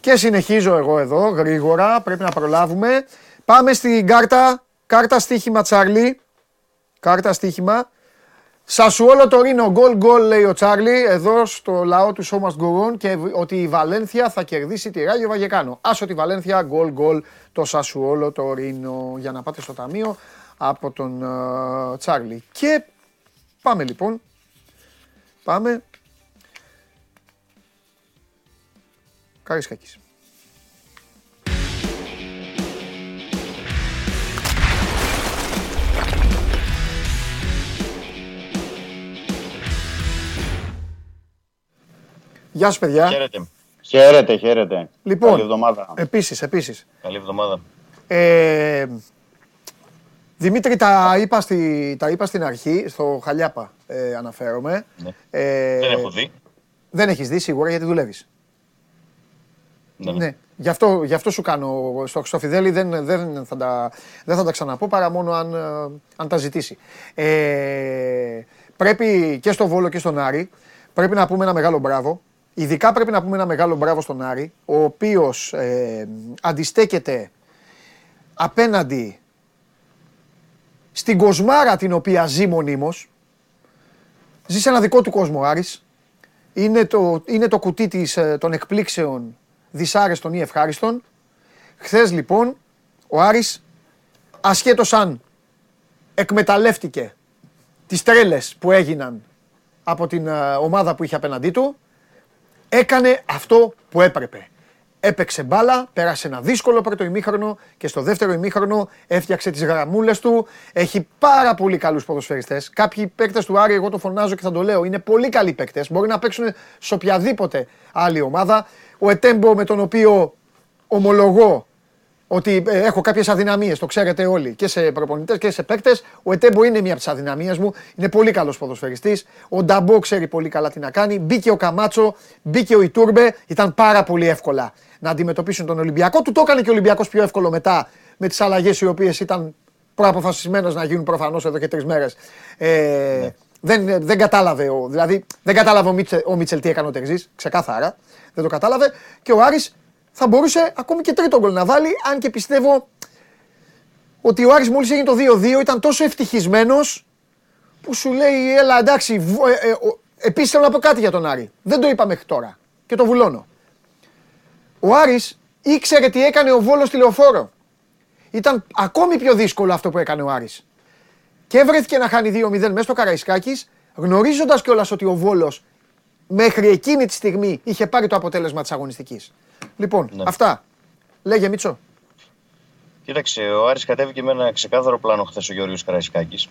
Και συνεχίζω εγώ εδώ γρήγορα. Πρέπει να προλάβουμε. Πάμε στην κάρτα. Κάρτα στοίχημα Τσάρλι. Κάρτα στοίχημα. Σασουόλο το Ρήνο, γκολ γκολ λέει ο Τσάρλι εδώ στο λαό του Σώμα Γκορών και ότι η Βαλένθια θα κερδίσει τη Ράγιο Βαγεκάνο. Άσο τη Βαλένθια, γκολ γκολ το Σασουόλο το Ρήνο για να πάτε στο ταμείο από τον uh, Τσάρλι. Και πάμε λοιπόν. Πάμε. Καρισκάκης. Γεια σου παιδιά. Χαίρετε. Χαίρετε, χαίρετε. Λοιπόν, Καλή εβδομάδα. Επίσης, επίσης. Καλή εβδομάδα. Ε, Δημήτρη, τα είπα, στη, τα είπα στην αρχή, στο Χαλιάπα ε, αναφέρομαι. Ναι. Ε, Δεν έχω δει. Δεν έχεις δει σίγουρα γιατί δουλεύεις. Ναι, ναι. Ναι. Γι' αυτό, γι' αυτό σου κάνω στο, στο Φιδέλη δεν, δεν, θα τα, δεν θα τα ξαναπώ παρά μόνο αν, ε, αν τα ζητήσει. Ε, πρέπει και στο Βόλο και στον Άρη πρέπει να πούμε ένα μεγάλο μπράβο. Ειδικά πρέπει να πούμε ένα μεγάλο μπράβο στον Άρη, ο οποίος ε, αντιστέκεται απέναντι στην κοσμάρα την οποία ζει μονίμως. Ζει σε ένα δικό του κόσμο ο Άρης. Είναι το, είναι το κουτί της, ε, των εκπλήξεων δυσάρεστων ή ευχάριστων. Χθες λοιπόν ο Άρης ασχέτως αν εκμεταλλεύτηκε τις τρέλες που έγιναν από την ε, ομάδα που είχε απέναντί του, έκανε αυτό που έπρεπε. Έπαιξε μπάλα, πέρασε ένα δύσκολο πρώτο ημίχρονο και στο δεύτερο ημίχρονο έφτιαξε τις γραμμούλες του. Έχει πάρα πολύ καλούς ποδοσφαιριστές. Κάποιοι παίκτες του Άρη, εγώ το φωνάζω και θα το λέω, είναι πολύ καλοί παίκτες. Μπορεί να παίξουν σε οποιαδήποτε άλλη ομάδα. Ο Ετέμπο με τον οποίο ομολογώ ότι ε, έχω κάποιες αδυναμίες, το ξέρετε όλοι, και σε προπονητές και σε παίκτες. Ο Ετέμπο είναι μία από τις αδυναμίες μου. Είναι πολύ καλός ποδοσφαιριστής. Ο Νταμπό ξέρει πολύ καλά τι να κάνει. Μπήκε ο Καμάτσο, μπήκε ο Ιτούρμπε. Ήταν πάρα πολύ εύκολα να αντιμετωπίσουν τον Ολυμπιακό. Του το έκανε και ο Ολυμπιακός πιο εύκολο μετά με τις αλλαγές οι οποίες ήταν προαποφασισμένες να γίνουν προφανώς εδώ και τρεις μέρες. Ε, δεν, δεν κατάλαβε, ο, δηλαδή δεν κατάλαβε ο, Μίτσελ, ο Μίτσελ τι έκανε ο Τερζής, ξεκάθαρα. Δεν το κατάλαβε. Και ο Άρης θα μπορούσε ακόμη και τρίτο γκολ να βάλει, αν και πιστεύω ότι ο Άρης μόλις έγινε το 2-2 ήταν τόσο ευτυχισμένος που σου λέει έλα εντάξει, β- ε, ε, ο- επίσης θέλω να πω κάτι για τον Άρη. Δεν το είπα μέχρι τώρα και το βουλώνω. Ο Άρης ήξερε τι έκανε ο Βόλος στη Λεωφόρο. Ήταν ακόμη πιο δύσκολο αυτό που έκανε ο Άρης. Και βρέθηκε να χάνει 2-0 μέσα στο Καραϊσκάκης, γνωρίζοντας κιόλας ότι ο Βόλος μέχρι εκείνη τη στιγμή είχε πάρει το αποτέλεσμα της αγωνιστικής. Λοιπόν, Ναι. αυτά. Λέγε Μίτσο. Κοίταξε, ο Άρης κατέβηκε με ένα ξεκάθαρο πλάνο χθες ο Γιώργος Καραϊσκάκης.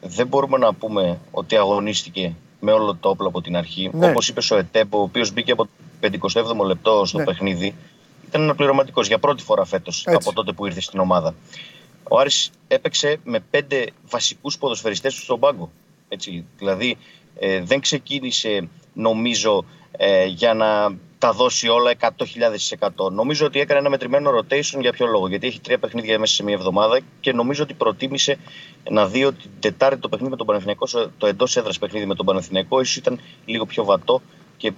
Δεν μπορούμε να πούμε ότι αγωνίστηκε με όλο το όπλο από την αρχή. Ναι. Όπως είπε ο Ετέπο, ο οποίος μπήκε από το 57ο λεπτό στο Ναι. παιχνίδι, ήταν αναπληρωματικός για πρώτη φορά φέτος Έτσι. από τότε που ήρθε στην ομάδα. Ο Άρης έπαιξε με πέντε βασικούς ποδοσφαιριστές του στον πάγκο. Έτσι, δηλαδή ε, δεν ξεκίνησε νομίζω ε, για να τα δώσει όλα 100.000%. Νομίζω ότι έκανε ένα μετρημένο rotation για ποιο λόγο. Γιατί έχει τρία παιχνίδια μέσα σε μια εβδομάδα και νομίζω ότι προτίμησε να δει ότι την Τετάρτη το παιχνίδι με τον Παναθηναϊκό, το εντός έδρας παιχνίδι με τον Παναθηναϊκό, ίσως ήταν λίγο πιο βατό και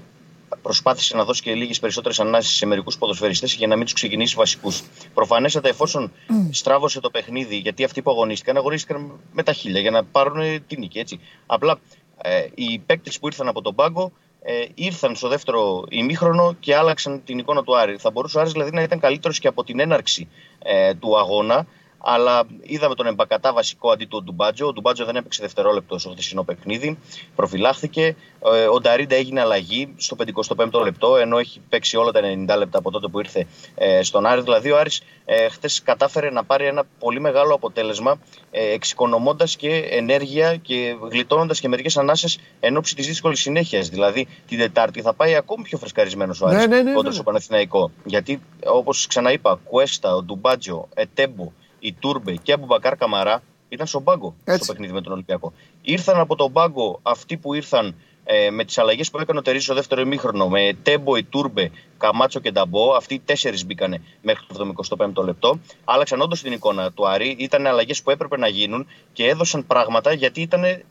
προσπάθησε να δώσει και λίγες περισσότερες ανάσει σε μερικούς ποδοσφαιριστές για να μην τους ξεκινήσει βασικούς. Προφανέστατα, εφόσον στράβωσε το παιχνίδι, γιατί αυτοί που αγωνίστηκαν, αγωνίστηκαν με τα χίλια για να πάρουν την νίκη. Έτσι. Απλά ε, οι παίκτες που ήρθαν από τον πάγκο ε, ήρθαν στο δεύτερο ημίχρονο και άλλαξαν την εικόνα του Άρη. Θα μπορούσε ο Άρης δηλαδή να ήταν καλύτερος και από την έναρξη ε, του αγώνα. Αλλά είδαμε τον Εμπακατά βασικό αντί του Ντουμπάτζο. Ο Ντουμπάτζο δεν έπαιξε δευτερόλεπτο στο χθεσινό παιχνίδι. Προφυλάχθηκε. Ε, ο Νταρίντα έγινε αλλαγή στο 55ο λεπτό, ενώ έχει παίξει όλα τα 90 λεπτά από τότε που ήρθε ε, στον Άρης. Δηλαδή, ο Άρης ε, χθες κατάφερε να πάρει ένα πολύ μεγάλο αποτέλεσμα, ε, εξοικονομώντας και ενέργεια και γλιτώνοντας και μερικές ανάσες εν ώψη της δύσκολης συνέχειας. Δηλαδή, την Τετάρτη θα πάει ακόμη πιο φρεσκαρισμένος ο Άρης ναι, ναι, ναι, κόντρα ναι. στο Παναθηναϊκό. Γιατί, όπως ξαναείπα, Κουέστα, ο Ντουμπάτζο, Ετέμπο, η Τούρμπε και ο Μπακάρ Καμαρά ήταν στον πάγκο Έτσι. στο παιχνίδι με τον Ολυμπιακό. Ήρθαν από τον πάγκο αυτοί που ήρθαν ε, με τις αλλαγές που έκανε ο Τερίζη στο δεύτερο ημίχρονο, με Τέμπο, η Τούρμπε, Καμάτσο και Νταμπό. Αυτοί οι τέσσερις μπήκανε μέχρι το 75ο λεπτό. Άλλαξαν όντως την εικόνα του Άρη. Ήταν αλλαγές που έπρεπε να γίνουν και έδωσαν πράγματα γιατί ήταν ε,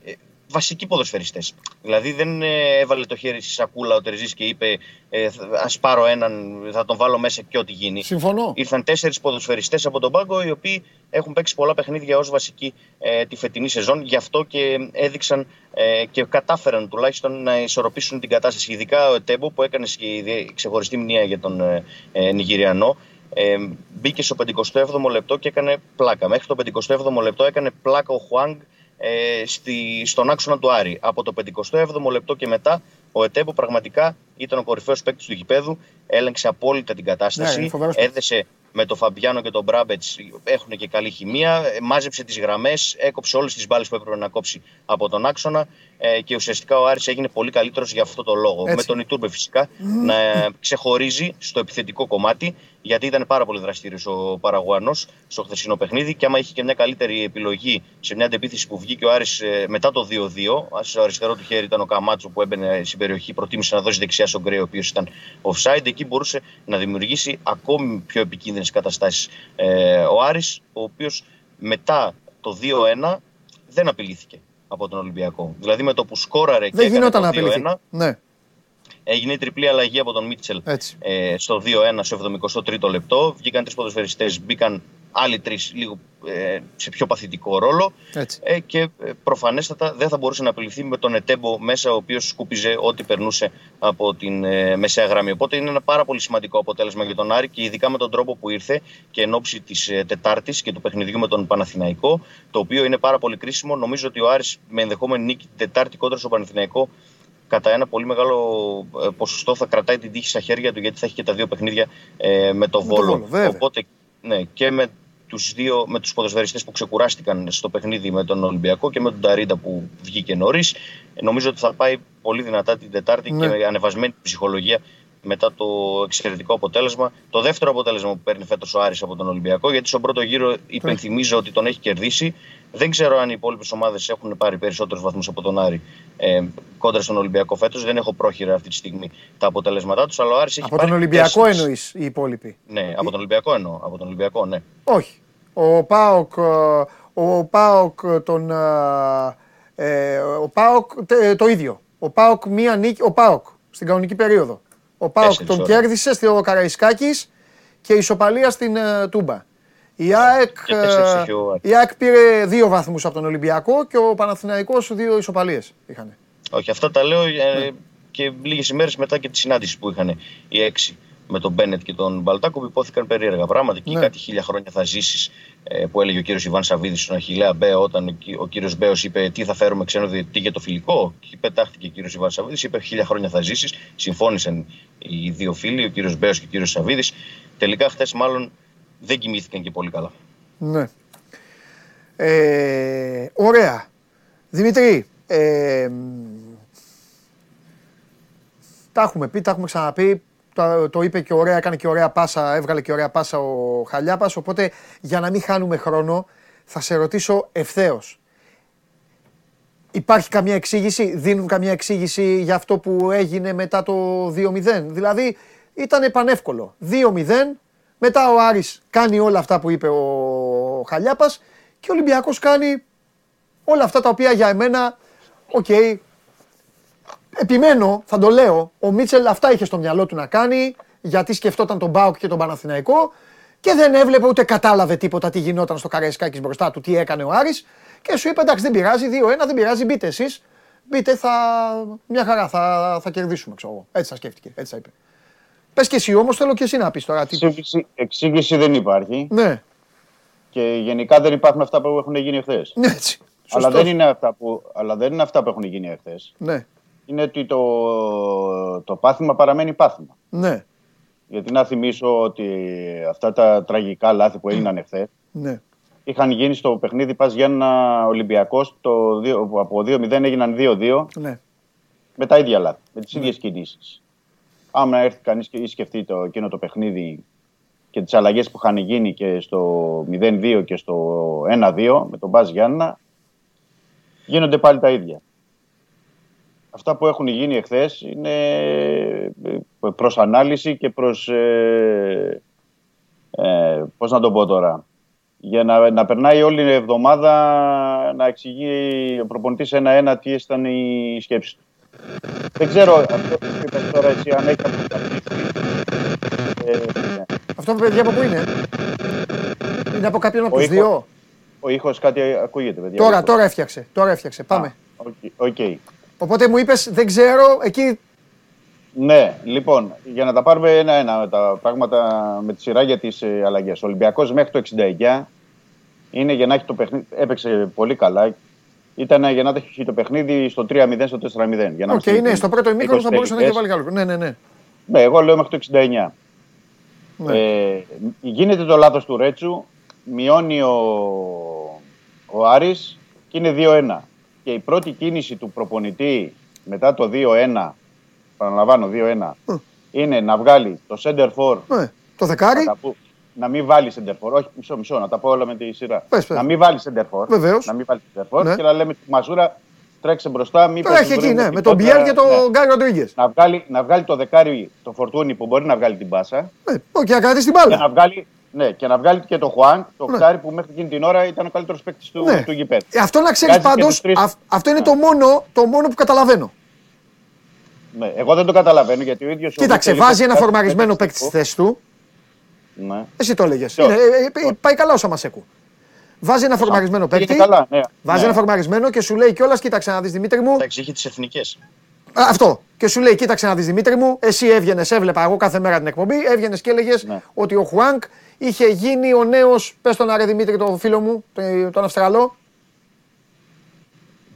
βασικοί ποδοσφαιριστές. Δηλαδή δεν ε, έβαλε το χέρι στη σακούλα ο Τερζής και είπε ε, Α πάρω έναν, θα τον βάλω μέσα και ό,τι γίνει. Συμφωνώ. Ήρθαν τέσσερις ποδοσφαιριστές από τον πάγκο, οι οποίοι έχουν παίξει πολλά παιχνίδια ως βασικοί ε, τη φετινή σεζόν. Γι' αυτό και έδειξαν ε, και κατάφεραν τουλάχιστον να ισορροπήσουν την κατάσταση. Ειδικά ο Ετέμπο που έκανε και ξεχωριστή μνήμα για τον ε, ε, Νιγηριανό. Ε, μπήκε στο 57ο λεπτό και έκανε πλάκα. Μέχρι το 57ο λεπτό έκανε πλάκα ο Χουάνγκ ε, στη, στον άξονα του Άρη. Από το 57ο λεπτό και μετά, ο Ετέμπο πραγματικά ήταν ο κορυφαίος παίκτης του γηπέδου. Έλεγξε απόλυτα την Ναι, κατάσταση. είναι φοβερός παίκτης. έδεσε με τον Φαμπιάνο και τον Μπράμπετς. Έχουν και καλή χημεία. ε, Μάζεψε τις γραμμές. Έκοψε όλες τις μπάλες που έπρεπε να κόψει από τον άξονα. Ε, και ουσιαστικά ο Άρης έγινε πολύ καλύτερος για αυτό το λόγο. Έτσι. Με τον Ιτούρμπε φυσικά να ξεχωρίζει στο επιθετικό κομμάτι. Γιατί ήταν πάρα πολύ δραστήριος ο Παραγουανό στο χθεσινό παιχνίδι. Και άμα είχε και μια καλύτερη επιλογή σε μια αντεπίθεση που βγήκε ο Άρης ε, μετά το 2-2, στο αριστερό του χέρι ήταν ο Καμάτσο που έμπαινε στην περιοχή, προτίμησε να δώσει δεξιά στον Γκρέι, ο οποίος ήταν offside. Εκεί μπορούσε να δημιουργήσει ακόμη πιο επικίνδυνες καταστάσεις ε, ο Άρης, ο οποίος μετά το 2-1 δεν απειλήθηκε από τον Ολυμπιακό. Δηλαδή με το που σκόραρε και Δεν έκανε γινόταν το να απειληθεί. 2-1, Ναι, Έγινε η τριπλή αλλαγή από τον Μίτσελ έτσι. ε, στο 2-1 στο 73ο λεπτό. Βγήκαν τρεις ποδοσφαιριστές, μπήκαν άλλοι τρεις λίγο ε, σε πιο παθητικό ρόλο. έτσι. Ε, και ε, προφανέστατα δεν θα μπορούσε να απειληθεί με τον Ετέμπο μέσα, ο οποίος σκούπιζε ό,τι περνούσε από την ε, μεσαία γραμμή. Οπότε είναι ένα πάρα πολύ σημαντικό αποτέλεσμα για τον Άρη και ειδικά με τον τρόπο που ήρθε και εν ώψη της ε, Τετάρτης και του παιχνιδιού με τον Παναθηναϊκό, το οποίο είναι πάρα πολύ κρίσιμο. Νομίζω ότι ο Άρης με ενδεχόμενη νίκη την Τετάρτη κόντρα στο Παναθηναϊκό κατά ένα πολύ μεγάλο ε, ποσοστό θα κρατάει την τύχη στα χέρια του γιατί θα έχει και τα δύο παιχνίδια ε, με το Με το Βόλο. Βόλο, βέβαια. Οπότε ναι, και με τους δύο, με τους ποδοσφαιριστές που ξεκουράστηκαν στο παιχνίδι με τον Ολυμπιακό και με τον Ταρίντα που βγήκε νωρίς. Νομίζω ότι θα πάει πολύ δυνατά την Τετάρτη Ναι. και με ανεβασμένη ψυχολογία μετά το εξαιρετικό αποτέλεσμα. Το δεύτερο αποτέλεσμα που παίρνει φέτος ο Άρης από τον Ολυμπιακό, γιατί στον πρώτο γύρο υπενθυμίζω ότι τον έχει κερδίσει. Δεν ξέρω αν οι υπόλοιπες ομάδες έχουν πάρει περισσότερους βαθμούς από τον Άρη ε, κόντρα στον Ολυμπιακό φέτος. Δεν έχω πρόχειρα αυτή τη στιγμή τα αποτελέσματά τους, αλλά ο Άρης έχει Από πάρει τον Ολυμπιακό τέσσερις. εννοείς οι υπόλοιποι; Ναι, από τον Ολυμπιακό εννοώ. Από τον Ολυμπιακό, ναι. Όχι. Ο Πάοκ, ε, ο ΠΑΟΚ τον. ε, ε, ο ΠΑΟΚ τε- το ίδιο. Ο ΠΑΟΚ μία νίκη. Ο ΠΑΟΚ στην κανονική περίοδο. Ο ΠΑΟΚ Τέσσερις τον ωραία. κέρδισε στο Καραϊσκάκη και ισοπαλία στην ε, Τούμπα. Η ΑΕΚ, Και τέσσερις ε, είχε ο Άρης. η ΑΕΚ πήρε δύο βαθμούς από τον Ολυμπιακό και ο Παναθηναϊκός δύο ισοπαλίες είχαν. Όχι, αυτά τα λέω ε, Ναι. και λίγες ημέρες μετά και τη συνάντηση που είχαν οι έξι με τον Μπένετ και τον Μπαλτάκο που ειπώθηκαν περίεργα πράγματα. Και Ναι. κάτι χίλια χρόνια θα ζήσεις ε, που έλεγε ο κύριος Ιβάν Σαββίδης στον Αχηλέα Μπέο, όταν ο, κυ- ο κύριος Μπέος είπε Τι θα φέρουμε ξένο διαιτητή για το φιλικό; Και πετάχτηκε ο κύριος Ιβάν Σαββίδης, είπε Χίλια χρόνια θα ζήσεις. Συμφώνησαν οι δύο φίλοι, ο κύριος Μπέος και ο κύριος Σαββίδης. Τελικά χθες μάλλον δεν κοιμήθηκαν και πολύ καλά. Ναι. Ε, ωραία. Δημητρή, ε, μ, τα έχουμε πει, τα έχουμε ξαναπεί. Το, το είπε και ωραία, έκανε και ωραία πάσα, έβγαλε και ωραία πάσα ο Χαλιάπας, οπότε για να μην χάνουμε χρόνο θα σε ρωτήσω ευθέως. Υπάρχει καμία εξήγηση, δίνουν καμία εξήγηση για αυτό που έγινε μετά το 2-0. Δηλαδή ήταν πανεύκολο. 2-0, μετά ο Άρης κάνει όλα αυτά που είπε ο Χαλιάπας και ο Ολυμπιακός κάνει όλα αυτά τα οποία για εμένα, οκ, επιμένω, θα το λέω, ο Μίτσελ αυτά είχε στο μυαλό του να κάνει, γιατί σκεφτόταν τον Μπάουκ και τον Παναθηναϊκό και δεν έβλεπε ούτε κατάλαβε τίποτα τι γινόταν στο Καραϊσκάκης μπροστά του, τι έκανε ο Άρης και σου είπε εντάξει δεν πειράζει, 2-1 δεν πειράζει, μπείτε εσείς, μπείτε θα, μια χαρά θα, θα κερδίσουμε ξέρω εγώ. Έτσι θα σκέφτηκε, έτσι θα είπε. Πες και εσύ όμως θέλω και εσύ να πεις τώρα. Τι... Εξήγηση, εξήγηση δεν υπάρχει. Ναι, Και γενικά δεν υπάρχουν αυτά που έχουν γίνει εχθές. ναι έτσι. Αλλά, Σωστός. δεν είναι αυτά που, αλλά δεν είναι αυτά που έχουν γίνει εχθές. Ναι, Είναι ότι το, το πάθημα παραμένει πάθημα. ναι, Γιατί να θυμίσω ότι αυτά τα τραγικά λάθη που έγιναν εχθές ναι. είχαν γίνει στο παιχνίδι Πας Γιάννα Ολυμπιακός το δύο- που από 2-0 έγιναν 2-2 ναι. με τα ίδια λάθη, με τις ίδιες κινήσεις. Άμα έρθει κανείς και ή σκεφτεί το, εκείνο το παιχνίδι και τις αλλαγές που είχαν γίνει και στο 0-2 και στο 1-2 με τον Μπάζ Γιάννα, γίνονται πάλι τα ίδια. Αυτά που έχουν γίνει εχθές είναι ε, προς ανάλυση και προς, ε, ε, πώς να το πω τώρα, για να, να περνάει όλη η εβδομάδα να εξηγεί ο προπονητής ένα-ένα τι ήταν η σκέψη του. Δεν ξέρω αυτό που είπες τώρα εσύ αν έχει αποφασίσει. Ε, Αυτό παιδιά από πού είναι; Είναι από κάποιον από Ο τους ήχος- δύο; ο ήχος κάτι ακούγεται, παιδιά. Τώρα, τώρα έφτιαξε. Τώρα έφτιαξε. Πάμε. OK, OK. Οπότε μου είπες δεν ξέρω, εκεί Ναι, λοιπόν, για να τα πάρουμε ένα-ένα τα πράγματα με τη σειρά για τις ε, αλλαγές. Ο Ολυμπιακός μέχρι το 69 είναι για να έχει το παιχνίδι. Έπαιξε πολύ καλά. Ήταν για να έχει το παιχνίδι στο 3-0, στο 4-0. Για να Οκ, είμαστε ναι, στο πρώτο ημίχρονο θα 20 μπορούσε να έχει τελικές. βάλει καλό. Ναι, ναι, ναι. Ναι, εγώ λέω μέχρι το 69. Ναι. Ε, γίνεται το λάθος του Ρέτσου, μειώνει ο, ο Άρης και είναι 2-1. Και η πρώτη κίνηση του προπονητή μετά το 2-1, παραλαμβάνω 2-1, είναι να βγάλει το σέντερ φορ, ναι. Το δεκάρι, να, τα πω- να μην βάλεις σέντερ φορ, όχι μισό μισό, να τα πω όλα με τη σειρά. Πες, πες. Να μην βάλεις σέντερ φορ, Βεβαίως. να μην βάλεις σέντερ φορ Ναι. και να λέμε τη Μασούρα τρέξε μπροστά, μήπως το έχει εκεί, βρούμε ναι. την Με τον κόντρα, Μπιέλ και τον ναι. Γκάρι Ροντρίγκες. Να βγάλει, να βγάλει το δεκάρι, το Φορτούνη που μπορεί να βγάλει την μπάλα Ναι, οκ, να κρατήσει την και μπάλα. να βγάλει, ναι, και να βγάλει και το Χουάνγκ, το Ναι. οχτάρι που μέχρι εκείνη την ώρα ήταν ο καλύτερος παίκτης του, Ναι. του γηπέδου. Ε, Αυτό να ξέρεις Βγάζει και πάντως, τους τρεις. αυτό είναι Ναι. το μόνο, το μόνο που καταλαβαίνω. Ναι, εγώ δεν το καταλαβαίνω γιατί ο ίδιος. Κοίταξε, βάζει ένα φορμαρισμένο παίκτη στη θέση του. Ναι. Εσύ το έλεγες. Ποιος; Πάει καλά ο Σαμασέκου. Βάζει ένα φορμαρισμένο Πήγε παίκτη. καλά, ναι. Βάζει ναι. ένα φορμαρισμένο και σου λέει κιόλας: Κοίταξε να δεις Δημήτρη μου. Εντάξει, είχε τις εθνικές. Α, Αυτό. Και σου λέει: Κοίταξε να δεις Δημήτρη μου. Εσύ έβγαινες, έβλεπα εγώ κάθε μέρα την εκπομπή. Έβγαινες και έλεγες Ναι. ότι ο Χουάνκ είχε γίνει ο νέος. Πες τον Άρε Δημήτρη, τον φίλο μου, τον- τον Αυστραλό,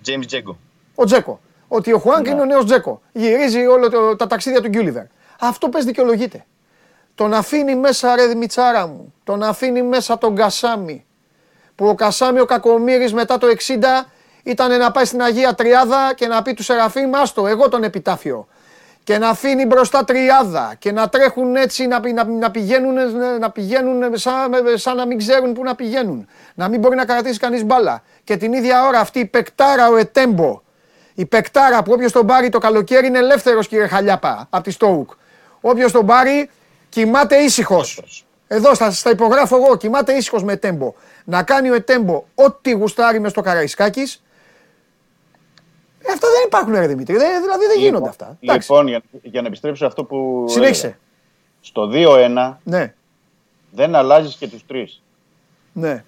James Τζέγκο. ο Τζέκο. Ότι ο Χουάνκ Ναι. είναι ο νέος Τζέκο. Γυρίζει όλα τα ταξίδια του Γκιούλιβερ. Αυτό πες δικαιολογείται. Τον αφήνει μέσα ρε Μιτσάρα μου. Τον αφήνει μέσα τον Κασάμι. Που ο Κασάμι ο Κακομύρης μετά το 60 ήταν να πάει στην Αγία Τριάδα και να πει του Σεραφείμ άστο εγώ τον επιτάφιο. Και να αφήνει μπροστά τριάδα και να τρέχουν έτσι να, πη- να, να πηγαίνουν, να πηγαίνουν σαν, σαν να μην ξέρουν πού να πηγαίνουν. Να μην μπορεί να κρατήσει κανείς μπάλα. Και την ίδια ώρα αυτή η πεκτάρα ο Ετέμπο η πεκτάρα που όποιος τον πάρει το καλοκαίρι είναι ελεύθερος, κύριε Χαλιάπα, από τη Στόουκ. Όποιος τον πάρει κοιμάται ήσυχος. Εδώ στα, στα υπογράφω εγώ, κοιμάται ήσυχος με Ετέμπο. Να κάνει ο Ετέμπο ό,τι γουστάρει μες στο Καραϊσκάκης. Ε, αυτά δεν υπάρχουν, ρε Δημήτρη. Δεν- δηλαδή δεν γίνονται αυτά. Εντάξει. Λοιπόν, για, για να επιστρέψω αυτό που. Συνέχισε. έλεγα. Στο 2-1 Ναι, δεν αλλάζεις και τους τρεις. ναι.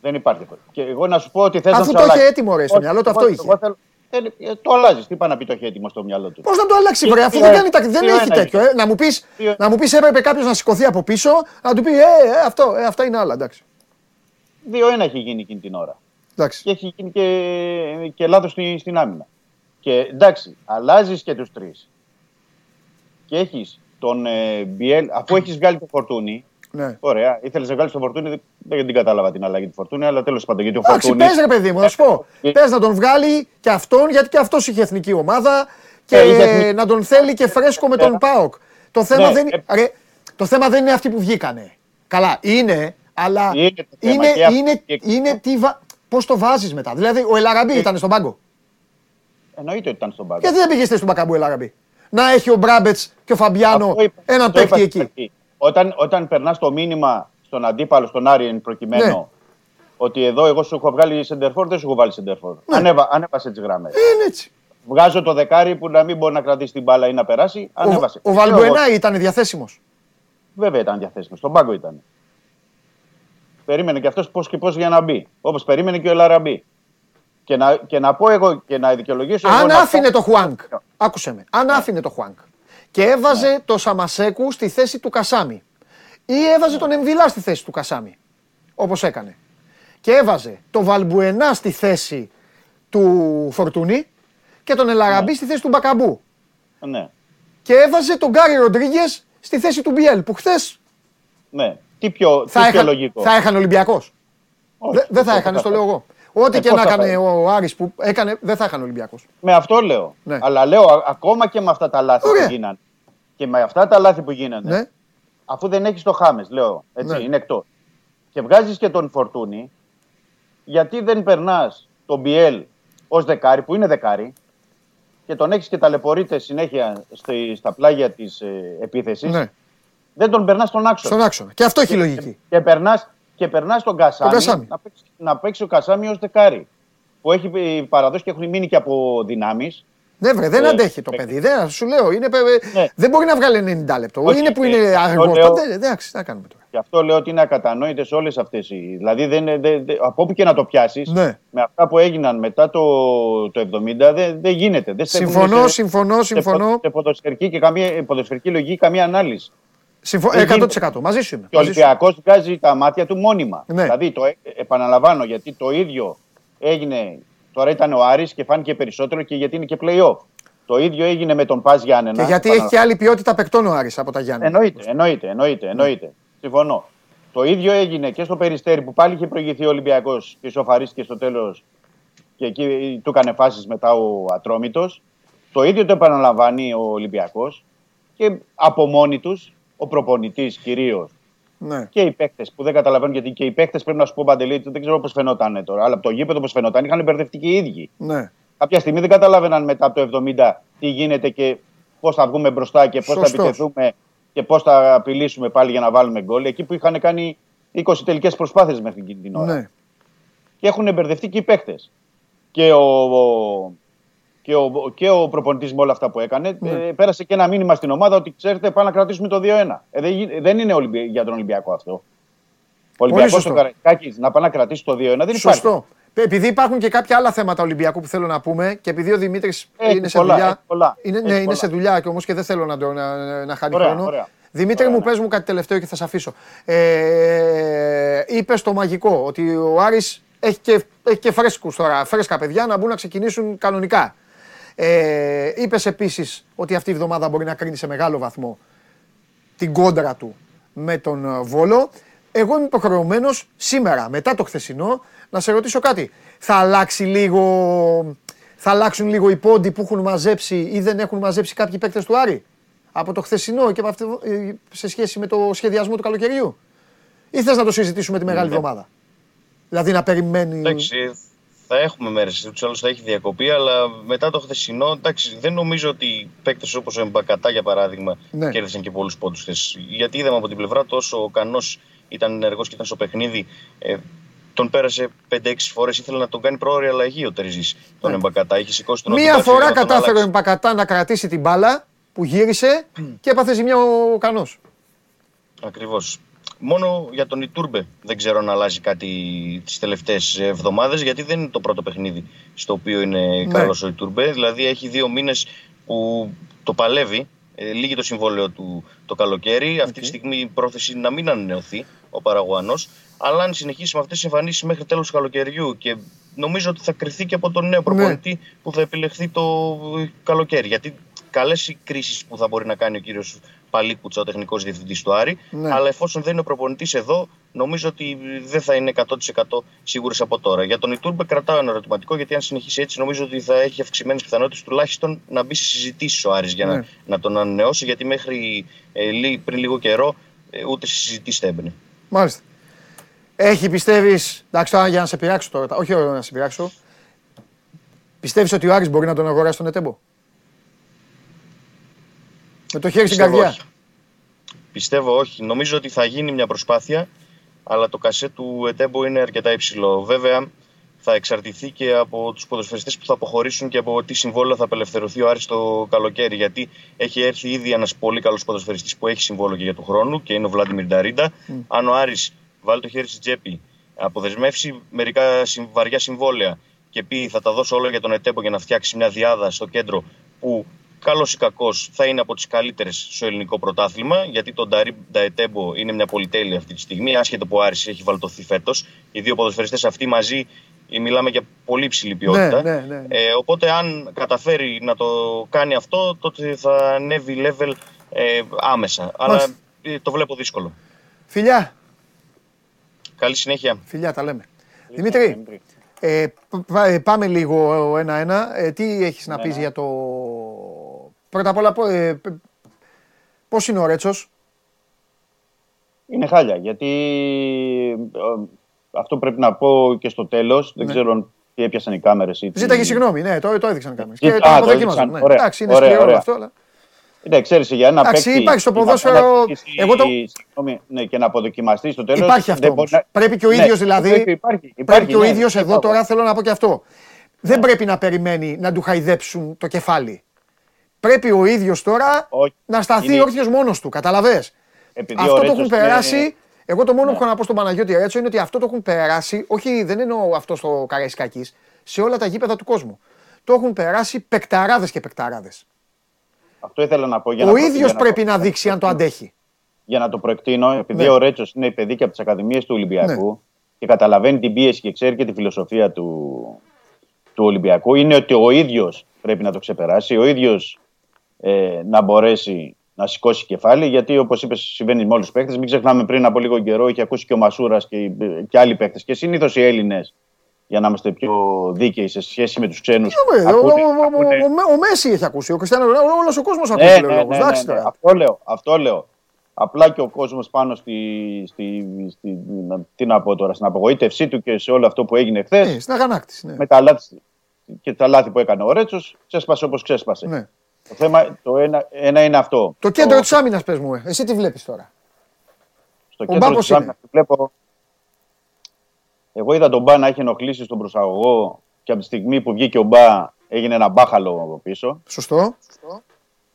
Δεν υπάρχει αυτό. Και εγώ να σου πω ότι θες να Αφού τους το είχε αλλάξεις. έτοιμο, ρε, στο Όχι, μυαλό του, εγώ- αυτό είχε. εγώ θέλω- ε, ε, το αλλάζεις. Τι πάει να πει το είχε έτοιμο στο μυαλό του; Πώς να το αλλάξει, Τι- βρε, αφού τι δεν, ώρα- κάνει, τα- δεν τι έχει ώρα τέτοιο. είναι. Ε. Να μου πεις Τι- να μου πεις, έπρεπε κάποιος να σηκωθεί από πίσω, να του πει Ε, ε, αυτό, ε, αυτά είναι άλλα. Εντάξει. 2-1 έχει γίνει εκείνη την ώρα. εντάξει. και έχει γίνει και, και λάθος στην, στην άμυνα. Και εντάξει, αλλάζεις και τους τρεις. Και έχεις τον ε, Μπιέλ, αφού έχεις βγάλει το φορτούνι. Ναι. Ωραία, ήθελες να βγάλεις το φορτούνι, δεν, δεν την κατάλαβα την αλλαγή του φορτούνι, αλλά τέλος πάντων. Γιατί ο Εντάξει, φορτούνι. πες ρε παιδί μου, θα σου πω. Ε, Πες να τον βγάλει και αυτόν, γιατί και αυτός είχε εθνική ομάδα και Ε, είχε εθνική- να τον θέλει και φρέσκο με τον Ε, ΠΑΟΚ. Το θέμα, ναι, δεν, ε, ρε, το θέμα δεν είναι αυτοί που βγήκανε. Καλά, είναι, αλλά Είναι το θέμα είναι, και αυτό. είναι, Και- είναι τι βα... πώς το βάζεις μετά. Δηλαδή, ο Ελαραμπή ήταν στον πάγκο. Εννοείται ότι ήταν στον πάγκο. Γιατί δεν πήγες στη θέση του Μπακαμπού, Ελάραμπη. Να έχει ο Μπράμπετς και ο Φαμπιάνο Αυτό είπα- έναν αυτό είπα παίχτη στην εκεί. Αρχή. Όταν, όταν περνάς το μήνυμα στον αντίπαλο, στον Άρη εν προκειμένου, Ναι. ότι εδώ εγώ σου έχω βγάλει σεντερφόρ, δεν σου έχω βάλει σεντερφόρ. Ναι. Ανέβα, ανέβασε τις γραμμές. Ε, είναι έτσι. Βγάζω το δεκάρι που να μην μπορεί να κρατήσει την μπάλα ή να περάσει. Ο, Ανέβασε. ο Και εγώ- Βαλμπουενά ήταν διαθέσιμος. Βέβαια ήταν διαθέσιμος. Στον πάγκο ήταν. Περίμενε και αυτός πώς και πώς για να μπει. Όπως περίμενε και ο Ελαραμπή. Και να, και να πω εγώ και να δικαιολογήσω. εγώ Αν να άφηνε φτάσω- το Χουάνκ, άκουσε με, αν άφηνε το Χουάνκ και έβαζε το Σαμασέκου στη θέση του Κασάμι ή έβαζε τον Εμβιλά στη θέση του Κασάμι, όπως έκανε, και έβαζε το Βαλμπουενά στη θέση του Φορτούνη και τον Ελαραμπή στη θέση του Μπακαμπού Ναι, και έβαζε τον Γκάρι Ροντρίγκες στη θέση του Μπιέλ που χθες ναι. Τι πιο, τι θα, πιο έχα, λογικό. θα έχανε Ολυμπιακός. Όχι, Δεν θα πώς έχανε, στο θα- λέω εγώ. Ό,τι Ε, και πώς να θα έκανε πάει. ο Άρης που έκανε, δεν θα έχανε Ολυμπιακός. Με αυτό λέω. Ναι. Αλλά λέω α- ακόμα και με αυτά τα λάθη Ωραία. που γίνανε. Και με αυτά τα λάθη που γίνανε. Ναι. Αφού δεν έχεις το Χάμες, λέω. Έτσι, Ναι. είναι εκτός. Και βγάζεις και τον Φορτούνη, γιατί δεν περνάς τον Μπιέλ ως δεκάρι, που είναι δεκάρι, και τον έχεις και ταλαιπωρείται συνέχεια στη, στα πλάγια της ε, επίθεσης, Ναι, δεν τον περνάς στον άξονα. στον άξονα. Και αυτό έχει λογική. Και περνάς και περνάς τον Κασάμι, Τον Κασάμι. Να, παίξεις, να παίξεις ο Κασάμι ως δεκάρι. Που έχει ε, παραδώσει και έχουν μείνει και από δυνάμεις. Ναι, βρε, δεν Ε, αντέχει το ε, παιδί. Δεν, σου λέω, είναι, παι- Ναι. δεν μπορεί να βγάλει 90 λεπτό. Όχι, είναι που ε, είναι αυτό αργός. λέω- Πάντα, εντάξει, τι να κάνουμε τώρα. Γι' αυτό λέω ότι είναι ακατανόητες όλες αυτές οι. Δηλαδή, δεν, δεν, δεν- από όπου και να το πιάσεις, Ναι. με αυτά που έγιναν μετά το, το 70, δεν, δεν γίνεται. Δεν στέκουν Συμφωνώ, σε- συμφωνώ, σε, συμφωνώ. πο- σε ποδοσφαιρική, και καμία, ποδοσφαιρική λογική καμία ανάλυση. Συμφω... δεν 100%. Μαζί σου είμαι. Και ο μαζί σου είμαι. Ολυμπιακός βγάζει τα μάτια του μόνιμα. Ναι. Δηλαδή, το, ε- επαναλαμβάνω, γιατί το ίδιο έγινε. Τώρα ήταν ο Άρης και φάνηκε περισσότερο και γιατί είναι και playoff. Το ίδιο έγινε με τον Πας Γιάννενα. Και γιατί έχει και άλλη ποιότητα παικτών ο Άρης από τα Γιάννη. Εννοείται, εννοείται, εννοείται, εννοείται. Συμφωνώ. Το ίδιο έγινε και στο Περιστέρι που πάλι είχε προηγηθεί ο Ολυμπιακός και ισοφαρίστηκε στο τέλος και εκεί του έκανε φάσεις μετά ο Ατρόμητος. Το ίδιο το επαναλαμβάνει ο Ολυμπιακός και από μόνοι τους, ο προπονητής κυρίως Ναι. και οι παίκτες που δεν καταλαβαίνουν γιατί και οι παίκτες πρέπει να σου πω παντελή, δεν ξέρω πώς φαινόταν τώρα, αλλά από το γήπεδο πώς φαινόταν είχαν μπερδευτεί και οι ίδιοι. ναι. Κάποια στιγμή δεν καταλάβαιναν μετά από το 70 τι γίνεται και πώς θα βγούμε μπροστά και πώς θα Σωστός. επιτεθούμε και πώς θα απειλήσουμε πάλι για να βάλουμε γκολ. Εκεί που είχαν κάνει 20 τελικές προσπάθειες μέχρι εκείνη την ώρα. ναι. Και έχουν μπερδευτεί και οι παίκτες. Και ο, ο- και ο, και ο προπονητής με όλα αυτά που έκανε Ναι. ε, πέρασε και ένα μήνυμα στην ομάδα ότι ξέρετε πάμε να κρατήσουμε το 2-1. Ε, δεν, γι- δεν είναι Ολυμπι- για τον Ολυμπιακό αυτό. Ο Ολυμπιακός σωστό. ο Καραϊσκάκης να πάει να κρατήσει το 2-1 δεν υπάρχει. Σωστό. Επειδή υπάρχουν και κάποια άλλα θέματα Ολυμπιακού που θέλω να πούμε και επειδή ο Δημήτρης Έχει είναι σε πολλά, δουλειά. έχει πολλά, είναι, έχει ναι, είναι πολλά. σε δουλειά και όμως και δεν θέλω να, το, να, να χάνει Ωραία, χρόνο. ωραία. Δημήτρη Ωραία, μου, ναι. πες μου κάτι τελευταίο και θα σε αφήσω. Ε, Είπες το μαγικό ότι ο Άρης έχει και, έχει και φρέσκους τώρα, φρέσκα παιδιά να μπουν να ξεκινήσουν κανονικά. Ε, Είπες επίσης ότι αυτή η εβδομάδα μπορεί να κρίνει σε μεγάλο βαθμό την κόντρα του με τον ε, Βόλο. Εγώ είμαι υποχρεωμένος σήμερα, μετά το χθεσινό, να σε ρωτήσω κάτι. Θα αλλάξει λίγο. Θα αλλάξουν λίγο οι πόντοι που έχουν μαζέψει ή δεν έχουν μαζέψει κάποιοι παίκτες του Άρη; Από το χθεσινό και από αυτό, ε, σε σχέση με το σχεδιασμό του καλοκαιριού; Ή θες να το συζητήσουμε τη μεγάλη Ναι. εβδομάδα; Δηλαδή να περιμένει. Εντάξει, θα έχουμε μέρες. Ούτως άλλως θα έχει διακοπή, αλλά μετά το χθεσινό, εντάξει, δεν νομίζω ότι παίκτες όπως ο Εμπακατά για παράδειγμα Ναι. κέρδισαν και πολλούς πόντους χθες. Γιατί είδαμε από την πλευρά του όσο ο Κανός ήταν ενεργός και ήταν στο παιχνίδι, ε, τον πέρασε 5-6 φορές. Ήθελε να τον κάνει πρόωρη αλλαγή ο Τερζής. Τον Ναι. Εμπακατά. Είχε σηκώσει τον Μία αντιπάτη φορά για να τον κατάφερε ο αλλάξει. Εμπακατά να κρατήσει την μπάλα που γύρισε *clears throat* και έπαθε ζημιά ο Κανός. Ακριβώς. Μόνο για τον Ιτούρμπε δεν ξέρω αν αλλάζει κάτι τις τελευταίες εβδομάδες, γιατί δεν είναι το πρώτο παιχνίδι στο οποίο είναι Ναι. καλός ο Ιτούρμπε. Δηλαδή έχει δύο μήνες που το παλεύει. Ε, λύγει το συμβόλαιο του το καλοκαίρι. Αυτή τη στιγμή η πρόθεση είναι να μην ανανεωθεί ο Παραγουανό. Αλλά αν συνεχίσει με αυτές τις εμφανίσεις μέχρι τέλος του καλοκαιριού και νομίζω ότι θα κρυθεί και από τον νέο προπονητή που θα επιλεχθεί το καλοκαίρι. Γιατί καλές οι κρίσεις που θα μπορεί να κάνει ο κύριος Παλίκουτσα, ο τεχνικός διευθυντής του Άρη. Ναι. Αλλά εφόσον δεν είναι ο προπονητής εδώ, νομίζω ότι δεν θα είναι 100% σίγουρες από τώρα. Για τον Ιτούρμπε κρατάω ένα ερωτηματικό, γιατί αν συνεχίσει έτσι, νομίζω ότι θα έχει αυξημένες πιθανότητες τουλάχιστον να μπει σε συζητήσεις ο Άρης για Ναι. να, να τον ανανεώσει, γιατί μέχρι ε, λί- πριν λίγο καιρό ε, ούτε σε συζητήσεις δεν έμπαινε. Μάλιστα. Έχει πιστεύεις. Εντάξει, τώρα για να σε πειράξω τώρα. Όχι να σε πειράξω. Πιστεύεις ότι ο Άρης μπορεί να τον αγοράσει τον Ετέμπο; Με το χέρι στην Πιστεύω καρδιά. όχι. Πιστεύω όχι. Νομίζω ότι θα γίνει μια προσπάθεια, αλλά το κασέ του Ετέμπο είναι αρκετά υψηλό. Βέβαια, θα εξαρτηθεί και από τους ποδοσφαιριστές που θα αποχωρήσουν και από τι συμβόλαιο θα απελευθερωθεί ο Άρης το καλοκαίρι. Γιατί έχει έρθει ήδη ένας πολύ καλός ποδοσφαιριστής που έχει συμβόλαιο και για του χρόνου και είναι ο Βλάντιμιρ Νταρίντα. Αν ο Άρης βάλει το χέρι στην τσέπη, αποδεσμεύσει μερικά συμ- βαριά συμβόλαια και πει θα τα δώσω όλα για τον Ετέμπο για να φτιάξει μια διάδα στο κέντρο που καλός ή κακός θα είναι από τις καλύτερες στο ελληνικό πρωτάθλημα, γιατί το Νταρίντα Ετέμπο είναι μια πολυτέλεια αυτή τη στιγμή, άσχετο που ο Άρης έχει βαλτωθεί φέτος. Οι δύο ποδοσφαιριστές αυτοί μαζί ε, μιλάμε για πολύ ψηλή ποιότητα. Ναι, ναι, ναι. Ε, οπότε, αν καταφέρει να το κάνει αυτό, τότε θα ανέβει level ε, άμεσα. Αλλά Μάλιστα. ε, το βλέπω δύσκολο. Φιλιά, Καλή συνέχεια. φιλιά τα λέμε. Δημήτρη, ε, π- πα- ε, πάμε λίγο ένα-ένα. Ε, τι έχεις να πεις για το... Πρώτα απ' όλα, πο- ε, π- πώς είναι ο Ρέτσος; Είναι χάλια. Γιατί ε, αυτό πρέπει να πω και στο τέλος. Δεν Ναι. ξέρω αν τι έπιασαν οι κάμερες. Ζήταγε συγγνώμη, ναι, το, το έδειξαν κάμερες. Και Α, το το αποδοκίμαζαν. έδειξαν. Ναι. Ωραία, Εντάξει, είναι ωραία, σκληρό ωραία. αυτό, αλλά... Ναι, ξέρεις, για ένα Εντάξει, παίκτη. υπάρχει στο να ποδόσφαιρο- αποδοκιμαστεί- εγώ το- συγγνώμη, ναι, και να αποδοκιμαστείς στο τέλος. Υπάρχει αυτό όμως. Πρέπει και ο ίδιος δηλαδή. Πρέπει, υπάρχει, Πρέπει υπάρχει, και ο ναι, ίδιος ναι, εδώ ναι. τώρα θέλω να πω και αυτό. Δεν πρέπει να περιμένει να του χαϊδέψουν το κεφάλι. Πρέπει ο ίδιος τώρα Όχι. να σταθεί Είναι- όρθιος μόνος του. Καταλαβες; Επειδή ο Αυτό το Ρέτσος έχουν είναι- περάσει. Εγώ το μόνο Ναι. που έχω να πω στον Παναγιώτη Ρέτσο είναι ότι αυτό το έχουν περάσει. Όχι, δεν εννοώ αυτό στο Καραϊσκάκης. Σε όλα τα γήπεδα του κόσμου. Το έχουν περάσει πεκταράδες και πεκταράδες. Αυτό ήθελα να πω. Για Ο να προ- ίδιος για πρέπει το- να δείξει αν το αντέχει. Για να το προεκτείνω, επειδή Ναι. ο Ρέτσος είναι παιδί και από τις Ακαδημίες του Ολυμπιακού και καταλαβαίνει την πίεση και ξέρει και τη φιλοσοφία του, του Ολυμπιακού, είναι ότι ο ίδιος πρέπει να το ξεπεράσει, ο ίδιος ε, να μπορέσει να σηκώσει κεφάλι. Γιατί όπως είπες, συμβαίνει με όλους τους παίκτες. Μην ξεχνάμε πριν από λίγο καιρό, είχε ακούσει και ο Μασούρας και, και άλλοι παίκτες. Και συνήθως οι Έλληνες, για να είμαστε πιο δίκαιοι σε σχέση με τους ξένους. Ε, ο- ο- ο- ο- Ο Μέση έχει ακούσει. Ο Κριστιανό όλος ο κόσμος ακούσει. Ναι, λέει ο ναι, λόγος. ναι, Εντάξει ναι, ναι. τώρα. Αυτό λέω. Αυτό λέω. Απλά και ο κόσμος πάνω στη, στη, στη, να- τι να πω τώρα, στην απογοήτευσή του και σε όλο αυτό που έγινε χθες, Ναι, στην αγανάκτηση. Ναι. με τα λάθη και τα λάθη που έκανε ο Ρέτσος, ξέσπασε όπως ξέσπασε. Ναι. Το θέμα το ένα, ένα είναι αυτό. Το κέντρο της άμυνας, πες μου, ε. εσύ τι βλέπεις τώρα; στο ο κέντρο Μπά πώς της άμυνας που βλέπω. Εγώ είδα τον Μπά να έχει ενοχλήσει στον προσαγωγό και από τη στιγμή που βγήκε ο Μπά έγινε ένα μπάχαλο από πίσω. Σωστό.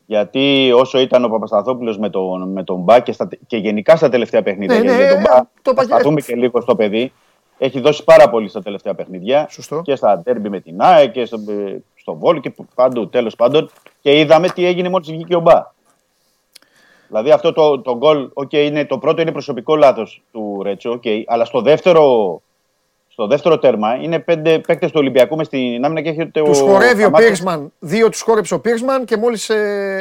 Γιατί όσο ήταν ο Παπασταθόπουλος με τον, με τον Μπα και, στα, και γενικά στα τελευταία παιχνίδια, Ναι, γιατί ναι, για τον ε, Μπα το είπα θα και- σταθούμε και λίγο στο παιδί, έχει δώσει πάρα πολύ στα τελευταία παιχνίδια. Σωστό. Και στα ντέρμπι με την ΑΕ και στο, στο Βόλ και παντού τέλος πάντων. Και είδαμε τι έγινε μόλις βγήκε ο Μπα. Δηλαδή αυτό το, το γκολ, okay, είναι, το πρώτο είναι προσωπικό λάθος του Ρέτσο, okay, αλλά στο δεύτερο, στο δεύτερο τέρμα είναι πέντε παίκτες του Ολυμπιακού μες στην άμυνα και έχετε Τους χορεύει ο Πίρσμαν. Δύο τους χόρεψε ο Πίρσμαν και μόλις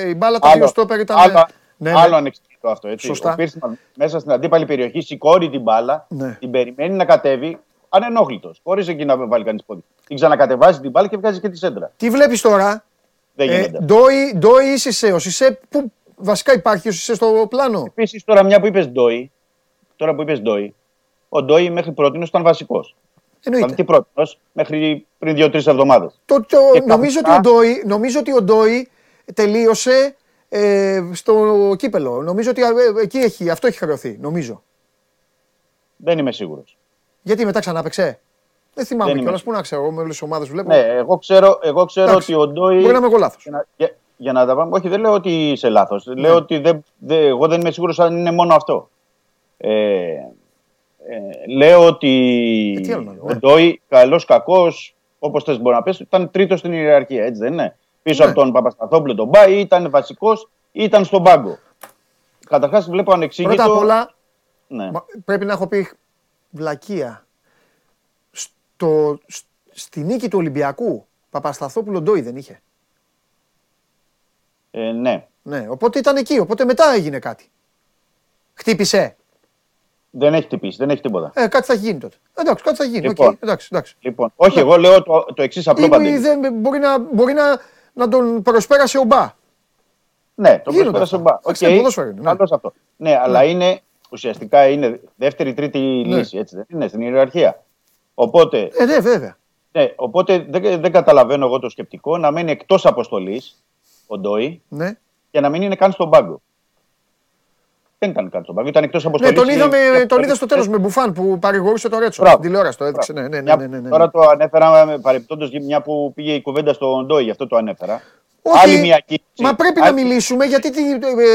η μπάλα τα δύο στόπερ ήταν. Άλλο, Ναι, άλλο ναι. ανεξήγητο αυτό. Έτσι. Σωστά. Ο Πίρσμαν μέσα στην αντίπαλη περιοχή σηκώνει την μπάλα, Ναι. την περιμένει να κατέβει ανενόχλητος. Χωρίς εκεί να βάλει κανείς πόδι. Την ξανακατεβάζει την μπάλα και βγάζει και τη σέντρα. Τι βλέπεις τώρα; Δεν Ε, γίνεται. Ντόι, Ντόι ή Σισε; Ο Σισε που βασικά υπάρχει ο Σισε στο πλάνο. Επίσης, τώρα μια που είπες Ντόι, τώρα που είπες Ντόι, ο Ντόι μέχρι πρώτη ήταν βασικός. Δηλαδή Εννοείται. τι πρώτη, μέχρι πριν δύο-τρεις εβδομάδες. Το, το, Και νομίζω, ότι καθιστά- ο Ντόι, νομίζω ότι ο Ντόι τελείωσε ε, στο κύπελο. Νομίζω ότι ε, εκεί έχει, αυτό έχει χρεωθεί. Νομίζω. Δεν είμαι σίγουρος. Γιατί μετά ξανά παίξε. Δεν θυμάμαι Δεν είμαι κιόλας. Πού να ξέρω, με όλες τις ομάδες βλέπω. Ναι, εγώ ξέρω, εγώ ξέρω Εντάξει. ότι ο Ντόι. Μπορεί να είμαι εγώ λάθος. Για να, για, για να τα πάμε. Όχι, δεν λέω ότι είσαι λάθος. Ναι. Λέω ότι δεν, δεν, εγώ δεν είμαι σίγουρος αν είναι μόνο αυτό. Ε, ε, λέω ότι Ε, τι άλλο να λέω, ε. ο Ντόι, καλός κακός, όπως θες μπορεί να πεις, ήταν τρίτος στην ιεραρχία, έτσι δεν είναι; Πίσω Ναι. από τον Παπασταθόπουλο τον Μπάι, ήταν βασικός ή ήταν στον πάγκο. Καταρχάς βλέπω ανεξήγητο. Πρώτα απ' όλα, Ναι. Μα, πρέπει να έχω πει βλακεία. Στο, σ- στη νίκη του Ολυμπιακού, Παπασταθόπουλο Ντόι δεν είχε. Ε, ναι. Ναι, οπότε ήταν εκεί, οπότε μετά έγινε κάτι. Χτύπησε. Δεν έχει χτυπήσει, δεν έχει τίποτα. Ε, κάτι θα γίνει τότε. Εντάξει, κάτι θα γίνει. Λοιπόν. οκ, εντάξει, εντάξει. Λοιπόν, όχι, εγώ λέω το, το εξής απλό Ή- παντελή. δεν, μπορεί να, μπορεί να, να τον προσπέρασε ο Μπα. Ναι, το Γίνονται προσπέρασε ο αυτά. Μπα. Εντάξει, Οκ, είναι ποδόσφαιρο είναι, ναι. καλώς αυτό. Ναι, αλλά είναι ουσιαστικά είναι δεύτερη-τρίτη λύση, έτσι δεν είναι, στην ιεραρχία. Οπότε, Ε, ναι, βέβαια. Ναι, οπότε δεν, δεν καταλαβαίνω εγώ το σκεπτικό να μένει εκτός αποστολής ο Ντόι Ναι. και να μην είναι καν στον πάγκο. Δεν ήταν καν στον πάγκο, ήταν εκτός αποστολής. Ναι, τον, είδαμε, τον είδα στο τέλος με μπουφάν που παρηγορούσε το Ρέτσο. Μπράβο. Στην τηλεόραση το έδειξε. Ναι, ναι, ναι, ναι, ναι, ναι. Τώρα το ανέφερα παρεμπιπτόντως μια που πήγε η κουβέντα στον Ντόι, γι' αυτό το ανέφερα. Όχι, Άλλη μια κίνηση. Μα πρέπει να Άλλη- μιλήσουμε γιατί τι-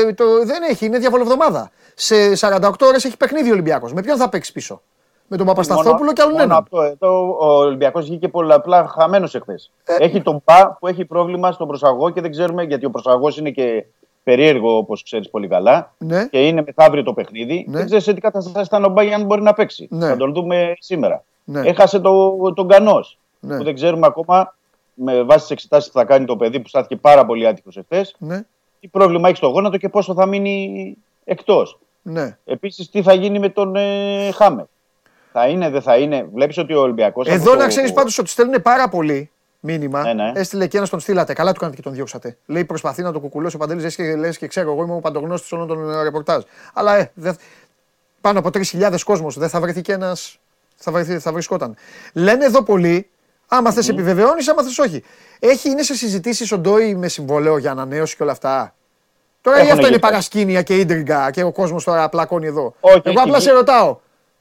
ε, το, δεν έχει, είναι διαβολοβδομάδα. Σε 48 ώρες έχει παιχνίδι ο Ολυμπιακός. Με ποιον θα παίξει πίσω; Με τον Παπασταθόπουλο και άλλον μόνο έναν. αυτό. Εδώ ο Ολυμπιακός βγήκε πολλαπλά χαμένος εχθές. Ε. Έχει τον Πα που έχει πρόβλημα στον προσαγωγό και δεν ξέρουμε γιατί ο προσαγωγό είναι και περίεργο όπως ξέρεις πολύ καλά. Ναι. Και είναι μεθαύριο το παιχνίδι. Ναι. Δεν ξέρεις σε τι κατάσταση ήταν ο Μπάγιαν μπορεί να παίξει. Ναι. Θα τον δούμε σήμερα. Ναι. Έχασε το, τον Κανός. Ναι. Που δεν ξέρουμε ακόμα με βάση τις εξετάσεις που θα κάνει το παιδί που στάθηκε πάρα πολύ άτυχος εχθές. Ναι, Τι πρόβλημα έχει στο γόνατο και πόσο θα μείνει εκτός. ναι. Επίσης, τι θα γίνει με τον ε, Χάμερ. Θα είναι, δεν θα είναι. Βλέπεις ότι ο Ολυμπιακός. Εδώ να ξέρεις πάντως ότι στέλνουν πάρα πολύ μήνυμα. Ναι, ναι. Έστειλε και ένας τον στείλατε. Καλά του κάνατε και τον διώξατε. Λέει προσπαθεί να το κουκουλώσει ο Παντελής. Λε και, λες και ξέρω, εγώ είμαι ο παντογνώστης όλων των ε, ρεπορτάζ. Αλλά ε, δεν- πάνω από 3.000 κόσμος δεν θα βρεθεί και ένας. Θα, βρεθεί, θα βρισκόταν. Λένε εδώ πολλοί, άμα θες επιβεβαιώνεις, άμα θες όχι. Έχει, είναι σε συζητήσεις ο Ντόι με συμβόλαιο για ανανέωση και όλα αυτά. Τώρα ή Έχουν αυτό είναι γίνει. παρασκήνια και ίντριγκα και ο κόσμος τώρα πλακώνει εδώ. Όχι, Εγώ έχει απλά σε γίνει. ρωτάω.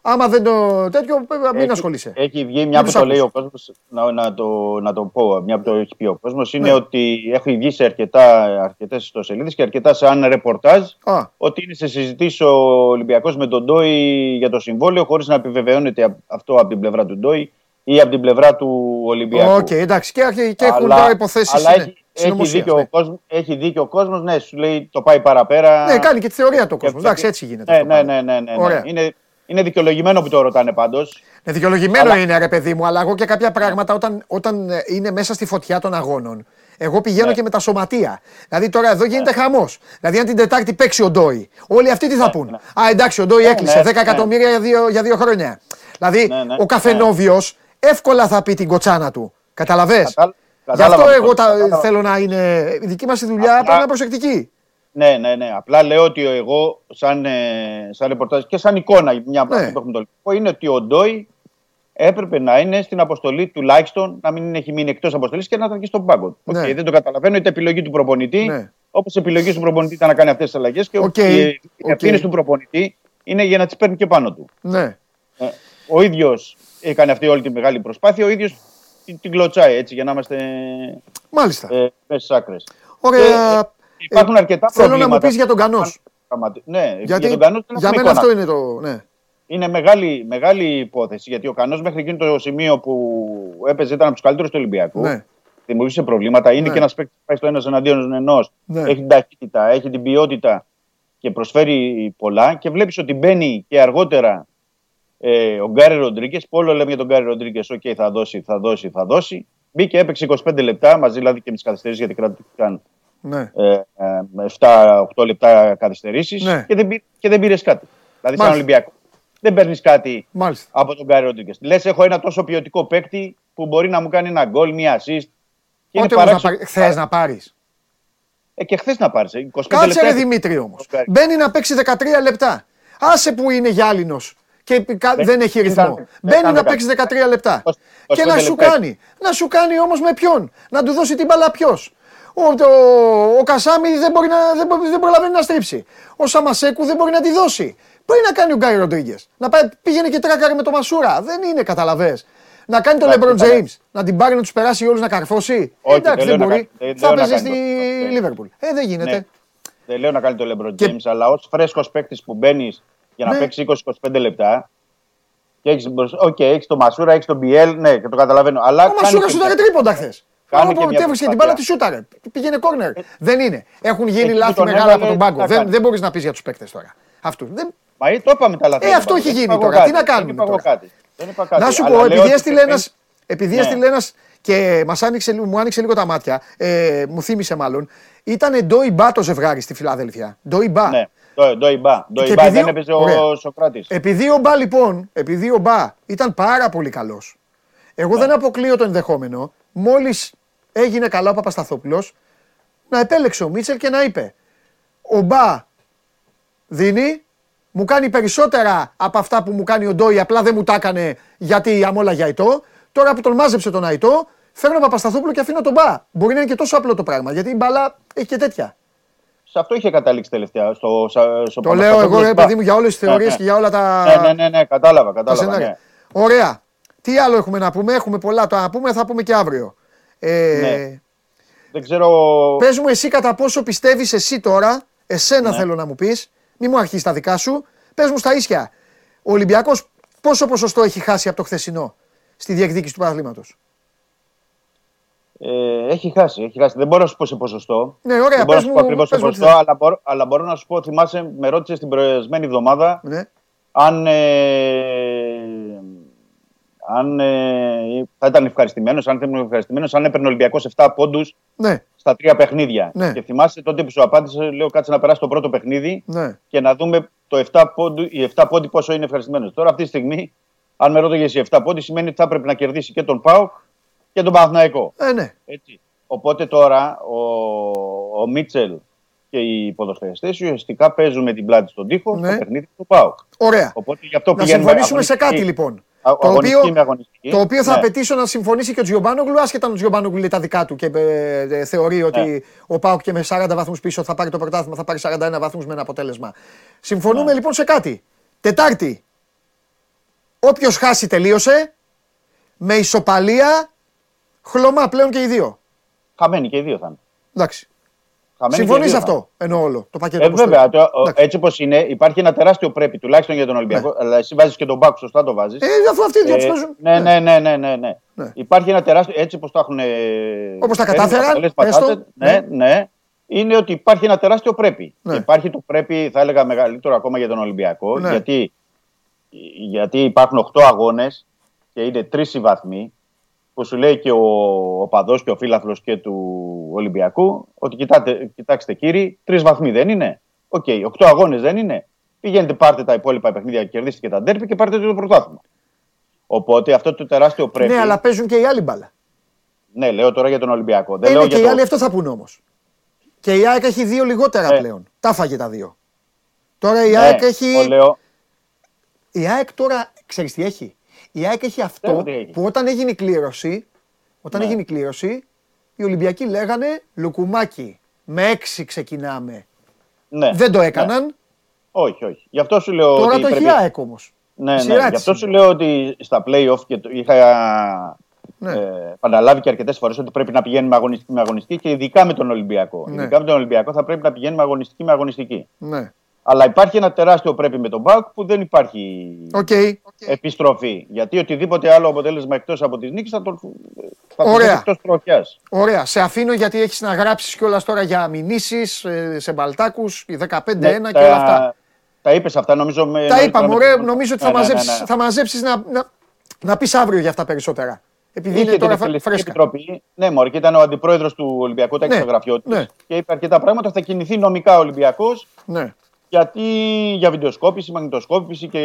Άμα δεν το τέτοιο, μην Έχει- ασχολείσαι. Έχει βγει, Μην μια που τους το λέει ακούς. ο κόσμος, να, να, το, να το πω, μια που το έχει πει ο κόσμος, είναι Ναι. ότι έχει βγει σε αρκετά, αρκετές ιστοσελίδες και αρκετά σαν ρεπορτάζ Α, ότι είναι σε συζητήσει ο Ολυμπιακός με τον Ντόι για το συμβόλαιο, χωρίς να επιβεβαιώνεται απ- αυτό από την πλευρά του Ντόι ή από την πλευρά του Ολυμπιακού. Οκ, εντάξει. Και, και, και έχουν Αλλά- τώρα υποθέσεις. αλλά Ναι, έχει, έχει, συνωμοσίας, δίκιο ναι. ο κόσμος, έχει δίκιο ο κόσμος, ναι, σου λέει το πάει παραπέρα. ναι, κάνει και τη θεωρία του Και- κόσμου. Εντάξει, έτσι γίνεται. Ναι, αυτό ναι, πάντα. ναι, ναι, ναι, ναι. Ωραία. Είναι, είναι δικαιολογημένο που το ρωτάνε πάντως. Ναι, δικαιολογημένο Αλλά- είναι ρε παιδί μου, αλλά εγώ και κάποια πράγματα όταν, όταν ε, είναι μέσα στη φωτιά των αγώνων. Εγώ πηγαίνω Ναι. και με τα σωματεία. Δηλαδή τώρα εδώ γίνεται χαμός. Δηλαδή αν την Τετάρτη παίξει ο Ντόι, όλοι αυτοί τι θα πούν; ναι. Α, εντάξει, ο Ντόι έκλεισε ναι, 10 ναι. εκατομμύρια για δύο, για δύο χρόνια. Δηλαδή Ναι, ναι, ο Καφενόβιος εύκολα θα πει την κοτσάνα του. Κατάλαβες. Κατάλ- Γι' κατάλαβα αυτό αυτό, εγώ τα, κατάλαβα. θέλω να είναι. Η δική μας δουλειά Απλά- πρέπει να είναι προσεκτική. Ναι, ναι, ναι. Απλά λέω ότι εγώ, σαν, ε, σαν ρεπορτάζ και σαν εικόνα, μια από Ναι. αυτό που έχουμε το Ολυμπιακό, είναι ότι ο Ντόι έπρεπε να είναι στην αποστολή τουλάχιστον να μην έχει μείνει εκτός αποστολής και να ήταν και στον πάγκο. Ναι. Οκ, δεν το καταλαβαίνω, είτε επιλογή του προπονητή, Ναι. όπως επιλογή του προπονητή ήταν να κάνει αυτές τις αλλαγές και Οκ, οι, οι οκ. ευθύνε του προπονητή είναι για να τις παίρνει και πάνω του. Ναι. Ε, ο ίδιος έκανε αυτή όλη τη μεγάλη προσπάθεια, ο ίδιος την, την κλωτσάει έτσι για να είμαστε Μάλιστα. ε, μέσα στις άκρες. Ωραία. Υπάρχουν Ε, αρκετά Θέλω να προβλήματα. μου πεις για τον Κανός. Πραγματι- Ναι, Γιατί για τον Κανός δεν για έχουμε μένα εικόνα. αυτό είναι το. Ναι. Είναι μεγάλη, μεγάλη υπόθεση γιατί ο Κανός μέχρι εκείνο το σημείο που έπαιζε ήταν από τους καλύτερους του Ολυμπιακού. Ναι. Δημιουργήσε προβλήματα. Είναι Ναι. και ένας παίκτης που πάει στο ένας εναντίον ενός. Ναι. Έχει την ταχύτητα, έχει την ποιότητα και προσφέρει πολλά. Και βλέπεις ότι μπαίνει και αργότερα ε, ο Γκάρι Ροντρίγκες. Που όλο λέμε για τον Γκάρι Ροντρίγκες. Οκ, θα δώσει, θα δώσει, θα δώσει. Μπήκε, έπαιξε 25 λεπτά μαζί δηλαδή και με τις καθυστερήσεις γιατί κρατήθηκαν ναι. ε, ε, με 7-8 λεπτά καθυστερήσεις Ναι. και δεν, πή- και δεν πήρες κάτι. Δηλαδή, σαν Μάλιστα. Ολυμπιακό. Δεν παίρνεις κάτι Μάλιστα. από τον Γκάρι Ροντρίγκες. Λες, έχω ένα τόσο ποιοτικό παίκτη που μπορεί να μου κάνει ένα γκολ, μία assist. Και είναι Πότε όμως να παράξενο. πάρεις, θες να πάρεις. Ε, και χθες να πάρεις. 25 Κάτσε λεπτά. ρε Δημήτρη όμως. Ο Γκάρι. Μπαίνει να παίξει 13 λεπτά. Άσε που είναι γυάλινος και κα- Δεν- δεν έχει δεν ρυθμό. κάνει- δεν Μπαίνει κάνει να κάτι. παίξει 13 λεπτά. 25 Και να σου λεπτά. κάνει. Να σου κάνει όμως με ποιον. Να του δώσει την μπάλα ποιος. Ο, το, ο Κασάμι δεν, μπορεί να, δεν, μπο- δεν προλαβαίνει να στρίψει. Ο Σαμασέκου δεν μπορεί να τη δώσει. Πρέπει να κάνει ο Γκάι Ροντρίγκες. Να πάει, πήγαινε και τράκαρε με το Μασούρα. Δεν είναι, καταλαβέ. Να κάνει τον Εντάξει, Λεμπρόν καλά. James. Να την πάρει να τους περάσει όλους να καρφώσει. Όχι, Εντάξει, δεν δεν λέω να μπορεί. κάνει- δεν Θα λέω να παίζεις κάνει στη το- Λίβερπουλ. Ε, δεν γίνεται. Ναι. Δεν λέω να κάνει το LeBron Και- James, αλλά ως φρέσκος παίκτης που μπαίνεις για να Ναι. παίξει 20-25 λεπτά. Και έχεις okay, έχεις τον Μασούρα, έχεις τον Μπιέλ, ναι, και το καταλαβαίνω. Αλλά Ο κάνει Μασούρα και- σούταρε τρίποντα χθες. Κάνει Όπου και μια έβρισκε την προσπάθεια. μπάλα τη σούταρε. Πήγαινε κόρνερ. Δεν είναι. Έχουν γίνει Εκεί λάθη τον μεγάλα έβαλε, από τον τι πάγκο. να Δεν, κάνει. δεν μπορείς να πεις για τους παίκτες τώρα. Αυτού. Δεν... Μα ε, το είπαμε τα λάθη. Ε, αυτό έχει γίνει τώρα. Τι να κάνουμε Δεν είπα εγώ τώρα; κάτι. Δεν είπα κάτι. Να σου Αλλά πω, λέω επειδή ότι έστειλε ένα. πρέπει- Επειδή Ναι. έστειλε ένας και μας άνοιξε, λίγο- μου άνοιξε λίγο τα μάτια, ε, μου θύμισε μάλλον, ήταν Ντόι Μπά το ζευγάρι στη Φιλαδέλφια. Ντόι Μπά. Ναι, το Ντοϊμπά. Ντοϊμπά επειδή δεν ο- έπαιζε ωραία. ο Σοκράτης. Επειδή ο Μπά λοιπόν, επειδή ο Μπά ήταν πάρα πολύ καλός, εγώ Ναι. δεν αποκλείω το ενδεχόμενο, μόλις έγινε καλά ο Παπασταθόπουλος, να επέλεξε ο Μίτσελ και να είπε ο Μπά δίνει, μου κάνει περισσότερα από αυτά που μου κάνει ο Ντόι, απλά δεν μου τα έκανε γιατί αμόλα για ητό. Τώρα που τον μάζεψε τον Αϊτό, φέρνω Παπασταθόπουλο και αφήνω τον Μπα. Μπορεί να είναι και τόσο απλό το πράγμα, γιατί η μπαλά έχει και τέτοια. Σε αυτό είχε καταλήξει τελευταία. Στο, στο Το λέω εγώ, ρε παιδί μου, για όλες τις θεωρίες και για όλα τα. Ναι, ναι, ναι, ναι, κατάλαβα. τα κατάλαβα σενάρια. ναι. Ωραία. Τι άλλο έχουμε να πούμε, έχουμε πολλά το να πούμε, θα πούμε και αύριο. Ε, Ναι. Δεν ξέρω. Πες μου εσύ κατά πόσο πιστεύεις εσύ τώρα, εσένα Ναι. θέλω να μου πεις, μη μου αρχίσεις τα δικά σου, πες μου στα ίσια. Ο Ολυμπιακός πόσο ποσοστό έχει χάσει από το χθεσινό στη διεκδίκηση του παραθλήματος; Ε, έχει χάσει, έχει χάσει. Δεν μπορώ να σου πω σε ποσοστό. Ναι, ωραία, Δεν μπορώ πες να σου μου, πω ακριβώς σε πες μου τι ποσοστό, θα- αλλά μπορώ, αλλά μπορώ να σου πω, θυμάσαι, με ρώτησες την προηγούμενη εβδομάδα Ναι, αν, ε, αν ε, θα ήταν ευχαριστημένος, αν δεν ήμουν ευχαριστημένος, αν έπαιρνε ο Ολυμπιακός 7 πόντους ναι, στα τρία παιχνίδια. Ναι. Και θυμάσαι τότε που σου απάντησε, λέω κάτσε να περάσει το πρώτο παιχνίδι ναι. και να δούμε το 7 πόντου, οι 7 πόντοι πόσο είναι ευχαριστημένος. Τώρα αυτή τη στιγμή, αν με ρώταγες οι 7 πόντοι, σημαίνει ότι θα πρέπει να κερδίσει και τον ΠΑΟΚ και τον Παναθηναϊκό. Ε, ναι. Έτσι. Οπότε τώρα ο, ο Μίτσελ και οι ποδοσφαιριστές ουσιαστικά παίζουν με την πλάτη στον τοίχο Ναι. στο παιχνίδι του ΠΑΟΚ. Ωραία. Οπότε γι' αυτό Να πηγαίνουμε συμφωνήσουμε σε αγωνιστική- κάτι λοιπόν. Α- Το αγωνιστική οποίο, με αγωνιστική. το οποίο θα Ναι. απαιτήσω να συμφωνήσει και ο Τζιομπάνογλου, άσχετα αν ο Τζιομπάνογλου λέει τα δικά του και ε, ε, θεωρεί ότι Ναι. ο Πάουκ και με 40 βαθμούς πίσω θα πάρει το πρωτάθλημα, θα πάρει 41 βαθμούς με ένα αποτέλεσμα. Συμφωνούμε Ναι. λοιπόν σε κάτι. Τετάρτη. Όποιος χάσει τελείωσε. Με ισοπαλία. Χλωμά πλέον και οι δύο. Χαμένοι και οι δύο θα είναι. Εντάξει. Χαμένοι και οι Συμφωνείς δύο θα είναι. αυτό εννοώ όλο το πακέτο. Ε, όπως το βέβαια, λέω. το, ο- Εντάξει. έτσι όπως είναι, υπάρχει ένα τεράστιο πρέπει τουλάχιστον για τον Ολυμπιακό. Αλλά εσύ βάζεις και τον Πάκου, σωστά το βάζεις. Ε, αφού αυτοί οι δύο τους παίζουν. ναι, ναι, ναι, ναι, ναι, ναι. Ναι. Υπάρχει ένα τεράστιο. Έτσι όπως το έχουν. Όπως τα φέρει κατάφεραν, αποτελέσματά έστω. του, Ναι, ναι. Είναι ότι υπάρχει ένα τεράστιο πρέπει. Ναι. Και υπάρχει το πρέπει, θα έλεγα, μεγαλύτερο ακόμα για τον Ολυμπιακό. Ναι. Γιατί, γιατί υπάρχουν 8 αγώνες και είναι 3 οι βαθμοί. Που σου λέει και ο, ο οπαδός και ο φίλαθλος και του Ολυμπιακού ότι κοιτάτε, κοιτάξτε κύριοι, τρεις βαθμοί δεν είναι. Οκ, 8 αγώνες δεν είναι. Πηγαίνετε, πάρτε τα υπόλοιπα παιχνίδια και κερδίστε και τα ντέρμπι και πάρτε το πρωτάθλημα. Οπότε αυτό το τεράστιο πρέπει. Ναι, αλλά παίζουν και οι άλλοι μπάλα. Ναι, λέω τώρα για τον Ολυμπιακό. Δεν Ε, λέω ναι, για και οι το... άλλοι αυτό θα πούνε όμως. Και η ΑΕΚ έχει δύο λιγότερα Ε. πλέον. Τα φάγε τα δύο. Τώρα η Ναι, ΑΕΚ το έχει. λέω. Η ΑΕΚ τώρα, ξέρεις τι έχει; Η ΑΕΚ έχει αυτό Ξέρω τι έχει. που όταν έγινε η κλήρωση, όταν Ναι. έγινε η κλήρωση, οι Ολυμπιακοί λέγανε Λουκουμάκι. Με έξι ξεκινάμε. Ναι, Δεν το ναι. έκαναν. Όχι, όχι. Γι' αυτό σου λέω. Τώρα ότι το έχει η πρέπει... ΑΕΚ όμως. Ναι, ναι. Σειρά Γι' της αυτό είναι. σου λέω ότι στα playoff και το είχα Ναι. ε, επαναλάβει και αρκετές φορές ότι πρέπει να πηγαίνουμε αγωνιστική με αγωνιστική και ειδικά με τον Ολυμπιακό. Ναι. Ειδικά με τον Ολυμπιακό θα πρέπει να πηγαίνουμε αγωνιστική με αγωνιστική. Ναι. Αλλά υπάρχει ένα τεράστιο πρέπει με τον ΠΑΟΚ που δεν υπάρχει Οκ. επιστροφή. Γιατί οτιδήποτε άλλο αποτέλεσμα εκτός από τις νίκες θα το. Θα το Ωραία. εκτός τροχιάς. Ωραία. Σε αφήνω γιατί έχεις να γράψεις κιόλας τώρα για μηνύσεις, Μπαλτάκους, οι 15-1 Ναι, και όλα αυτά. Τα είπες αυτά, νομίζω. Με, Τα νωρίτερα είπαμε, με ωραία. τον- Νομίζω ότι Ναι, θα ναι, ναι, μαζέψεις, ναι. θα μαζέψεις να, να, να πεις αύριο για αυτά περισσότερα. Επειδή Είχε είναι την τώρα φα- εκτελεστική φρέσκα. επιτροπή. Ναι, Μωρή, και ήταν ο αντιπρόεδρος του Ολυμπιακού, ήταν Ναι, και στο γραφείο του. ναι. Και είπε αρκετά πράγματα. Θα κινηθεί νομικά ο Ολυμπιακός Ναι. Γιατί για βιντεοσκόπηση, μαγνητοσκόπηση και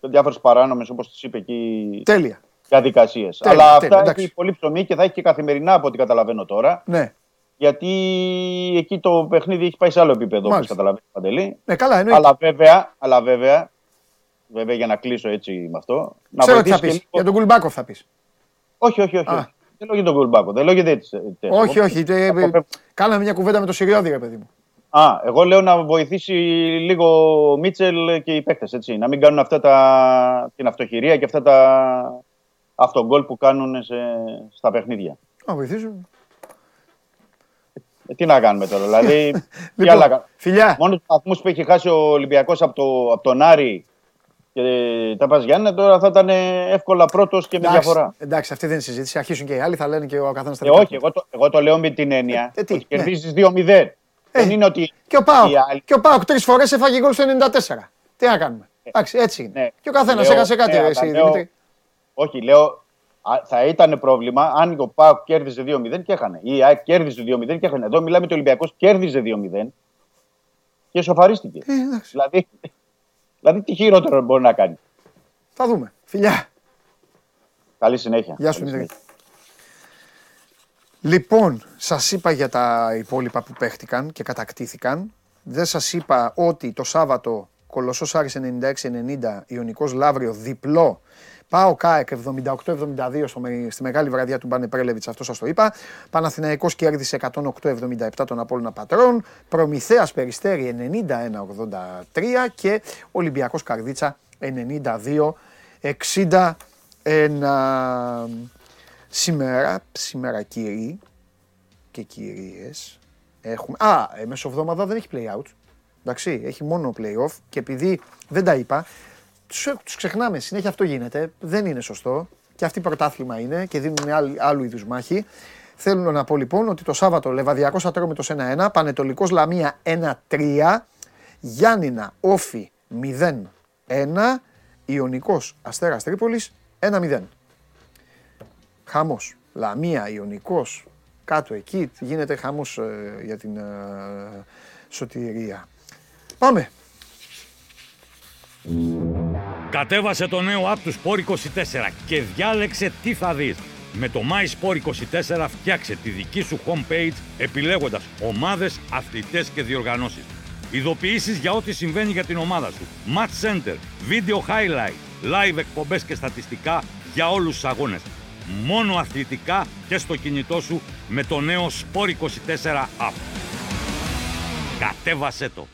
διάφορες παράνομες, όπως τις είπε εκεί, Τέλεια. διαδικασίες. Τέλεια, Αλλά τέλεια, αυτά εντάξει. έχει πολύ ψωμί και θα έχει και καθημερινά από ό,τι καταλαβαίνω τώρα. Ναι. Γιατί εκεί το παιχνίδι έχει πάει σε άλλο επίπεδο, όπως Μάλιστα. καταλαβαίνεις Παντελή. ναι, καλά εννοείται. Αλλά βέβαια, αλλά βέβαια, βέβαια για να κλείσω έτσι με αυτό. Να Ξέρω τι θα βοηθήσει πεις. και λίγο- Για τον Κουλμπάκοφ θα πεις. Όχι, όχι, όχι. Α. όχι. Δεν λέω για τον Κουλμπάκο, δεν λέω για τέτοιες. όχι, όχι. ε, Αυτό ε, πρέπει- Κάναμε μια κουβέντα με το Σιριώδη, ρε παιδί μου. Α, εγώ λέω να βοηθήσει λίγο ο Μίτσελ και οι παίχτε, έτσι. Να μην κάνουν αυτά τα, την αυτοχειρία και αυτά τα αυτογκόλ που κάνουν σε, στα παιχνίδια. Να βοηθήσουν. Ε, τι να κάνουμε τώρα, δηλαδή. *laughs* τι Λοιπόν, άλλα κα- φιλιά. Μόνος του βαθμούς που έχει χάσει ο Ολυμπιακός από, το, από τον Άρη και τα Πας Γιάννενα, τώρα θα ήταν εύκολα πρώτος και με Εντάξει, διαφορά. εντάξει, αυτή δεν είναι συζήτηση. Αρχίσουν και οι άλλοι, θα λένε και ο καθένας τα Ε, δικά όχι, του. εγώ το, εγώ το λέω με την έννοια Ε, ε, τι, ότι ναι. κερδίζεις 2-0. Δεν είναι ότι. Και ο Πάοκ, οι άλλοι- και ο Πάοκ τρεις φορές έφαγε γκολ στο 94. Τι να κάνουμε. Εντάξει, έτσι είναι. ναι. Και ο καθένας Λέω, έχασε κάτι, ναι, ρε, αλλά εσύ, λέω- Δημήτρη. Όχι, λέω α, θα ήταν πρόβλημα αν ο Πάοκ κέρδιζε 2-0 και έχανε. Ή η ΑΕΚ κέρδιζε 2-0 και έχανε. Εδώ μιλάμε ότι ο Ολυμπιακός κέρδιζε 2-0 και σοφαρίστηκε. Ε, εντάξει, δηλαδή, δηλαδή, τι χειρότερο μπορεί να κάνει. θα δούμε. Φιλιά. Καλή συνέχεια. Γεια σου, Καλή Δημήτρη. Συνέχεια. Λοιπόν, σας είπα για τα υπόλοιπα που παίχτηκαν και κατακτήθηκαν. Δεν σας είπα ότι το Σάββατο Κολοσσός Άρης 96-90, Ιωνικός Λαύριο διπλό Πάω ΚΑΕΚ 78-72 στο, με- στη μεγάλη βραδιά του Μπάνε Πρέλεβιτς, αυτό σας το είπα. Παναθηναϊκός κέρδισε 108-77 τον Απόλλωνα Πατρών. Προμηθέας Περιστέρη 91-83 και Ολυμπιακός Καρδίτσα 92-61. Σήμερα, σήμερα κύριοι και κυρίες, έχουμε... Α, ε, μεσοβδόμαδα δεν έχει play-out. Εντάξει, έχει μόνο play-off και επειδή δεν τα είπα, τους, τους ξεχνάμε, συνέχεια αυτό γίνεται, δεν είναι σωστό και αυτή πρωτάθλημα είναι και δίνουν άλλου, άλλου είδους μάχη. Θέλω να πω λοιπόν ότι το Σάββατο Λεβαδιακός Ατρόμητος 1-1, Πανετολικός Λαμία 1-3, Γιάννηνα Όφι 0-1, Ιωνικός Αστέρας Τρίπολης 1-0. Χαμός. Λαμία, Ιωνικός, κάτω εκεί γίνεται χαμός ε, για την ε, σωτηρία. Πάμε. Κατέβασε το νέο app του Sport 24 και διάλεξε τι θα δεις. Με το My Sport 24 φτιάξε τη δική σου homepage επιλέγοντας ομάδες, αθλητές και διοργανώσεις. Ειδοποιήσεις για ό,τι συμβαίνει για την ομάδα σου. Match Center, Video Highlight, Live εκπομπές και στατιστικά για όλους τους αγώνες. Μόνο αθλητικά και στο κινητό σου με το νέο Sport 24 app. Κατέβασέ το!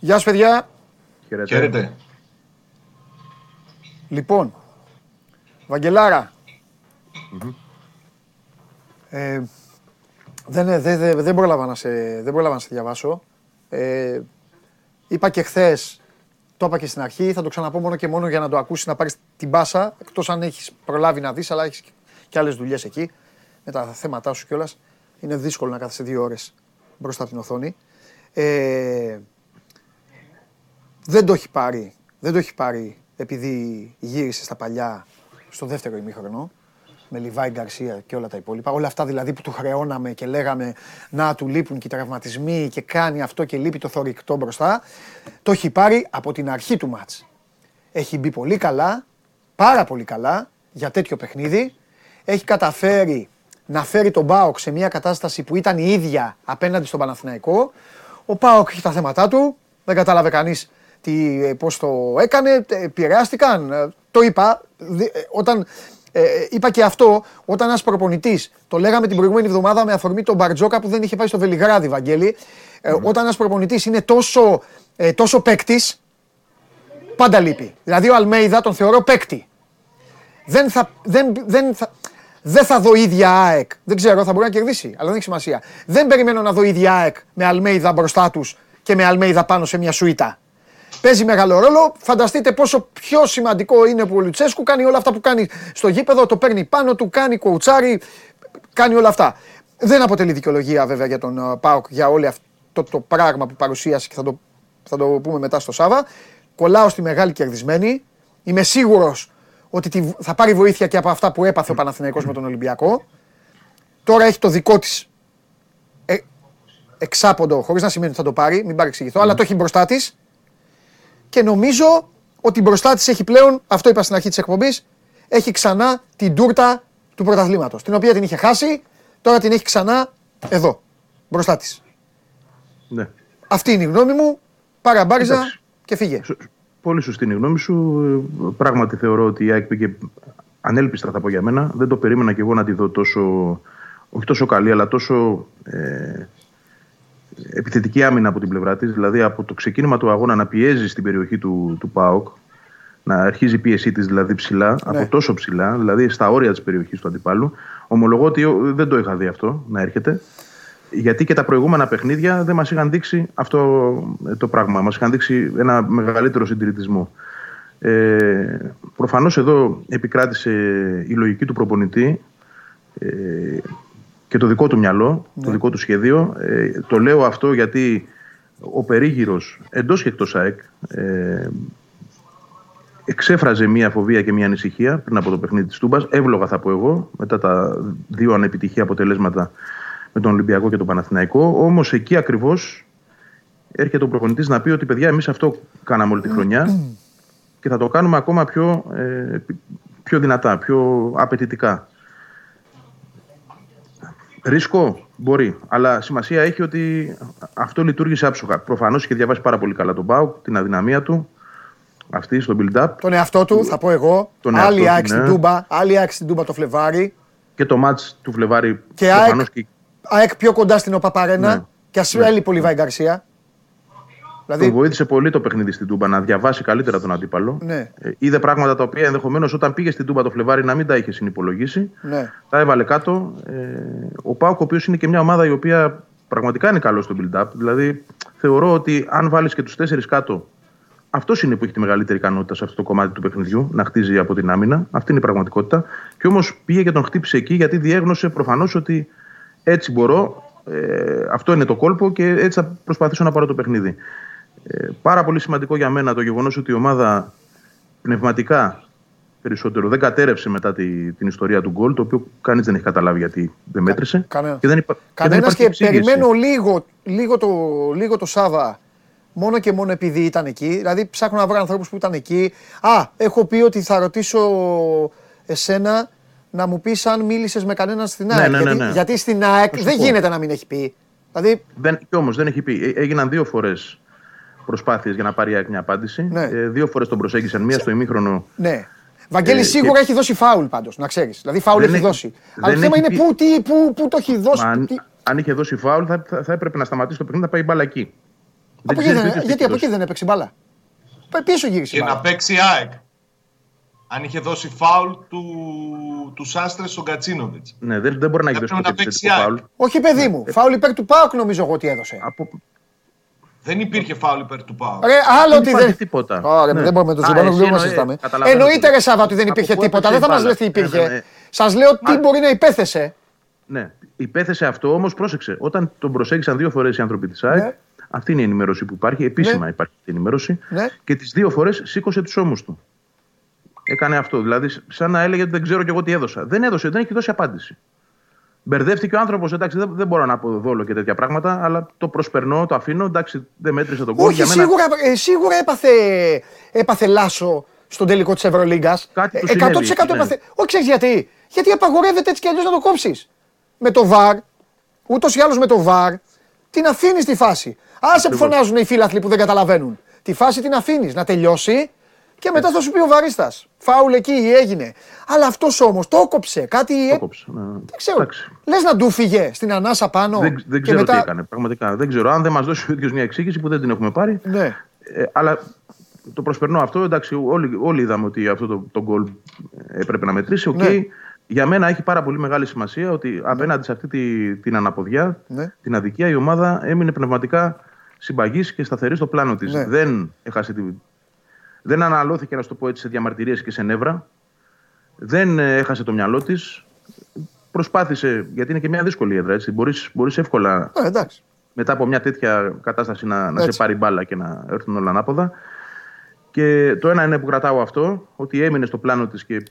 Γεια σας παιδιά. Χαίρετε. Λοιπόν, Βαγγελάρα. Ε, δεν, δεν, δεν, δεν, πρόλαβα να σε, δεν πρόλαβα να σε διαβάσω. Ε, είπα και χθες, το είπα και στην αρχή, θα το ξαναπώ μόνο και μόνο για να το ακούσεις να πάρεις την μπάσα. Εκτός αν έχεις προλάβει να δεις, αλλά έχεις και άλλες δουλειές εκεί με τα θέματά σου κιόλας. Είναι δύσκολο να κάθεσαι δύο ώρες μπροστά από την οθόνη. Ε, δεν το έχει πάρει. Δεν το έχει πάρει επειδή γύρισε στα παλιά στο δεύτερο ημίχρονο με Λιβάη Γκαρσία και όλα τα υπόλοιπα. Όλα αυτά δηλαδή που του χρεώναμε και λέγαμε να του λείπουν και οι τραυματισμοί και κάνει αυτό και λείπει το θορυκτό μπροστά. Το έχει πάρει από την αρχή του μάτς. Έχει μπει πολύ καλά, πάρα πολύ καλά για τέτοιο παιχνίδι. Έχει καταφέρει να φέρει τον Πάοκ σε μια κατάσταση που ήταν η ίδια απέναντι στον Παναθηναϊκό. Ο Πάοκ έχει τα θέματα του, δεν κατάλαβε κανείς τι, ε, πώς το έκανε, ε, επηρεάστηκαν. Ε, Το είπα, δι- ε, όταν, ε, ε, είπα και αυτό, όταν ένας προπονητής, το λέγαμε την προηγούμενη εβδομάδα με αφορμή τον Μπαρτζόκα που δεν είχε πάει στο Βελιγράδι, Βαγγέλη, ε, όταν ένας προπονητής είναι τόσο, ε, τόσο παίκτης, πάντα λείπει. Δηλαδή ο Αλμέιδα τον θεωρώ παίκτη. Δεν θα, δεν, δεν θα, δεν θα δω ίδια ΑΕΚ. Δεν ξέρω, θα μπορεί να κερδίσει, αλλά δεν έχει σημασία. Δεν περιμένω να δω ίδια ΑΕΚ με Αλμέιδα μπροστά τους και με Αλμέιδα πάνω σε μια σουίτα. Παίζει μεγάλο ρόλο. Φανταστείτε πόσο πιο σημαντικό είναι που ο Λουτσέσκου κάνει όλα αυτά που κάνει στο γήπεδο. Το παίρνει πάνω του, κάνει κοουτσάρι, κάνει όλα αυτά. Δεν αποτελεί δικαιολογία βέβαια για τον ε, Πάοκ για όλο αυτό το πράγμα που παρουσίασε και θα το, θα το πούμε μετά στο Σάβα. Κολλάω στη μεγάλη κερδισμένη. Είμαι σίγουρος ότι τη- θα πάρει βοήθεια και από αυτά που έπαθε ο Παναθηναϊκός με τον Ολυμπιακό. Τώρα έχει το δικό της ε, εξάποντο, χωρίς να σημαίνει ότι θα το πάρει, μην παρεξηγηθώ, αλλά το έχει μπροστά της. Και νομίζω ότι μπροστά της έχει πλέον, αυτό είπα στην αρχή της εκπομπής, έχει ξανά την τούρτα του πρωταθλήματος. Την οποία την είχε χάσει, τώρα την έχει ξανά εδώ, μπροστά της. Ναι. Αυτή είναι η γνώμη μου. Πάρε αμπάριζα Εντάξει. και φύγε. Σ- Πολύ σωστή είναι η γνώμη σου. Ε, Πράγματι θεωρώ ότι η ΑΕΚ πήγε ανέλπιστα θα πω για μένα. Δεν το περίμενα και εγώ να τη δω τόσο, όχι τόσο καλή, αλλά τόσο ε, επιθετική άμυνα από την πλευρά της. Δηλαδή από το ξεκίνημα του αγώνα να πιέζει στην περιοχή του, του ΠΑΟΚ, να αρχίζει η πίεσή της δηλαδή ψηλά, από τόσο ψηλά, δηλαδή στα όρια της περιοχής του αντιπάλου. Ομολογώ ότι ε, δεν το είχα δει αυτό να έρχεται. Γιατί και τα προηγούμενα παιχνίδια δεν μας είχαν δείξει αυτό ε, το πράγμα. Μας είχαν δείξει ένα μεγαλύτερο συντηρητισμό. Ε, προφανώς εδώ επικράτησε η λογική του προπονητή ε, και το δικό του μυαλό, το δικό του σχέδιο. Ε, το λέω αυτό γιατί ο περίγυρος εντός και εκτός ΑΕΚ ε, εξέφραζε μία φοβία και μία ανησυχία πριν από το παιχνίδι της Τούμπας. Εύλογα θα πω εγώ, μετά τα δύο ανεπιτυχή αποτελέσματα με τον Ολυμπιακό και τον Παναθηναϊκό. Όμως εκεί ακριβώς έρχεται ο προπονητής να πει ότι παιδιά εμείς αυτό κάναμε όλη τη χρονιά και θα το κάνουμε ακόμα πιο, ε, πιο δυνατά, πιο απαιτητικά. Ρίσκο μπορεί, αλλά σημασία έχει ότι αυτό λειτουργήσε άψογα. Προφανώς είχε διαβάσει πάρα πολύ καλά τον Πάουκ, την αδυναμία του, αυτή στο build-up. Τον εαυτό του, θα πω εγώ. Τον εαυτό Άλλη του, ΑΕΚ στην ναι. Τούμπα, άλλη ΑΕΚ στην Τούμπα το Φλεβάρι. Και το μάτς του Φλεβάρι Και προφανώς ΑΕΚ, και ΑΕΚ πιο κοντά στην Οπαπαρένα Ναι. και ας Ναι. έλειπε ο Λιβάη Γκαρσία. Τον Δηλαδή, βοήθησε πολύ το παιχνίδι στην Τούμπα να διαβάσει καλύτερα τον αντίπαλο. Ναι. Ε, είδε πράγματα τα οποία ενδεχομένως όταν πήγε στην Τούμπα το Φλεβάρι να μην τα είχε συνυπολογίσει. ναι. Τα έβαλε κάτω. Ε, ο Πάουκ, ο οποίος είναι και μια ομάδα η οποία πραγματικά είναι καλό στο build-up. Δηλαδή, θεωρώ ότι αν βάλεις και τους τέσσερις κάτω, αυτός είναι που έχει τη μεγαλύτερη ικανότητα σε αυτό το κομμάτι του παιχνιδιού, να χτίζει από την άμυνα. Αυτή είναι η πραγματικότητα. Και όμως πήγε και τον χτύπησε εκεί, γιατί διέγνωσε προφανώς ότι έτσι μπορώ, ε, αυτό είναι το κόλπο και έτσι θα προσπαθήσω να πάρω το παιχνίδι. Ε, πάρα πολύ σημαντικό για μένα το γεγονός ότι η ομάδα πνευματικά περισσότερο δεν κατέρευσε μετά τη, την ιστορία του γκολ, το οποίο κανείς δεν έχει καταλάβει γιατί δεν μέτρησε. κανένας. Και δεν, υπα... και δεν Κανένας υπάρχει και εξήγηση. περιμένω λίγο, λίγο, το, λίγο το Σάβα μόνο και μόνο επειδή ήταν εκεί. Δηλαδή ψάχνω να βρω ανθρώπους που ήταν εκεί. Α, έχω πει ότι θα ρωτήσω εσένα να μου πεις αν μίλησες με κανέναν στην Ναι, ΑΕΚ. ναι, ναι, γιατί, ναι. γιατί στην ΑΕΚ Θα σου δεν πω. γίνεται να μην έχει πει. Δηλαδή, Δεν, κι όμως δεν έχει πει. Ε, Έγιναν δύο φορές προσπάθειες για να πάρει η ΑΕΚ μια απάντηση. Ναι. Ε, δύο φορές τον προσέγγισαν. Μία στο ημίχρονο. ναι. Βαγγέλη Ε, σίγουρα και- έχει δώσει φάουλ πάντως, να ξέρεις. Δηλαδή φάουλ Δεν έχει έχει- δώσει. δεν Αλλά το θέμα έχει είναι πει- πού, τι, πού, πού το έχει δώσει. Μα αν, τι- αν είχε δώσει φάουλ, θα, θα, θα έπρεπε να σταματήσει το παιχνίδι να πάει η μπάλα εκεί. από εκεί ξέρεις δεν- ποιος γιατί έχει από εκεί δώσει. δεν έπαιξε μπάλα. Πάει Πίσω γύρισε. η Και μπάλα. να παίξει ΑΕΚ. Αν είχε δώσει φάουλ του, του Σάστρες στον Κατσίνοβιτς. Ναι, δεν, δεν μπορεί να έχει δώσει Έπρεπε ποτέ να επιθετικό παίξει φάουλ. Όχι, παιδί μου. Φάουλ υπέρ του Πάουκ νομίζω εγώ ότι έδωσε. Από... Δεν υπήρχε φάουλ υπέρ του Πάου. Ρε, άλλο Δεν ότι υπάρχει δεν. τίποτα. Ωραία, Ναι. δεν μπορούμε να το Α, συμπάνω, εσύ δεν μας εννοεί- συζητάμε. καταλαβαίνω Εννοείται, ότι- ρε Σάβα, ότι δεν Από υπήρχε πού τίποτα. έπαιξε Δεν θα η μας μπάλα. λες τι υπήρχε. Ναι, ναι. Σας λέω τι μπορεί να υπέθεσε. Ναι, υπέθεσε αυτό, όμως πρόσεξε. Όταν τον προσέγγισαν δύο φορές οι άνθρωποι της ΑΕΚ, Ναι. αυτή είναι η ενημέρωση που υπάρχει. Επίσημα Ναι. υπάρχει αυτή η ενημέρωση. Ναι. Και τις δύο φορές σήκωσε τους ώμους του. Έκανε αυτό. Δηλαδή, σαν να έλεγε ότι δεν ξέρω κι εγώ τι έδωσα. Δεν έδωσε, δεν έχει δώσει απάντηση. Μπερδεύτηκε ο άνθρωπος, εντάξει, δεν, δεν μπορώ να πω δόλο και τέτοια πράγματα, αλλά το προσπερνώ, το αφήνω. Εντάξει, δεν μέτρησε τον κόμμα. Όχι, σίγουρα, ε, σίγουρα έπαθε, έπαθε λάσο στον τελικό της Ευρωλίγκας. Κάτι του 100% συνέβη, ναι. έπαθε. Όχι, ξέρεις γιατί. Γιατί απαγορεύεται έτσι κι αλλιώς να το κόψεις. Με το βαρ, ούτως ή άλλως με το βαρ, την αφήνεις τη φάση. Άσε που φωνάζουν οι φίλαθλοι που δεν καταλαβαίνουν. Τη φάση την αφήνεις να τελειώσει και μετά θα σου πει ο βαρίστας. Φάουλ εκεί έγινε. Αλλά αυτός όμως το έκοψε. Κάτι. Το κόψε. Ναι. Δεν ξέρω. Εντάξει. Λες να του φύγε στην ανάσα πάνω. Δεν, δεν και ξέρω μετά... τι έκανε. Πραγματικά δεν ξέρω. Αν δεν μας δώσει ο ίδιος μια εξήγηση που δεν την έχουμε πάρει. Ναι. Ε, αλλά το προσπερνώ αυτό. Εντάξει, όλοι, όλοι είδαμε ότι αυτό το, το γκολ έπρεπε να μετρήσει. Οκ. Ναι. Για μένα έχει πάρα πολύ μεγάλη σημασία ότι απέναντι σε αυτή τη, την αναποδιά, Ναι. την αδικία, η ομάδα έμεινε πνευματικά συμπαγής και σταθερή στο πλάνο της. Ναι. Δεν έχασε τη. Δεν αναλώθηκε, να σου το πω έτσι, σε διαμαρτυρίες και σε νεύρα. Δεν ε, έχασε το μυαλό της. Προσπάθησε, γιατί είναι και μια δύσκολη έδρα. Έτσι. Μπορείς, μπορείς εύκολα Ε, εντάξει. μετά από μια τέτοια κατάσταση να, να σε Έτσι. πάρει μπάλα και να έρθουν όλα ανάποδα. Και το ένα είναι που κρατάω αυτό, ότι έμεινε στο πλάνο της και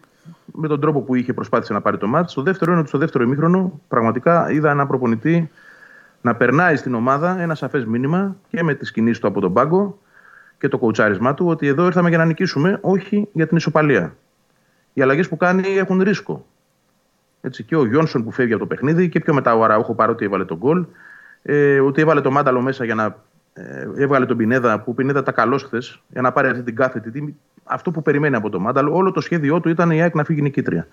με τον τρόπο που είχε προσπάθησε να πάρει το μάτι. Το δεύτερο είναι ότι στο δεύτερο ημίχρονο πραγματικά είδα ένα προπονητή να περνάει στην ομάδα ένα σαφές μήνυμα και με τις κινήσεις του από τον πάγκο και το κοουτσάρισμά του ότι εδώ ήρθαμε για να νικήσουμε, όχι για την ισοπαλία. Οι αλλαγές που κάνει έχουν ρίσκο. Έτσι, και ο Γιόνσον που φεύγει από το παιχνίδι και πιο μετά ο Αραούχο παρότι έβαλε τον γκολ. Ε, ότι έβαλε το μάνταλο μέσα για να. Ε, έβγαλε τον Πινέδα που Πινέδα τα καλώ χθες για να πάρει αυτή την κάθετη τιμή. Αυτό που περιμένει από το μάνταλο, όλο το σχέδιό του ήταν η ΑΕΚ να φύγει νικήτρια.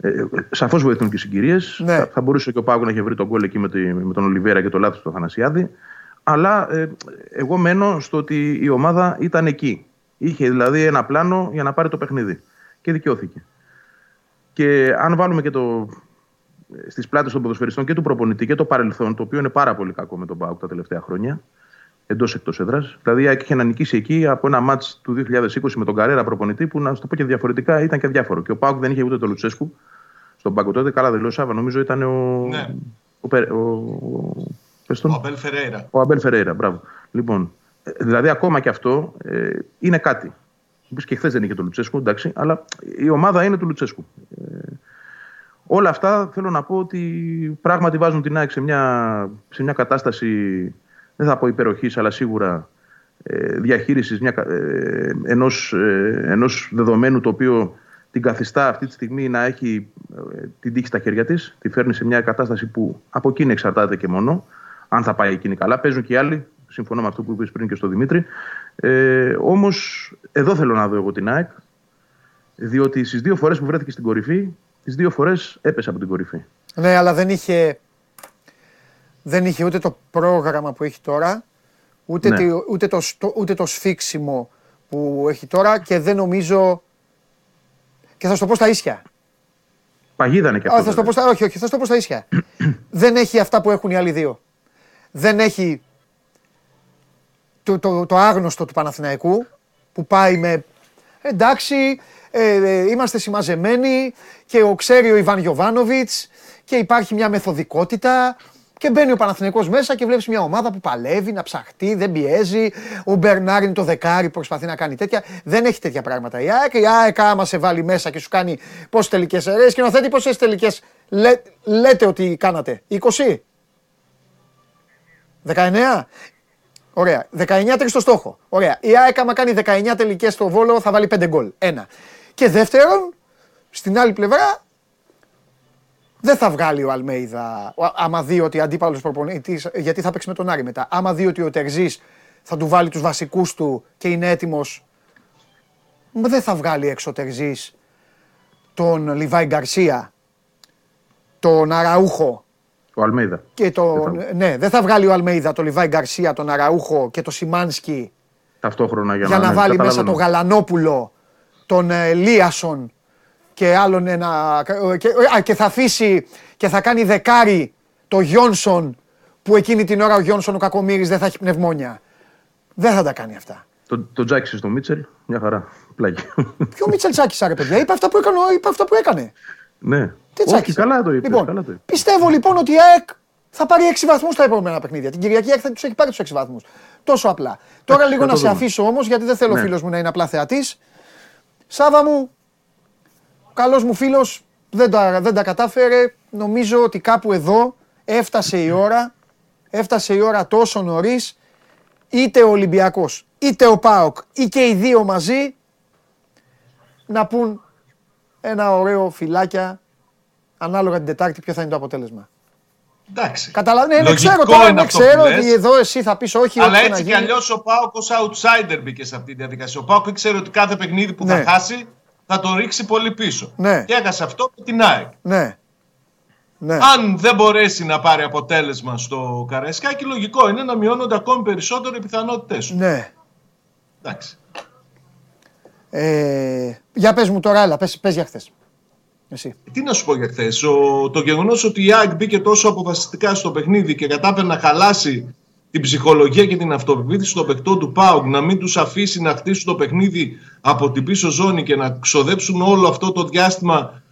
Ε, Σαφώς βοηθούν και οι συγκυρίες. Ναι. Θα, θα μπορούσε και ο Πάγο να έχει βρει τον γκολ εκεί με, τη- με τον Ολιβέρα και το λάθος του Αθανασιάδη. Αλλά ε, εγώ μένω στο ότι η ομάδα ήταν εκεί. Είχε δηλαδή ένα πλάνο για να πάρει το παιχνίδι. Και δικαιώθηκε. Και αν βάλουμε και το, στις πλάτες των ποδοσφαιριστών και του προπονητή και το παρελθόν, το οποίο είναι πάρα πολύ κακό με τον Πάουκ τα τελευταία χρόνια, εντός εκτός έδρας. Δηλαδή, η ΑΕΚ είχε να νικήσει εκεί από ένα μάτς του 2020 με τον Καρέρα προπονητή, που να σου το πω και διαφορετικά ήταν και διάφορο. Και ο Πάουκ δεν είχε ούτε τον Λουτσέσκου στον πάγκο τότε. Καλά, δεν λέω Σάβα, νομίζω ήταν ο. Ναι. Ο, Πε- ο, ο, πες τον. Ο Αμπέλ Φερέιρα. Ο Αμπέλ Φερέιρα, μπράβο. Λοιπόν, ε, δηλαδή ακόμα και αυτό ε, είναι κάτι. Που και χθες δεν είχε το Λουτσέσκου, εντάξει, αλλά η ομάδα είναι του Λουτσέσκου. Ε, όλα αυτά θέλω να πω ότι πράγματι βάζουν την ΑΕΚ σε μια, σε μια κατάσταση, δεν θα πω υπεροχής, αλλά σίγουρα ε, διαχείρισης μια, κα- ε, ενός, ε, ενός δεδομένου το οποίο την καθιστά αυτή τη στιγμή να έχει ε, την τύχη στα χέρια της. Τη φέρνει σε μια κατάσταση που από εκείνη εξαρτάται και μόνο. Αν θα πάει εκείνη καλά. Παίζουν και οι άλλοι. Συμφωνώ με αυτό που είπες πριν και στο Δημήτρη. Ε, Όμως, εδώ θέλω να δω εγώ την ΑΕΚ. Διότι στις δύο φορές που βρέθηκε στην κορυφή, τις δύο φορές έπεσε από την κορυφή. Ναι, αλλά δεν είχε, δεν είχε ούτε το πρόγραμμα που έχει τώρα, ούτε, Ναι. τη- ούτε, το, στο- ούτε το σφίξιμο που έχει τώρα και δεν νομίζω. Και θα σου το πω στα ίσια. Παγίδα είναι και Α, αυτό. θα σου το πω βέβαια. στα, όχι, όχι, θα σου το πω στα ίσια. *clears throat* δεν έχει αυτά που έχουν οι άλλοι δύο. Δεν έχει το, το, το άγνωστο του Παναθηναϊκού που πάει με εντάξει, ε, ε, είμαστε συμμαζεμένοι και ο ξέρει ο Ιβάν Γιοβάνοβιτς και υπάρχει μια μεθοδικότητα και μπαίνει ο Παναθηναϊκός μέσα και βλέπεις μια ομάδα που παλεύει να ψαχτεί, δεν πιέζει. Ο Μπερνάρ είναι το δεκάρι, προσπαθεί να κάνει τέτοια. Δεν έχει τέτοια πράγματα. Η ΑΕΚ, η ΑΕΚ άμα σε βάλει μέσα και σου κάνει πόσες τελικές αιρέ. Σκηνοθέτη, πόσες τελικές λέτε ότι κάνατε; 20. 19. Ωραία. 19 στο στόχο. Ωραία. Η ΑΕΚ άμα κάνει 19 τελικές στο Βόλο θα βάλει 5 γκολ. Ένα. Και δεύτερον, στην άλλη πλευρά, δεν θα βγάλει ο Αλμέιδα, ο- άμα δει ότι αντίπαλος προπονητής, γιατί θα παίξει με τον Άρη μετά, άμα δει ότι ο Τερζής θα του βάλει τους βασικούς του και είναι έτοιμος, δεν θα βγάλει έξω ο Τερζής τον Λιβάη Γκαρσία, τον Αραούχο, Ο Αλμέιδα. και το, Δεν θα- ναι, δεν θα βγάλει ο Αλμέιδα το Λιβάη Γκαρσία, τον Αραούχο και το Σιμάνσκι Ταυτόχρονα για, για, να ναι, βάλει μέσα καταλαβαίνω. τον Γαλανόπουλο, τον ε, Λίασον και άλλον ένα. Και, α, και θα αφήσει και θα κάνει δεκάρι το Γιόνσον που εκείνη την ώρα ο Γιόνσον ο Κακομύρης δεν θα έχει πνευμόνια. Δεν θα τα κάνει αυτά. Το, το τζάκισε στο Μίτσελ, μια χαρά. Πλάγι. Ποιο Μίτσελ Τσάκης άρε παιδιά, είπε αυτά που έκανε. Είπε αυτά που έκανε. ναι. Τι Όχι, τσάκισες. καλά το είπες. Λοιπόν, καλά το είπες. πιστεύω λοιπόν ότι η ΑΕΚ θα πάρει 6 βαθμούς στα επόμενα παιχνίδια. Την Κυριακή η ΑΕΚ θα τους έχει πάρει τους 6 βαθμούς. Τόσο απλά. Τώρα λίγο θα να το σε δούμε. αφήσω όμως, γιατί δεν θέλω ο Ναι. φίλος μου να είναι απλά θεατής. Σάβα μου, ο καλός μου φίλος δεν τα, δεν τα κατάφερε. Νομίζω ότι κάπου εδώ έφτασε η ώρα. Έφτασε η ώρα τόσο νωρίς. Είτε ο Ολυμπιακός είτε ο Πάοκ ή και οι δύο μαζί να πούν ένα ωραίο φυλάκια ανάλογα την Τετάρτη ποιο θα είναι το αποτέλεσμα. Εντάξει. Καταλαβαίνω, ναι, Λογικό ξέρω τώρα, είναι ναι, αυτό που ξέρω λες. ότι εδώ εσύ θα πεις όχι. Αλλά ό,τι και έτσι να κι γίνει. αλλιώς ο Πάοκ ως outsider μπήκε σε αυτή τη διαδικασία. Ο Πάοκ ήξερε ότι κάθε παιχνίδι που Ναι. θα χάσει θα τον ρίξει πολύ πίσω. Ναι. Και έχασε αυτό με την ΑΕΚ. Ναι. Ναι. Αν δεν μπορέσει να πάρει αποτέλεσμα στο Καραϊσκάκι, λογικό είναι να μειώνονται ακόμη περισσότερο οι πιθανότητές σου. ναι. Εντάξει. Ε, για πες μου τώρα, έλα, πες, πες για χθες. Εσύ. Τι να σου πω για χθες. Το γεγονός ότι η ΑΕΚ μπήκε τόσο αποφασιστικά στο παιχνίδι και κατάφερε να χαλάσει την ψυχολογία και την αυτοπεποίθηση των παικτών του ΠΑΟΚ, να μην τους αφήσει να χτίσουν το παιχνίδι από την πίσω ζώνη και να ξοδέψουν όλο αυτό το διάστημα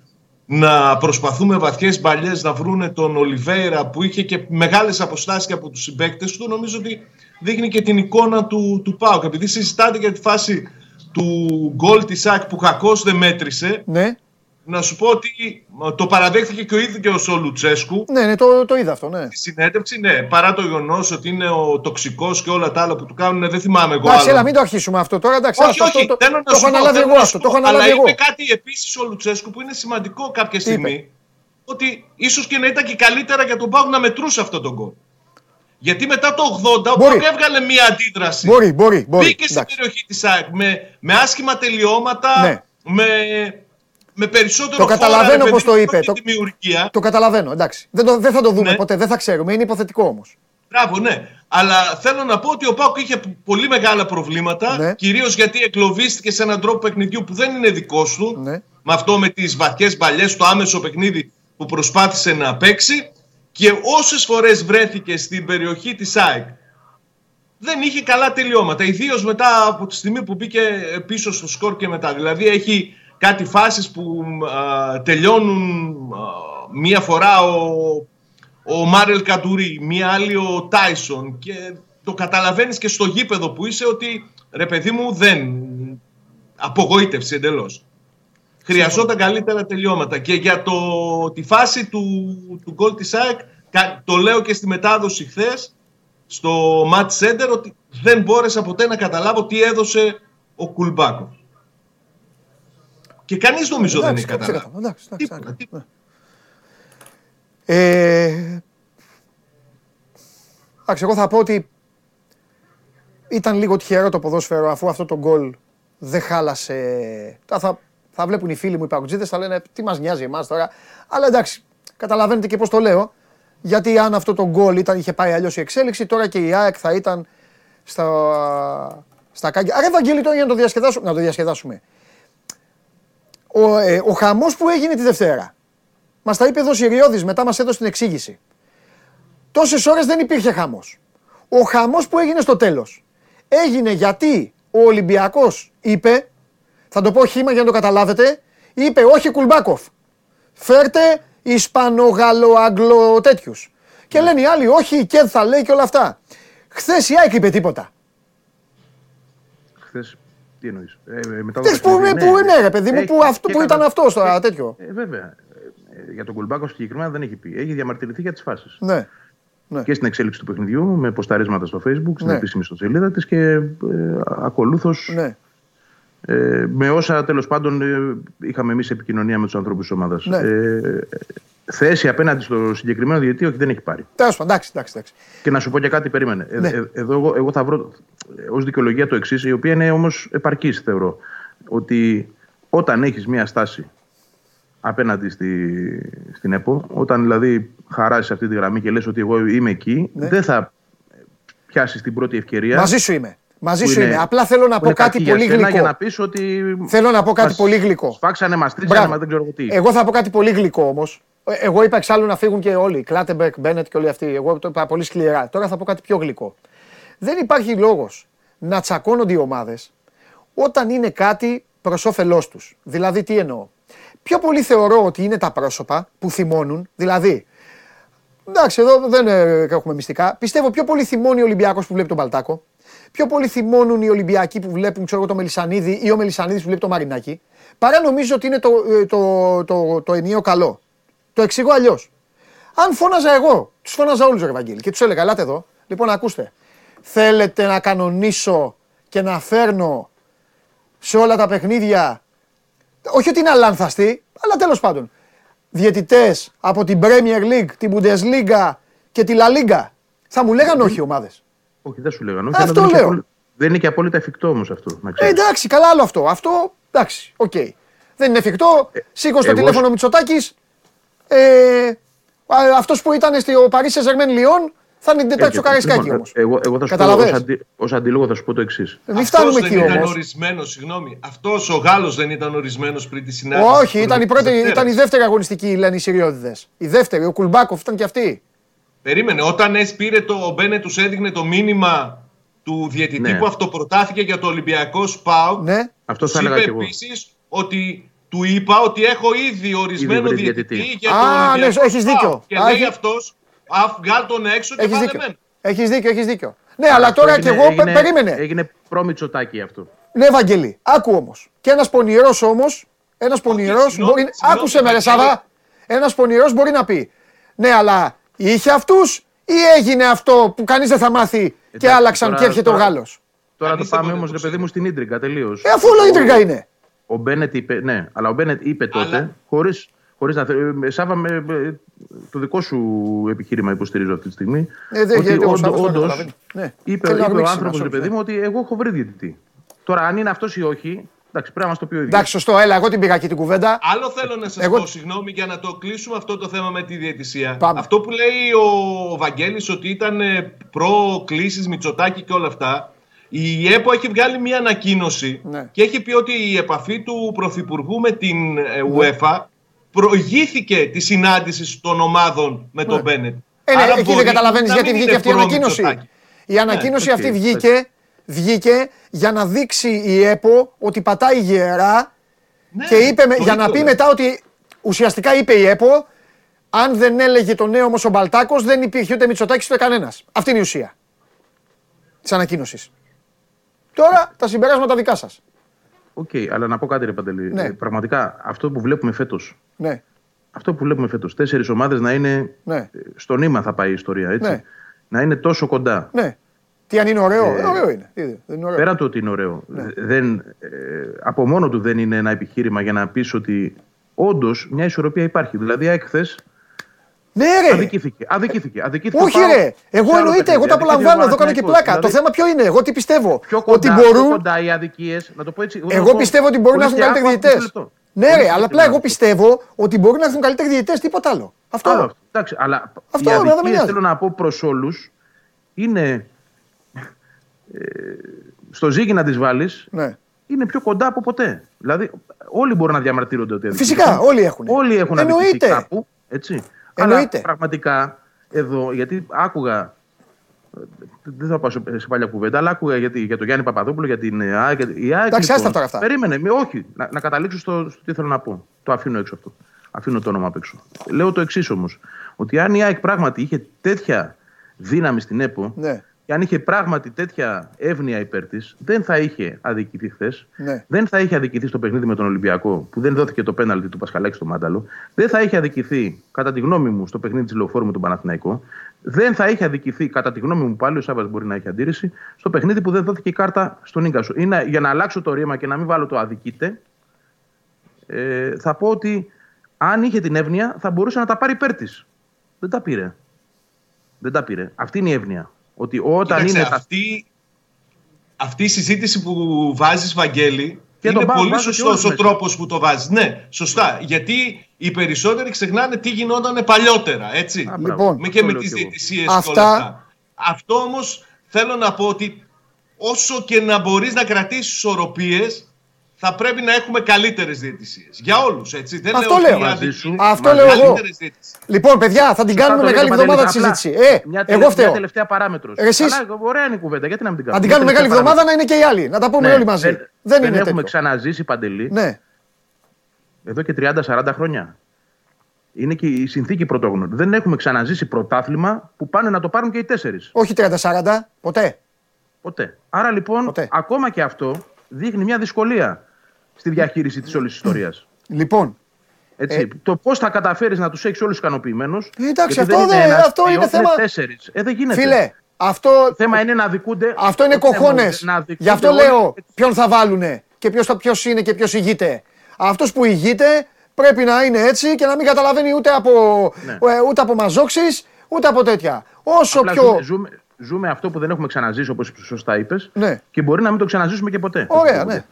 να προσπαθούμε βαθιές μπαλιές να βρούνε τον Ολιβέηρα που είχε και μεγάλες αποστάσεις και από τους συμπαίκτες του νομίζω ότι δείχνει και την εικόνα του, του ΠΑΟΚ επειδή συζητάτε για τη φάση του γκολ της ΑΕΚ που κακώς δεν μέτρησε Ναι, να σου πω ότι ε, το παραδέχθηκε και ο ίδιος ο Λουτσέσκου ναι, ναι το, το είδα αυτό, ναι. στη συνέντευξη, ναι, παρά το γεγονός ότι είναι ο τοξικός και όλα τα άλλα που του κάνουν, δεν θυμάμαι εγώ Εντάξει, άλλο. έλα, μην το αρχίσουμε αυτό τώρα. Εντάξει, όχι, άστο, όχι, αυτό, το, θέλω να το σου έχω πω, αναλάβει θέλω εγώ να αυτό. σου Το έχω πω, αναλάβει αλλά εγώ. είπε κάτι επίσης ο Λουτσέσκου που είναι σημαντικό κάποια στιγμή. Ότι ίσως και να ήταν και καλύτερα για τον Πάουκ να μετρούσε αυτό τον γκολ. Γιατί μετά το 80 ο Μπορεί. Πάουκ έβγαλε μία αντίδραση. Μπορεί, μπορεί, μπορεί. Μπήκε στην εντάξει. περιοχή της ΑΕΚ με, με άσχημα τελειώματα, Ναι. με, με περισσότερο Το καταλαβαίνω χώρο, ρε πώς το παιδί, είπε. και Το- δημιουργία. Το καταλαβαίνω, εντάξει. Δεν, το, δεν θα το δούμε Ναι. ποτέ, δεν θα ξέρουμε. Είναι υποθετικό όμως. Μπράβο, ναι. Αλλά θέλω να πω ότι ο Πάουκ είχε πολύ μεγάλα προβλήματα. Ναι. Κυρίως γιατί εκλοβίστηκε σε έναν τρόπο παιχνιδιού που δεν είναι δικό του. Ναι. Με αυτό με τις βαθιές μπαλιές, το άμεσο παιχνίδι που προσπάθησε να παίξει. Και όσες φορές βρέθηκε στην περιοχή της ΑΕΚ δεν είχε καλά τελειώματα. Ιδίως μετά από τη στιγμή που μπήκε πίσω στο σκορ και μετά. Δηλαδή έχει κάτι φάσεις που α, τελειώνουν α, μία φορά ο, ο Μάρελ Καντουρί, μία άλλη ο Τάισον και το καταλαβαίνεις και στο γήπεδο που είσαι ότι ρε παιδί μου δεν απογοήτευση εντελώς. Χρειαζόταν καλύτερα τελειώματα και για το, τη φάση του, του γκολ της ΑΕΚ κα- το λέω και στη μετάδοση χθες στο Match Center ότι δεν μπόρεσα ποτέ να καταλάβω τι έδωσε ο Κουλμπάκος. Και κανείς νομίζω δεν Εντάξει, έχει καταλάβει. ξεκάθαρα. Εντάξει, εντάξει, Τίποτα, εντάξει, τίποτα. ναι. Ε, Εντάξει, εγώ θα πω ότι ήταν λίγο τυχερό το ποδόσφαιρο αφού αυτό το γκολ δεν χάλασε. Τώρα θα, θα βλέπουν οι φίλοι μου οι παγκοτζίδες, θα λένε τι μας νοιάζει εμάς τώρα. Αλλά εντάξει, καταλαβαίνετε και πώς το λέω. Γιατί αν αυτό το γκολ ήταν, είχε πάει αλλιώς η εξέλιξη, τώρα και η ΑΕΚ θα ήταν στα, στα κάγκια. Άρα, Ευαγγέλη, τώρα για να το διασκεδάσουμε. Να το διασκεδάσουμε. Ο, ε, ο χαμός που έγινε τη Δευτέρα. Μας τα είπε εδώ ο Συριώδης, μετά μας έδωσε την εξήγηση. Τόσες ώρες δεν υπήρχε χαμός. Ο χαμός που έγινε στο τέλος έγινε γιατί ο Ολυμπιακός είπε, θα το πω χήμα για να το καταλάβετε, είπε όχι Κουλμπάκοφ. Φέρτε Ισπανογαλλο-Αγγλο τέτοιους. Και λένε οι άλλοι όχι η ΚΕΔ θα λέει και όλα αυτά. Χθες η ΑΕΚ είπε τίποτα. Χθες. Τι εννοείς; Ε, μετά το Χθες που, παιχνίδι, που ναι ρε παιδί μου, Έχει- που, αυτό, και που ήταν κατά- αυτό στο ε, τέτοιο. Ε, βέβαια. Ε, για τον Κουλμπάκο συγκεκριμένα δεν έχει πει. Έχει διαμαρτυρηθεί για τις φάσεις. Ναι. Και στην εξέλιξη του παιχνιδιού με ποσταρίσματα στο Facebook, στην Ναι. επίσημη ιστοσελίδα της και ε, ακολούθως Ναι. Ε, με όσα τέλος πάντων ε, είχαμε εμείς επικοινωνία με τους ανθρώπους της ομάδας. Ναι. Ε, θέση απέναντι στο συγκεκριμένο διαιτή, όχι, δεν έχει πάρει. Τέλος πάντων, εντάξει, εντάξει, εντάξει. Και να σου πω και κάτι, περίμενε. Ε, Ναι. ε, εδώ εγώ, εγώ θα βρω ως δικαιολογία το εξής, η οποία είναι όμως επαρκής, θεωρώ. Ότι όταν έχεις μία στάση απέναντι στη, στην ΕΠΟ, όταν δηλαδή χαράσει αυτή τη γραμμή και λες ότι εγώ είμαι εκεί, Ναι. δεν θα πιάσεις την πρώτη ευκαιρία. Μαζί σου είμαι. Μαζί που σου είναι- είμαι. Απλά θέλω να που πω είναι κάτι κακή για πολύ σένα γλυκό. Για να πεις ότι. Θέλω να πω κάτι μας πολύ γλυκό. Σφάξανε, μα τρίσανε, Μπράβο. μα δεν ξέρω εγώ τι. Εγώ θα πω κάτι πολύ γλυκό όμως. Εγώ είπα εξάλλου να φύγουν και όλοι. Κλάτεμπερκ, Μπένετ και όλοι αυτοί. Εγώ το είπα πολύ σκληρά. Τώρα θα πω κάτι πιο γλυκό. Δεν υπάρχει λόγος να τσακώνονται οι ομάδες όταν είναι κάτι προς όφελός τους. Δηλαδή, τι εννοώ; Πιο πολύ θεωρώ ότι είναι τα πρόσωπα που θυμώνουν. Δηλαδή, εντάξει, εδώ δεν ε, έχουμε μυστικά. Πιστεύω πιο πολύ θυμώνει ο Ολυμπιακός που βλέπει τον Παλτάκο. Πιο πολύ θυμώνουν οι Ολυμπιακοί που βλέπουν ξέρω, εγώ, το Μελισανίδη ή ο Μελισανίδης που βλέπει το Μαρινάκι. Παρά νομίζω ότι είναι το, ε, το, το, το, ενίο καλό. Το εξηγώ αλλιώς. Αν φώναζα εγώ, τους φώναζα όλους, Ευαγγέλη, και τους έλεγα: Ελάτε εδώ. Λοιπόν, ακούστε. Θέλετε να κανονίσω και να φέρνω σε όλα τα παιχνίδια. Όχι ότι είναι αλάνθαστοι, αλλά τέλος πάντων. Διαιτητές από την Premier League, την Bundesliga και τη La Liga. Θα μου λέγαν όχι οι ομάδες. Όχι, δεν σου λέγανε. Όχι, Αυτό αλλά δεν είναι και λέω. απόλυ- Δεν είναι και απόλυτα εφικτό όμως αυτό. Να Ε, ξέρεις. εντάξει, καλά άλλο αυτό. Αυτό, εντάξει, οκ. Δεν είναι εφικτό. Σήκω στο εγώ- τηλέφωνο Μητσοτάκης. Ε, αυτός που ήταν στο Παρί Σεζερμέν Λιόν θα είναι την Τετάρτη στο Έτσι, Καραϊσκάκι λοιπόν, όμως. Εγώ, εγώ θα σου πω Καταλαβες; ως, αντι, ως αντίλογο θα σου πω το εξής. Μην φτάνουμε δεν εκεί ήταν όμως. ορισμένος, συγγνώμη. Αυτός ο Γάλλος δεν ήταν ορισμένος πριν τη συνάντηση. Όχι, ήταν η, πρώτη, Δευτέρας. ήταν η δεύτερη αγωνιστική, λένε οι Συριώδηδες. Η δεύτερη, ο Κουλμπάκοφ ήταν και αυτή. Περίμενε, όταν ες πήρε το, ο Μπένε τους έδειχνε το μήνυμα του διαιτητή Ναι. που αυτοπροτάθηκε για το Ολυμπιακό ΣΠΑΟ. Ναι. Αυτός θα είπε έλεγα και εγώ. επίσης ότι του είπα ότι έχω ήδη ορισμένο βρει διαιτητή, διαιτητή. για το Α, ναι, Ολυμπιακό έχεις ΣΠΑΟ. δίκιο. Και Α, λέει έχει- αυτός, αφ βγάλ τον έξω και Έχεις βάλε δίκιο. εμένα. Έχεις δίκιο, έχεις δίκιο. Ναι, αλλά τώρα κι εγώ πε- περίμενε. Έγινε πρόμητσοτάκι αυτό. Ναι, Ευαγγελή, άκου όμως. Και ένας πονηρός όμως, ένας πονηρός συγγνώμη, μπορεί. συγγνώμη, Άκουσε με, ρε Ευαγγέλη. Σαββά. Ένας πονηρός μπορεί να πει. Ναι, αλλά είχε αυτούς ή έγινε αυτό που κανείς δεν θα μάθει και Εντάξει, άλλαξαν τώρα- και έρχεται ο τώρα- Γάλλος; Τώρα Κανείς το δεν πάμε μπορεί όμως, να ρε το παιδί μου, στην ίντριγκα τελείως. Ε, αφού όλο ίντριγκα είναι. Ο Μπένετ είπε, ναι, αλλά ο Μπένετ είπε τότε, Αλλά- χωρίς, χωρίς να θε- ε, Σάβα, με, με- το δικό σου επιχείρημα υποστηρίζω αυτή τη στιγμή. Ε, δεν- γιατί ο όντω- Σάββας το όντως καταλαβαίνει. Ναι. είπε, Θέλει να είπε ο ρίξει άνθρωπος, μας ρε όλους, παιδί ναι. μου, ότι εγώ έχω βρει διαιτητή. Τώρα, αν είναι αυτός ή όχι, εντάξει, πρέπει να μας το πει ο ίδιος. Εντάξει, σωστό, έλα, εγώ την πήγα εκεί την κουβέντα. Άλλο θέλω να σας Εγώ- πω, συγγνώμη, για να το κλείσουμε αυτό το θέμα με τη διαιτησία. Πάμε. Αυτό που λέει ο Βαγγέλης ότι ήταν ε, προ κλήσει Μητσοτάκη και όλα αυτά. Η ΕΠΟ έχει βγάλει μια ανακοίνωση Ναι. και έχει πει ότι η επαφή του Πρωθυπουργού με την ε, UEFA προηγήθηκε της συνάντησης των ομάδων με τον Μπένετ. Ε, ναι, Άρα εκεί μπορεί δεν καταλαβαίνεις να γιατί μην βγήκε είναι αυτή η ανακοίνωση. προ-Μητσοτάκη. Η ανακοίνωση οκ, αυτή εντάξει. βγήκε, βγήκε για να δείξει η ΕΠΟ ότι πατάει γερά Ναι, και είπε, με- το για να ίδιο πει λέω. μετά ότι ουσιαστικά είπε η ΕΠΟ, αν δεν έλεγε το νέο όμως ο Μπαλτάκος, δεν υπήρχε ούτε Μητσοτάκης ούτε κανένας. Αυτή είναι η ουσία της ανακοίνωσης. Τώρα τα συμπεράσματα δικά σας. Οκ, αλλά να πω κάτι, ρε Παντελή. Ναι. Ε, πραγματικά, αυτό που βλέπουμε φέτος. Ναι, Αυτό που βλέπουμε φέτος. Τέσσερις ομάδες να είναι. ναι, ε, Στο νήμα θα πάει η ιστορία, έτσι. Ναι. Να είναι τόσο κοντά. ναι. Τι αν είναι ωραίο; Ε, Ε, ωραίο είναι. Τι, Δεν είναι ωραίο. Πέραν του ότι είναι ωραίο, Ναι. δεν, ε, από μόνο του δεν είναι ένα επιχείρημα για να πεις ότι όντως μια ισορροπία υπάρχει. Δηλαδή, η ΑΕΚ χθες Ναι, ρε. αδικήθηκε. Αδικήθηκε. αδικήθηκε Όχι, ο ΠΑΟΚ ρε. Εγώ σε άλλο εννοείται, εγώ παιχνίδι. τα απολαμβάνω, εδώ κάνω και Αδικήθηκε ο πλάκα. Το Παναθηναϊκός. θέμα ποιο είναι, εγώ τι πιστεύω; Πιο κοντά, Ότι πιο μπορούν. κοντά οι αδικίες, να το πω έτσι. να Εγώ το πω πιστεύω ότι μπορούν να χωρίς έρθουν καλύτεροι και άκου, διαιτητές. μισό λεπτό. Ναι, Χωρίς ρε, να αλλά το απλά εγώ λέω. πιστεύω ότι μπορούν να έρθουν καλύτεροι διαιτητές. Τίποτα άλλο. Αυτό. Άλλο αυτό. Εντάξει, αλλά Αυτό, οι εμένα δεν με αδικίες νοιάζει. θέλω να πω προς όλους είναι. Ε, στο ζύγι να τις βάλεις Ναι. είναι πιο κοντά από ποτέ. Δηλαδή, όλοι μπορούν να διαμαρτύρονται ότι αδικήθηκαν. Φυσικά, όλοι έχουν. Όλοι έχουν Εννοείται. αδικηθεί κάπου. Έτσι. Εννοείται. Αλλά πραγματικά εδώ, γιατί άκουγα. ε, Δεν θα πάω σε σε παλιά κουβέντα, αλλά άκουγα γιατί, για τον Γιάννη Παπαδόπουλο, για την ε, ΑΕΚ. Η ΑΕΚ Εντάξει, άστα τώρα αυτά. Περίμενε, μη- όχι. Να, να καταλήξω στο, στο τι θέλω να πω. Το αφήνω έξω αυτό. Αφήνω το όνομα απ' έξω. Λέω το εξής όμως. Ότι αν η ΑΕΚ πράγματι είχε τέτοια δύναμη στην ΕΠΟ Ναι. Και αν είχε πράγματι τέτοια εύνοια υπέρ της, δεν θα είχε αδικηθεί χθες. Ναι. Δεν θα είχε αδικηθεί στο παιχνίδι με τον Ολυμπιακό, που δεν δόθηκε το πέναλτι του Πασχαλάκη στο Μάνταλο. Δεν θα είχε αδικηθεί, κατά τη γνώμη μου, στο παιχνίδι της Λεωφόρου με τον Παναθηναϊκό. Δεν θα είχε αδικηθεί, κατά τη γνώμη μου, πάλι ο Σάβα μπορεί να έχει αντίρρηση, στο παιχνίδι που δεν δόθηκε η κάρτα στον γκασο. Είναι για να αλλάξω το ρήμα και να μην βάλω το αδικείται, ε, θα πω ότι αν είχε την εύνοια θα μπορούσε να τα πάρει υπέρ της. Δεν τα πήρε. Δεν τα πήρε. Αυτή είναι η εύνοια. Ότι όταν Κοίταξε, είναι. θα- αυτή, αυτή η συζήτηση που βάζεις Βαγγέλη Και είναι τον Πάο πολύ βάζω και σωστός όλους ο μέσα. τρόπος που το βάζεις. Ναι, σωστά. Γιατί οι περισσότεροι ξεχνάνε τι γινόταν παλιότερα, έτσι. Α, μπράβο. Λοιπόν, με και Αυτό με λέω τις κι εγώ. διαιτησίες Αυτά- και όλα αυτά. Αυτό όμως θέλω να πω ότι όσο και να μπορείς να κρατήσεις ισορροπίες θα πρέπει να έχουμε καλύτερες διαιτησίες. Για όλους, έτσι. Δεν Αυτό λέω ότι λέω. οι Μαζί αδικοί- σου. Αυτό Μαζί λέω σου. εγώ. καλύτερες διαιτησίες. Λοιπόν, παιδιά, θα την κάνουμε Σωστά το μεγάλη λέτε, εβδομάδα τη Παντελή. συζήτηση. Απλά Ε, μια εγώ τελε- φταίω. Μια τελευταία παράμετρο. Εσείς- Ωραία είναι η κουβέντα, γιατί να μην την Να κάνουμε. την Μια κάνουμε μεγάλη τελευταία εβδομάδα να είναι και οι άλλοι. Να τα πούμε Ναι, όλοι μαζί. Δεν, Δεν δεν είναι έχουμε τέτοιο. ξαναζήσει παντελή Ναι. εδώ και 30-40 χρόνια. Είναι και η συνθήκη πρωτόγνωρη. Δεν έχουμε ξαναζήσει πρωτάθλημα που πάνε να το πάρουν και οι τέσσερις. Όχι 30-40, ποτέ. Ποτέ. Άρα λοιπόν, Ποτέ. ακόμα και αυτό δείχνει μια δυσκολία στη διαχείριση της όλης ιστορίας. Λοιπόν, Έτσι. το πώς θα καταφέρεις να τους έχεις όλους ικανοποιημένους. Ε, εντάξει, αυτό δεν- αυτό είναι θέμα- Τέσσερις. Ε, δεν γίνεται. φίλε, αυτό, Το θέμα είναι να αδικούνται. αυτό είναι το θέμα κοχώνες. να αδικούνται Γι' αυτό όλοι. λέω ποιον θα βάλουνε και ποιος ποιος είναι και ποιος ηγείται. Αυτός που ηγείται πρέπει να είναι έτσι και να μην καταλαβαίνει ούτε από, Ναι. ε, ούτε από μαζόξεις, ούτε από τέτοια. Όσο Απλά πιο. ζούμε, ζούμε, ζούμε αυτό που δεν έχουμε ξαναζήσει, όπως σωστά είπες. Ναι. Και μπορεί να μην το ξαναζήσουμε και ποτέ. Ωραία, ναι.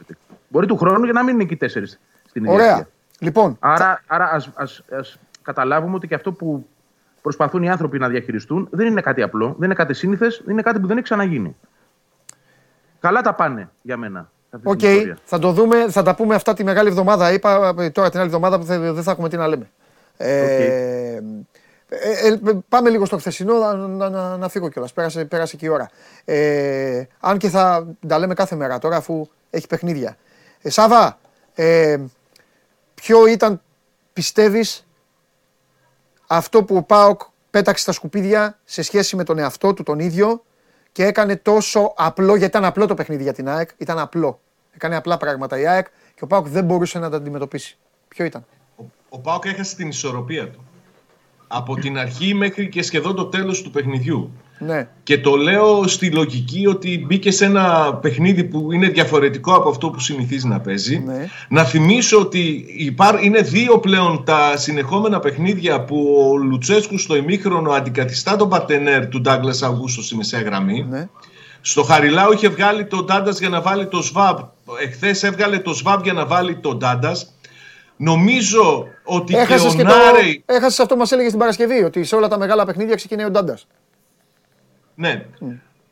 Μπορεί του χρόνου για να μην είναι και οι τέσσερις στην ίδια Ωραία. ηλικία. Λοιπόν, Άρα, άρα ας, ας, ας καταλάβουμε ότι και αυτό που προσπαθούν οι άνθρωποι να διαχειριστούν δεν είναι κάτι απλό, δεν είναι κάτι σύνηθες, δεν είναι κάτι που δεν έχει ξαναγίνει. Καλά τα πάνε για μένα. σε αυτή Οκ, την ιστορία. θα το δούμε, θα τα πούμε αυτά τη μεγάλη εβδομάδα. Είπα ε, τώρα την άλλη εβδομάδα που θα- δεν θα έχουμε τι να λέμε. Ε, ε, ε, πάμε λίγο στο χθεσινό να, να, να, να φύγω κιόλας. Πέρασε, πέρασε και η ώρα. Ε, αν και θα τα λέμε κάθε μέρα τώρα αφού έχει παιχνίδια. Ε, Σάβα, ε, ποιο ήταν πιστεύεις αυτό που ο ΠΑΟΚ πέταξε στα σκουπίδια σε σχέση με τον εαυτό του τον ίδιο και έκανε τόσο απλό, γιατί ήταν απλό το παιχνίδι για την ΑΕΚ, ήταν απλό. Έκανε απλά πράγματα η ΑΕΚ και ο Πάοκ δεν μπορούσε να τα αντιμετωπίσει. Ποιο ήταν; Ο, ο Πάοκ έχασε την ισορροπία του. Από την αρχή μέχρι και σχεδόν το τέλος του παιχνιδιού. Ναι. Και το λέω στη λογική ότι μπήκε σε ένα παιχνίδι που είναι διαφορετικό από αυτό που συνηθίζει να παίζει. Ναι. Να θυμίσω ότι υπάρ, είναι δύο πλέον τα συνεχόμενα παιχνίδια που ο Λουτσέσκου στο ημίχρονο αντικαθιστά τον παρτενέρ του Ντάγκλας Αυγούστο στη μεσαία γραμμή. ναι. Στο Χαριλάου είχε βγάλει τον Ντάντας για να βάλει το ΣΒΑΜ. Εχθές έβγαλε το ΣΒΑΜ για να βάλει τον Ντάντας. Νομίζω ότι Έχασες και και ο το. Νάρεϊ. Έχασες αυτό που μας έλεγε την Παρασκευή, ότι σε όλα τα μεγάλα παιχνίδια ξεκινάει ο Ντάντας. Ναι.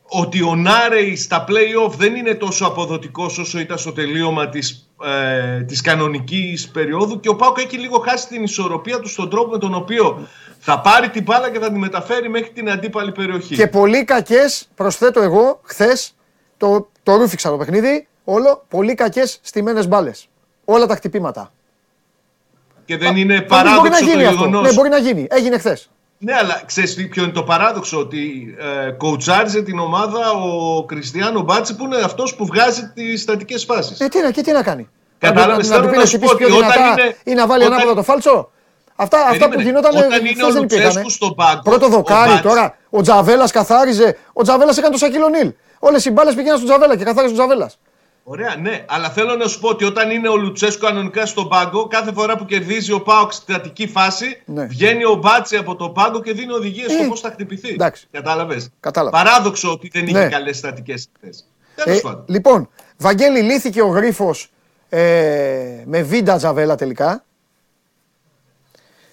Ότι ο Νάρεϊ στα play-off δεν είναι τόσο αποδοτικός όσο ήταν στο τελείωμα της, ε, της κανονικής περίοδου και ο Πάουκ έχει λίγο χάσει την ισορροπία του στον τρόπο με τον οποίο θα πάρει την μπάλα και θα τη μεταφέρει μέχρι την αντίπαλη περιοχή. Και πολύ κακές, προσθέτω εγώ, χθες το, το ρούφηξα το παιχνίδι, όλο, πολύ κακές στημένε μπάλες. Όλα τα χτυπήματα. Και δεν είναι Πάντως μπορεί να παράδοξο το γίνει αυτό. γεγονός. Ναι, μπορεί να γίνει. Έγινε χθες. Ναι, αλλά ξέρεις ποιο είναι το παράδοξο, ότι ε, κοουτσάριζε την ομάδα ο Κριστιανό Μπάτσι που είναι αυτός που βγάζει τις στατικές φάσεις. Ε, τι να, και τι να κάνει. Κατάλαβες, να, του θέλω πει να να σου σου πω ότι πιο όταν δυνατά είναι- ή να βάλει όταν- ανάποδα το φάλτσο. Αυτά, αυτά που Περίμενε. γινόταν Όταν χθες είναι ο δεν υπήρχαν. Λουτσέσκου στον πάγκο, Πρώτο ο δοκάρι Μπάτς- τώρα. Ο Τζαβέλας καθάριζε. Ο Τζαβέλας έκανε το Σακύλο Νίλ. Όλες οι μπάλες πήγαιναν στον Τζαβέλα και καθάριζε ο Τζαβέλας. Ωραία, ναι, αλλά θέλω να σου πω ότι όταν είναι ο Λουτσέσκο κανονικά στον πάγκο, κάθε φορά που κερδίζει ο Πάοκ στην στατική φάση, Ναι. βγαίνει ο Μπάτσι από το πάγκο και δίνει οδηγίες Ε, στο πώς θα χτυπηθεί. εντάξει. Κατάλαβες; Κατάλαβα. Παράδοξο ότι δεν είχε Ναι. καλές στατικές χθε. Τέλος Ε, πάντων. λοιπόν, Βαγγέλη λύθηκε ο γρίφος ε, με βίντα Τζαβέλα τελικά.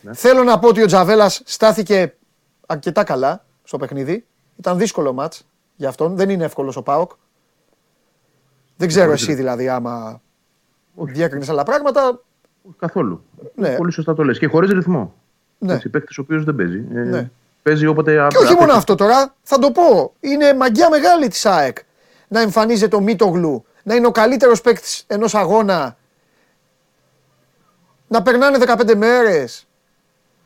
Ναι. Θέλω να πω ότι ο Τζαβέλας στάθηκε αρκετά καλά στο παιχνίδι. Ήταν δύσκολο μάτς για αυτόν. Δεν είναι εύκολος ο Πάοκ. Δεν ξέρω εσύ δηλαδή άμα Όχι. διέκρινες άλλα πράγματα. Καθόλου. Ναι. Πολύ σωστά το λες. Και χωρίς ρυθμό. Ναι. Έτσι, παίκτης ο οποίος δεν παίζει. Ε, Ναι. Παίζει όποτε. Και όχι μόνο αυτό τώρα, θα το πω. Είναι μαγιά μεγάλη της ΑΕΚ να εμφανίζεται ο Μίτογλου, να είναι ο καλύτερος παίκτης ενός αγώνα, να περνάνε 15 μέρες,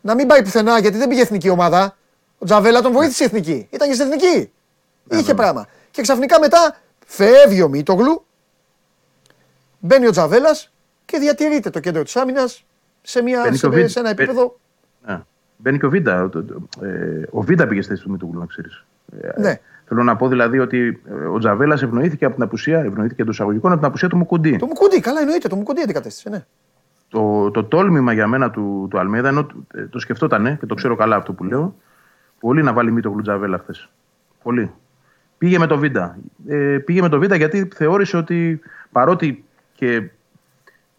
να μην πάει πουθενά γιατί δεν πήγε εθνική ομάδα. Ο Τζαβέλα τον βοήθησε η εθνική. Ήταν και στην εθνική. Είχε πράγμα. Και ξαφνικά μετά φεύγει ο Μίτογλου, μπαίνει ο Τζαβέλας και διατηρείται το κέντρο της άμυνας σε, μια, Μπαίνει και ο σε, Βίντ- σε ένα μπε- επίπεδο. Ναι. Μπαίνει και ο Βίντα. Ο, το- το- ε, ο Βίντα πήγε στη θέση του Μητούγλου, να ξέρεις. Ναι. Θέλω να πω δηλαδή ότι ε, ο Τζαβέλας ευνοήθηκε από την απουσία, ευνοήθηκε εντός εισαγωγικών από την απουσία του Μουκουντή. Το Μουκουντή, καλά εννοείται, το Μουκουντή αντικατέστησε. Ναι. Το, το τόλμημα για μένα του, του Αλμέδα, ενώ ε, το σκεφτότανε και το ξέρω καλά αυτό που λέω, πολύ να βάλει μύτο Τζαβέλα χθες. Πολύ. Πήγε με το Βίντα. Ε, πήγε με το Βίντα γιατί θεώρησε ότι παρότι και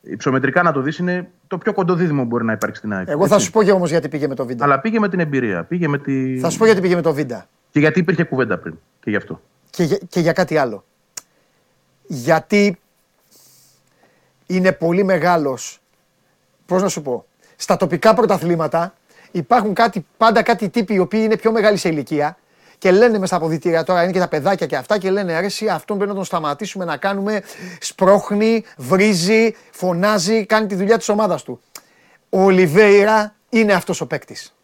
υψομετρικά να το δεις είναι το πιο κοντό δίδυμο που μπορεί να υπάρξει στην ΑΕΚ. Εγώ θα έτσι. σου πω και όμως γιατί πήγε με το Βίντα. Αλλά πήγε με την εμπειρία. Πήγε με τη... Θα σου πω γιατί πήγε με το Βίντα. Και γιατί υπήρχε κουβέντα πριν. Και γι' αυτό. Και, για- και για κάτι άλλο. Γιατί είναι πολύ μεγάλος, πώς να σου πω, στα τοπικά πρωταθλήματα υπάρχουν κάτι, πάντα κάτι τύποι οι οποίοι είναι πιο μεγάλοι σε ηλικία και λένε μες στα αποδητήρια τώρα είναι και τα παιδάκια και αυτά και λένε αρέσει αυτόν πρέπει να τον σταματήσουμε να κάνουμε σπρώχνει, βρίζει, φωνάζει, κάνει τη δουλειά της ομάδας του. Ο Ολιβέηρα είναι αυτός ο παίκτης.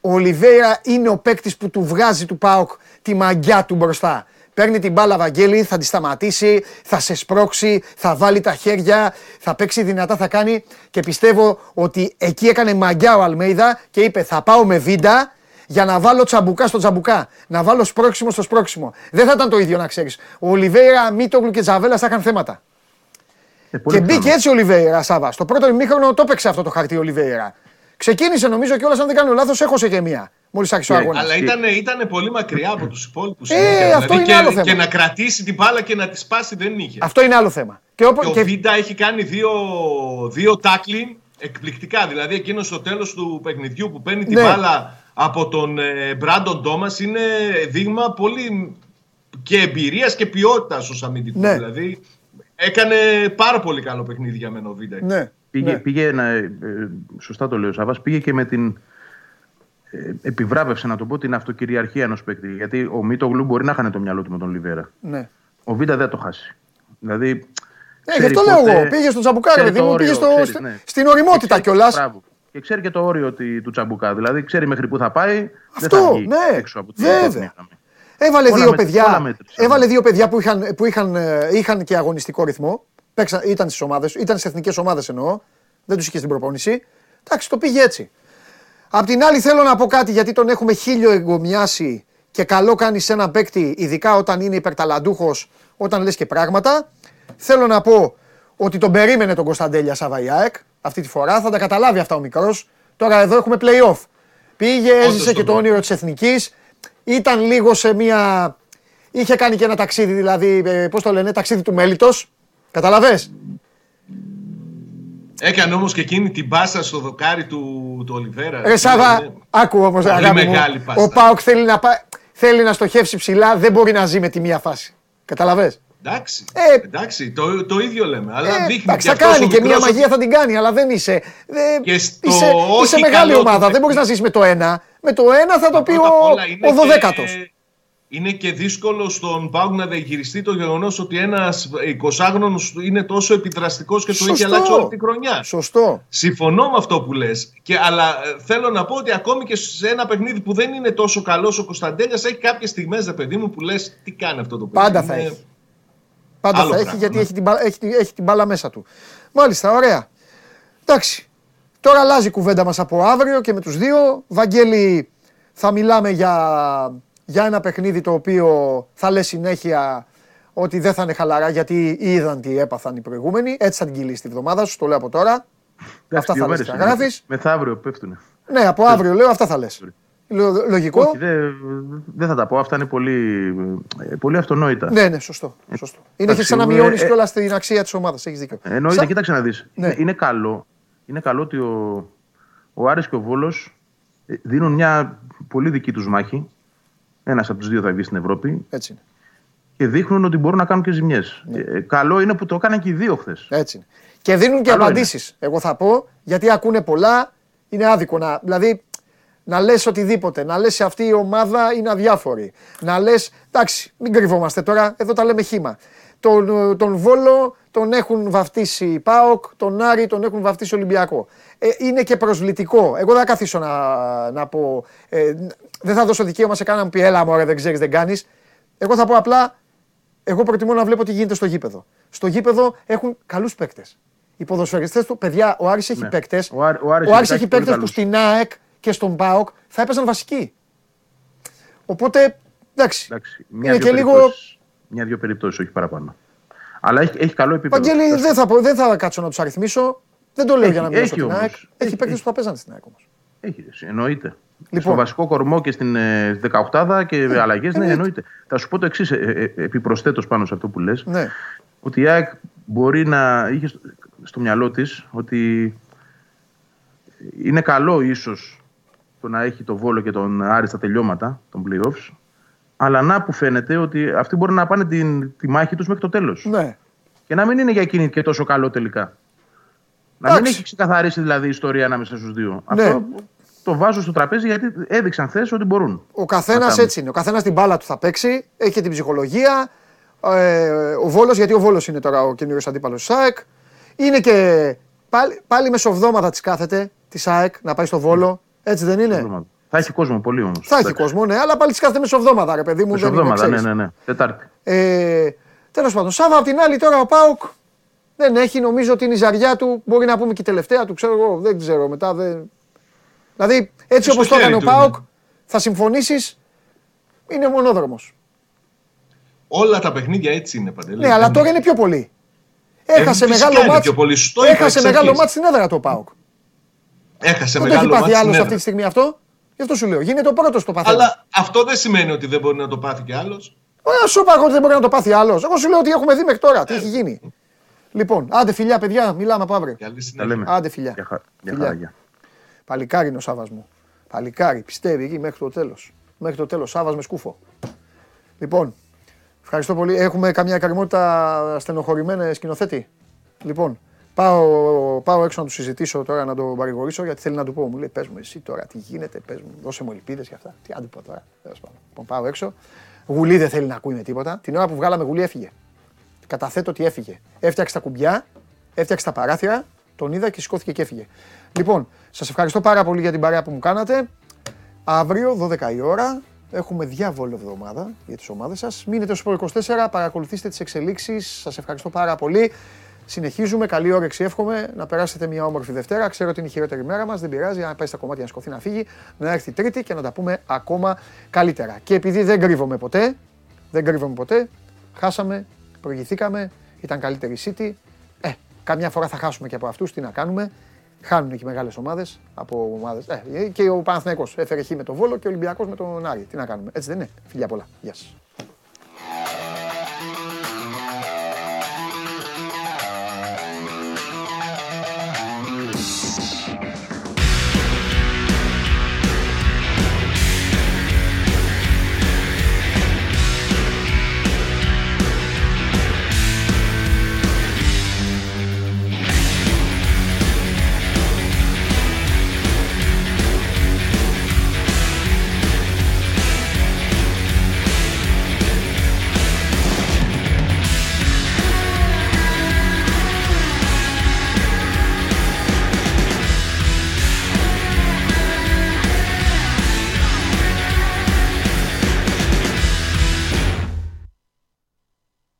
Ο Ολιβέηρα είναι ο παίκτης που του βγάζει του ΠΑΟΚ τη μαγιά του μπροστά. Παίρνει την μπάλα Βαγγέλη, θα τη σταματήσει, θα σε σπρώξει, θα βάλει τα χέρια, θα παίξει δυνατά, θα κάνει και πιστεύω ότι εκεί έκανε μαγιά ο Αλμέιδα και είπε θα πάω με βίντα για να βάλω τσαμπουκά στο τσαμπουκά, να βάλω σπρώξιμο στο σπρώξιμο. Δεν θα ήταν το ίδιο να ξέρεις. Ο Ολιβέηρα, Μίτογλου και Τζαβέλα θα είχαν θέματα. Ε, πολύ Και μπήκε πιθανό. έτσι ο Ολιβέηρα, Σάβα. Στο πρώτο ημίχρονο το έπαιξε αυτό το χαρτί ο Ολιβέηρα. Ξεκίνησε νομίζω κιόλας, αν δεν κάνω λάθος, έχωσε και μία. Μόλις άρχισε ο Ναι, αγώνας. Αλλά ήταν, ήταν πολύ μακριά από τους υπόλοιπους. Ε, αυτό είναι και, άλλο θέμα. και να κρατήσει την μπάλα και να τη σπάσει δεν είχε. Αυτό είναι άλλο θέμα. Και, Και όπου, ο και, Βίντα έχει κάνει δύο, δύο tackling εκπληκτικά. Δηλαδή εκείνος στο τέλος του παιχνιδιού που παίρνει την Ναι. μπάλα από τον Μπράντον Τόμας είναι δείγμα πολύ και εμπειρίας και ποιότητας ως αμυντικού. Ναι. Δηλαδή έκανε πάρα πολύ καλό παιχνίδι για μένα ο Βίντα. ναι, Πήγε, ναι. πήγε να, ε, σωστά το λέει ο Σάββας, πήγε και με την ε, επιβράβευσε να το πω την αυτοκυριαρχία ενός παίκτη. Γιατί ο Μίτογλου μπορεί να χάνε το μυαλό του με τον Λιβέρα. ναι. Ο Βίντα δεν θα το χάσει. Δηλαδή. Ναι, γι' ξέρει αυτό λέω πότε- εγώ. Πήγε στο τσαμπουκά, ρε ξέρει παιδί το μου, όριο, πήγε στο, ξέρει, στη- ναι. στην οριμότητα Και ξέρει- κιόλας. Μπράβο. Και ξέρει και το όριο ότι- του τσαμπουκά. Δηλαδή ξέρει μέχρι πού θα πάει. δεν Αυτό, θα βγει ναι, έξω από τη βέβαια. επόμενη γραμμή. Έβαλε Όλα δύο με- παιδιά, όλα μέτρησαν. έβαλε δύο παιδιά που, είχαν, που είχαν, ε, είχαν και αγωνιστικό ρυθμό. Παίξαν, ήταν στις ομάδες, ήταν στις εθνικές ομάδες εννοώ. Δεν τους είχε στην προπόνηση. Εντάξει, το πήγε έτσι. Απ' την άλλη θέλω να πω κάτι γιατί τον έχουμε χίλιο εγκομιάσει και καλό κάνει σε ένα παίκτη, ειδικά όταν είναι υπερταλαντούχος, όταν λες και πράγματα. Θέλω να πω ότι τον περίμενε τον Κωνσταντέλια Σαβαϊάεκ αυτή τη φορά. Θα τα καταλάβει αυτά ο μικρός. Τώρα εδώ έχουμε play-off. Πήγε, έζησε τον και το περίμενε. όνειρο της εθνικής. Ήταν λίγο σε μια. Είχε κάνει και ένα ταξίδι, δηλαδή, πώς το λένε, ταξίδι του μέλητο. Καταλαβες; Έκανε όμως και εκείνη την πάσα στο δοκάρι του, του Ολιβέρα. Ρε Σάβα, Είναι- άκου όμως, πολύ αγάπη μου. μεγάλη πάστα. Ο Πάοκ θέλει να, πά- θέλει να στοχεύσει ψηλά, δεν μπορεί να ζει με τη μία φάση. Καταλαβες; Εντάξει, Ε, εντάξει το, το ίδιο λέμε. Αλλά Ε, δείχνει εντάξει, και θα αυτός κάνει ο και μία μικρός μαγεία θα την κάνει, αλλά δεν είσαι. δεν- Και στο είσαι, όχι είσαι μεγάλη καλό του ομάδα. Δεν παιχνίδι. μπορείς να ζήσει με το ένα. Με το ένα θα το πει Πρώτα απ' ο, όλα είναι ο 12ο. και- Είναι και δύσκολο στον Πάουκ να διαχειριστεί το γεγονός ότι ένας 20χρονο είναι τόσο επιδραστικός και το έχει αλλάξει όλη τη χρονιά. Σωστό. Συμφωνώ με αυτό που λες. Αλλά ε, θέλω να πω ότι ακόμη και σε ένα παιχνίδι που δεν είναι τόσο καλός ο Κωνσταντέλιας έχει κάποιες στιγμές, ρε παιδί μου, που λες τι κάνει αυτό το παιδί. Πάντα θα Είναι- έχει. Πάντα άλλο θα έχει πράγμα, γιατί ναι. έχει την, μπάλα, έχει, την- έχει την μπάλα μέσα του. Μάλιστα, ωραία. Εντάξει. Τώρα αλλάζει η κουβέντα μας από αύριο και με τους δύο. Βαγγέλη, θα μιλάμε για, για ένα παιχνίδι το οποίο θα λέει συνέχεια ότι δεν θα είναι χαλαρά γιατί είδαν τι έπαθαν οι προηγούμενοι. Έτσι θα την κυλήσει τη βδομάδα σου, το λέω από τώρα. Αυτά θα λες και θα γράφεις. Μεθαύριο πέφτουνε. Ναι, από αύριο λέω αυτά θα λες. Λο- Λογικό. Όχι, δεν δεν θα τα πω. Αυτά είναι πολύ, ε, πολύ αυτονόητα. Ναι, ναι, σωστό. σωστό. Είναι και εντάξει, σαν να ε, μειώνεις ε, κιόλας την αξία της ομάδας. Έχεις δίκιο. Εννοείται, Σα- κοίταξε να δεις. Ναι. Είναι, είναι καλό, είναι καλό ότι ο, ο Άρης και ο Βόλος ε, δίνουν μια πολύ δική τους μάχη. Ένας από τους δύο θα βγει στην Ευρώπη Έτσι είναι. και δείχνουν ότι μπορούν να κάνουν και ζημιές. Ε, καλό είναι που το έκαναν και οι δύο χθες. Έτσι είναι. Και δίνουν και Καλό απαντήσεις. Εγώ θα πω γιατί ακούνε πολλά. Είναι άδικο να. Δηλαδή να λες οτιδήποτε. Να λες αυτή η ομάδα είναι αδιάφορη. Να λες. Εντάξει, μην κρυβόμαστε τώρα. Εδώ τα λέμε χήμα. Τον, τον Βόλο τον έχουν βαφτίσει ΠΑΟΚ, τον Άρη τον έχουν βαφτίσει Ολυμπιακό. Ε, είναι και προσβλητικό. Εγώ δεν θα καθίσω να, να πω. Ε, δεν θα δώσω δικαίωμα σε κανέναν που πει έλα μωρέ δεν ξέρεις, δεν κάνεις. Εγώ θα πω απλά εγώ προτιμώ να βλέπω τι γίνεται στο γήπεδο. Στο γήπεδο έχουν καλούς παίκτες. Οι ποδοσφαιριστές του, παιδιά, ο Άρης έχει Ναι. παίκτες. Ο Άρη- ο Άρης Ο Άρης ειδικά έχει έχει πολύ παίκτες που καλούς. στην ΑΕΚ και στον ΠΑΟΚ θα έπαιζαν βασικοί. Οπότε, εντάξει. Εντάξει, Είναι μια-δύο και λίγο. περιπτώσεις. Μια-δύο περιπτώσεις, όχι παραπάνω. Αλλά έχει, έχει καλό επίπεδο. Βαγγέλη, Θα σου- δεν θα, πω- δεν θα κάτσω να τους αριθμίσω. Δεν το λέω Έχει- για να μειώσω έχει την όμως. ΑΕΚ. Έχει Έχει- παίκτες έχει. που θα παίζαν στην ΑΕΚ όμως. Έχει, ρε, εννοείται. Λοιπόν. Στο βασικό κορμό και στην ε, 18 και ε, αλλαγές, ναι, εννοείται. εννοείται. Θα σου πω το εξής, ε, ε, επιπροσθέτως πάνω σε αυτό που λες. Ναι. Ότι η ΑΕΚ μπορεί να είχε στο, στο μυαλό της ότι είναι καλό ίσως το να έχει το Βόλο και τον Άρη στα τελειώματα των playoffs. Αλλά να που φαίνεται ότι αυτοί μπορεί να πάνε την, τη μάχη τους μέχρι το τέλος. ναι. Και να μην είναι για εκείνη και τόσο καλό τελικά. Να μην Εντάξει. έχει ξεκαθαρίσει δηλαδή η ιστορία ανάμεσα στους δύο. Ναι. Αυτό το βάζω στο τραπέζι γιατί έδειξαν χθες ότι μπορούν. Ο καθένας Να κάνουν. έτσι είναι. Ο καθένας την μπάλα του θα παίξει. Έχει και την ψυχολογία. Ε, ο Βόλος, γιατί ο Βόλος είναι τώρα ο καινούριο αντίπαλος της ΑΕΚ. Είναι και πάλι, πάλι μεσοβδόμαδα της κάθεται της ΑΕΚ να πάει στο Βόλο. Έτσι δεν είναι; Θα έχει κόσμο πολύ όμως. Θα έχει κόσμο, ναι, αλλά πάλι της κάθεται μεσοβδόμαδα, ρε παιδί μου. δεν είναι, Μεσοβδόμαδα, ναι, ξέρεις. ναι, ναι. Τετάρτη. Ε, Τέλος πάντων, Σάβα απ' την άλλη τώρα ο Πάοκ δεν έχει. Νομίζω ότι είναι η ζαριά του. Μπορεί να πούμε και η τελευταία του, ξέρω εγώ. Δεν ξέρω μετά. Δεν... Δηλαδή, έτσι Στο όπως το χέρι έκανε ο του είναι. Πάοκ, θα συμφωνήσεις. Είναι μονόδρομος. Όλα τα παιχνίδια έτσι είναι παντελή. Ναι, αλλά τώρα είναι πιο πολύ. Έχασε Ε, φυσικά μεγάλο είναι μάτς. πιο πολύ. Σου το είπα Έχασε εξ μεγάλο αρχής. μάτς στην έδρα το ΠΑΟΚ. Έχασε Δεν το έχει μεγάλο πάθει μάτς άλλος στην αυτή τη έδρα. στιγμή αυτό; Γι' αυτό σου λέω. Γίνεται ο πρώτος το παθαίνει. Αλλά αυτό δεν σημαίνει ότι δεν μπορεί να το πάθει κι άλλος. Ε, σου είπα εγώ ότι δεν μπορεί να το πάθει άλλος. Εγώ σου λέω ότι έχουμε δει μέχρι τώρα τι έχει γίνει. Λοιπόν, άντε φιλιά, παιδιά, μιλάμε από αύριο. Καλή Τα συνέχεια. λέμε. Άντε φιλιά. Για, χα... για Φιλιά. χαρά, γεια. Παλικάρι είναι ο Σάβα μου. Παλικάρι, πιστεύει εκεί μέχρι το τέλος. Μέχρι το τέλος. Σάβα με σκούφο. Λοιπόν, ευχαριστώ πολύ. Έχουμε καμιά εκκρεμότητα στενοχωρημένε σκηνοθέτη; Λοιπόν, πάω, πάω έξω να του συζητήσω τώρα να τον παρηγορήσω γιατί θέλει να του πω. Μου λέει: Πες μου, εσύ τώρα τι γίνεται, πες μου, δώσε μου ελπίδες και αυτά. Τι αν του πω τώρα. Τέλος πάντων. Λοιπόν, πάω έξω. Γουλή δεν θέλει να ακούει με τίποτα. Την ώρα που βγάλαμε γουλή έφυγε. Καταθέτω ότι έφυγε. Έφτιαξε τα κουμπιά, έφτιαξε τα παράθυρα, τον είδα και σηκώθηκε και έφυγε. Λοιπόν, σας ευχαριστώ πάρα πολύ για την παρέα που μου κάνατε. Αύριο, 12 η ώρα, έχουμε διάβολο εβδομάδα για τις ομάδες σας. Μείνετε στο Sport 24, παρακολουθήστε τις εξελίξεις. Σας ευχαριστώ πάρα πολύ. Συνεχίζουμε, καλή όρεξη εύχομαι, να περάσετε μια όμορφη Δευτέρα. Ξέρω ότι είναι η χειρότερη μέρα μας, δεν πειράζει, αν πάει στα κομμάτια να σκοθεί να φύγει, να έρθει Τρίτη και να τα πούμε ακόμα καλύτερα. Και επειδή δεν κρύβομαι ποτέ, δεν κρύβομαι ποτέ, χάσαμε, προηγηθήκαμε, ήταν καλύτερη η City. Ε, καμιά φορά θα χάσουμε και από αυτούς, τι να κάνουμε; Χάνουν και οι μεγάλες ομάδες από ομάδες. Ε, και ο Παναθηναϊκός έφερε χ με τον Βόλο και ο Ολυμπιακός με τον Άρη. Τι να κάνουμε; Έτσι δεν είναι. Φιλιά πολλά. Γεια σας.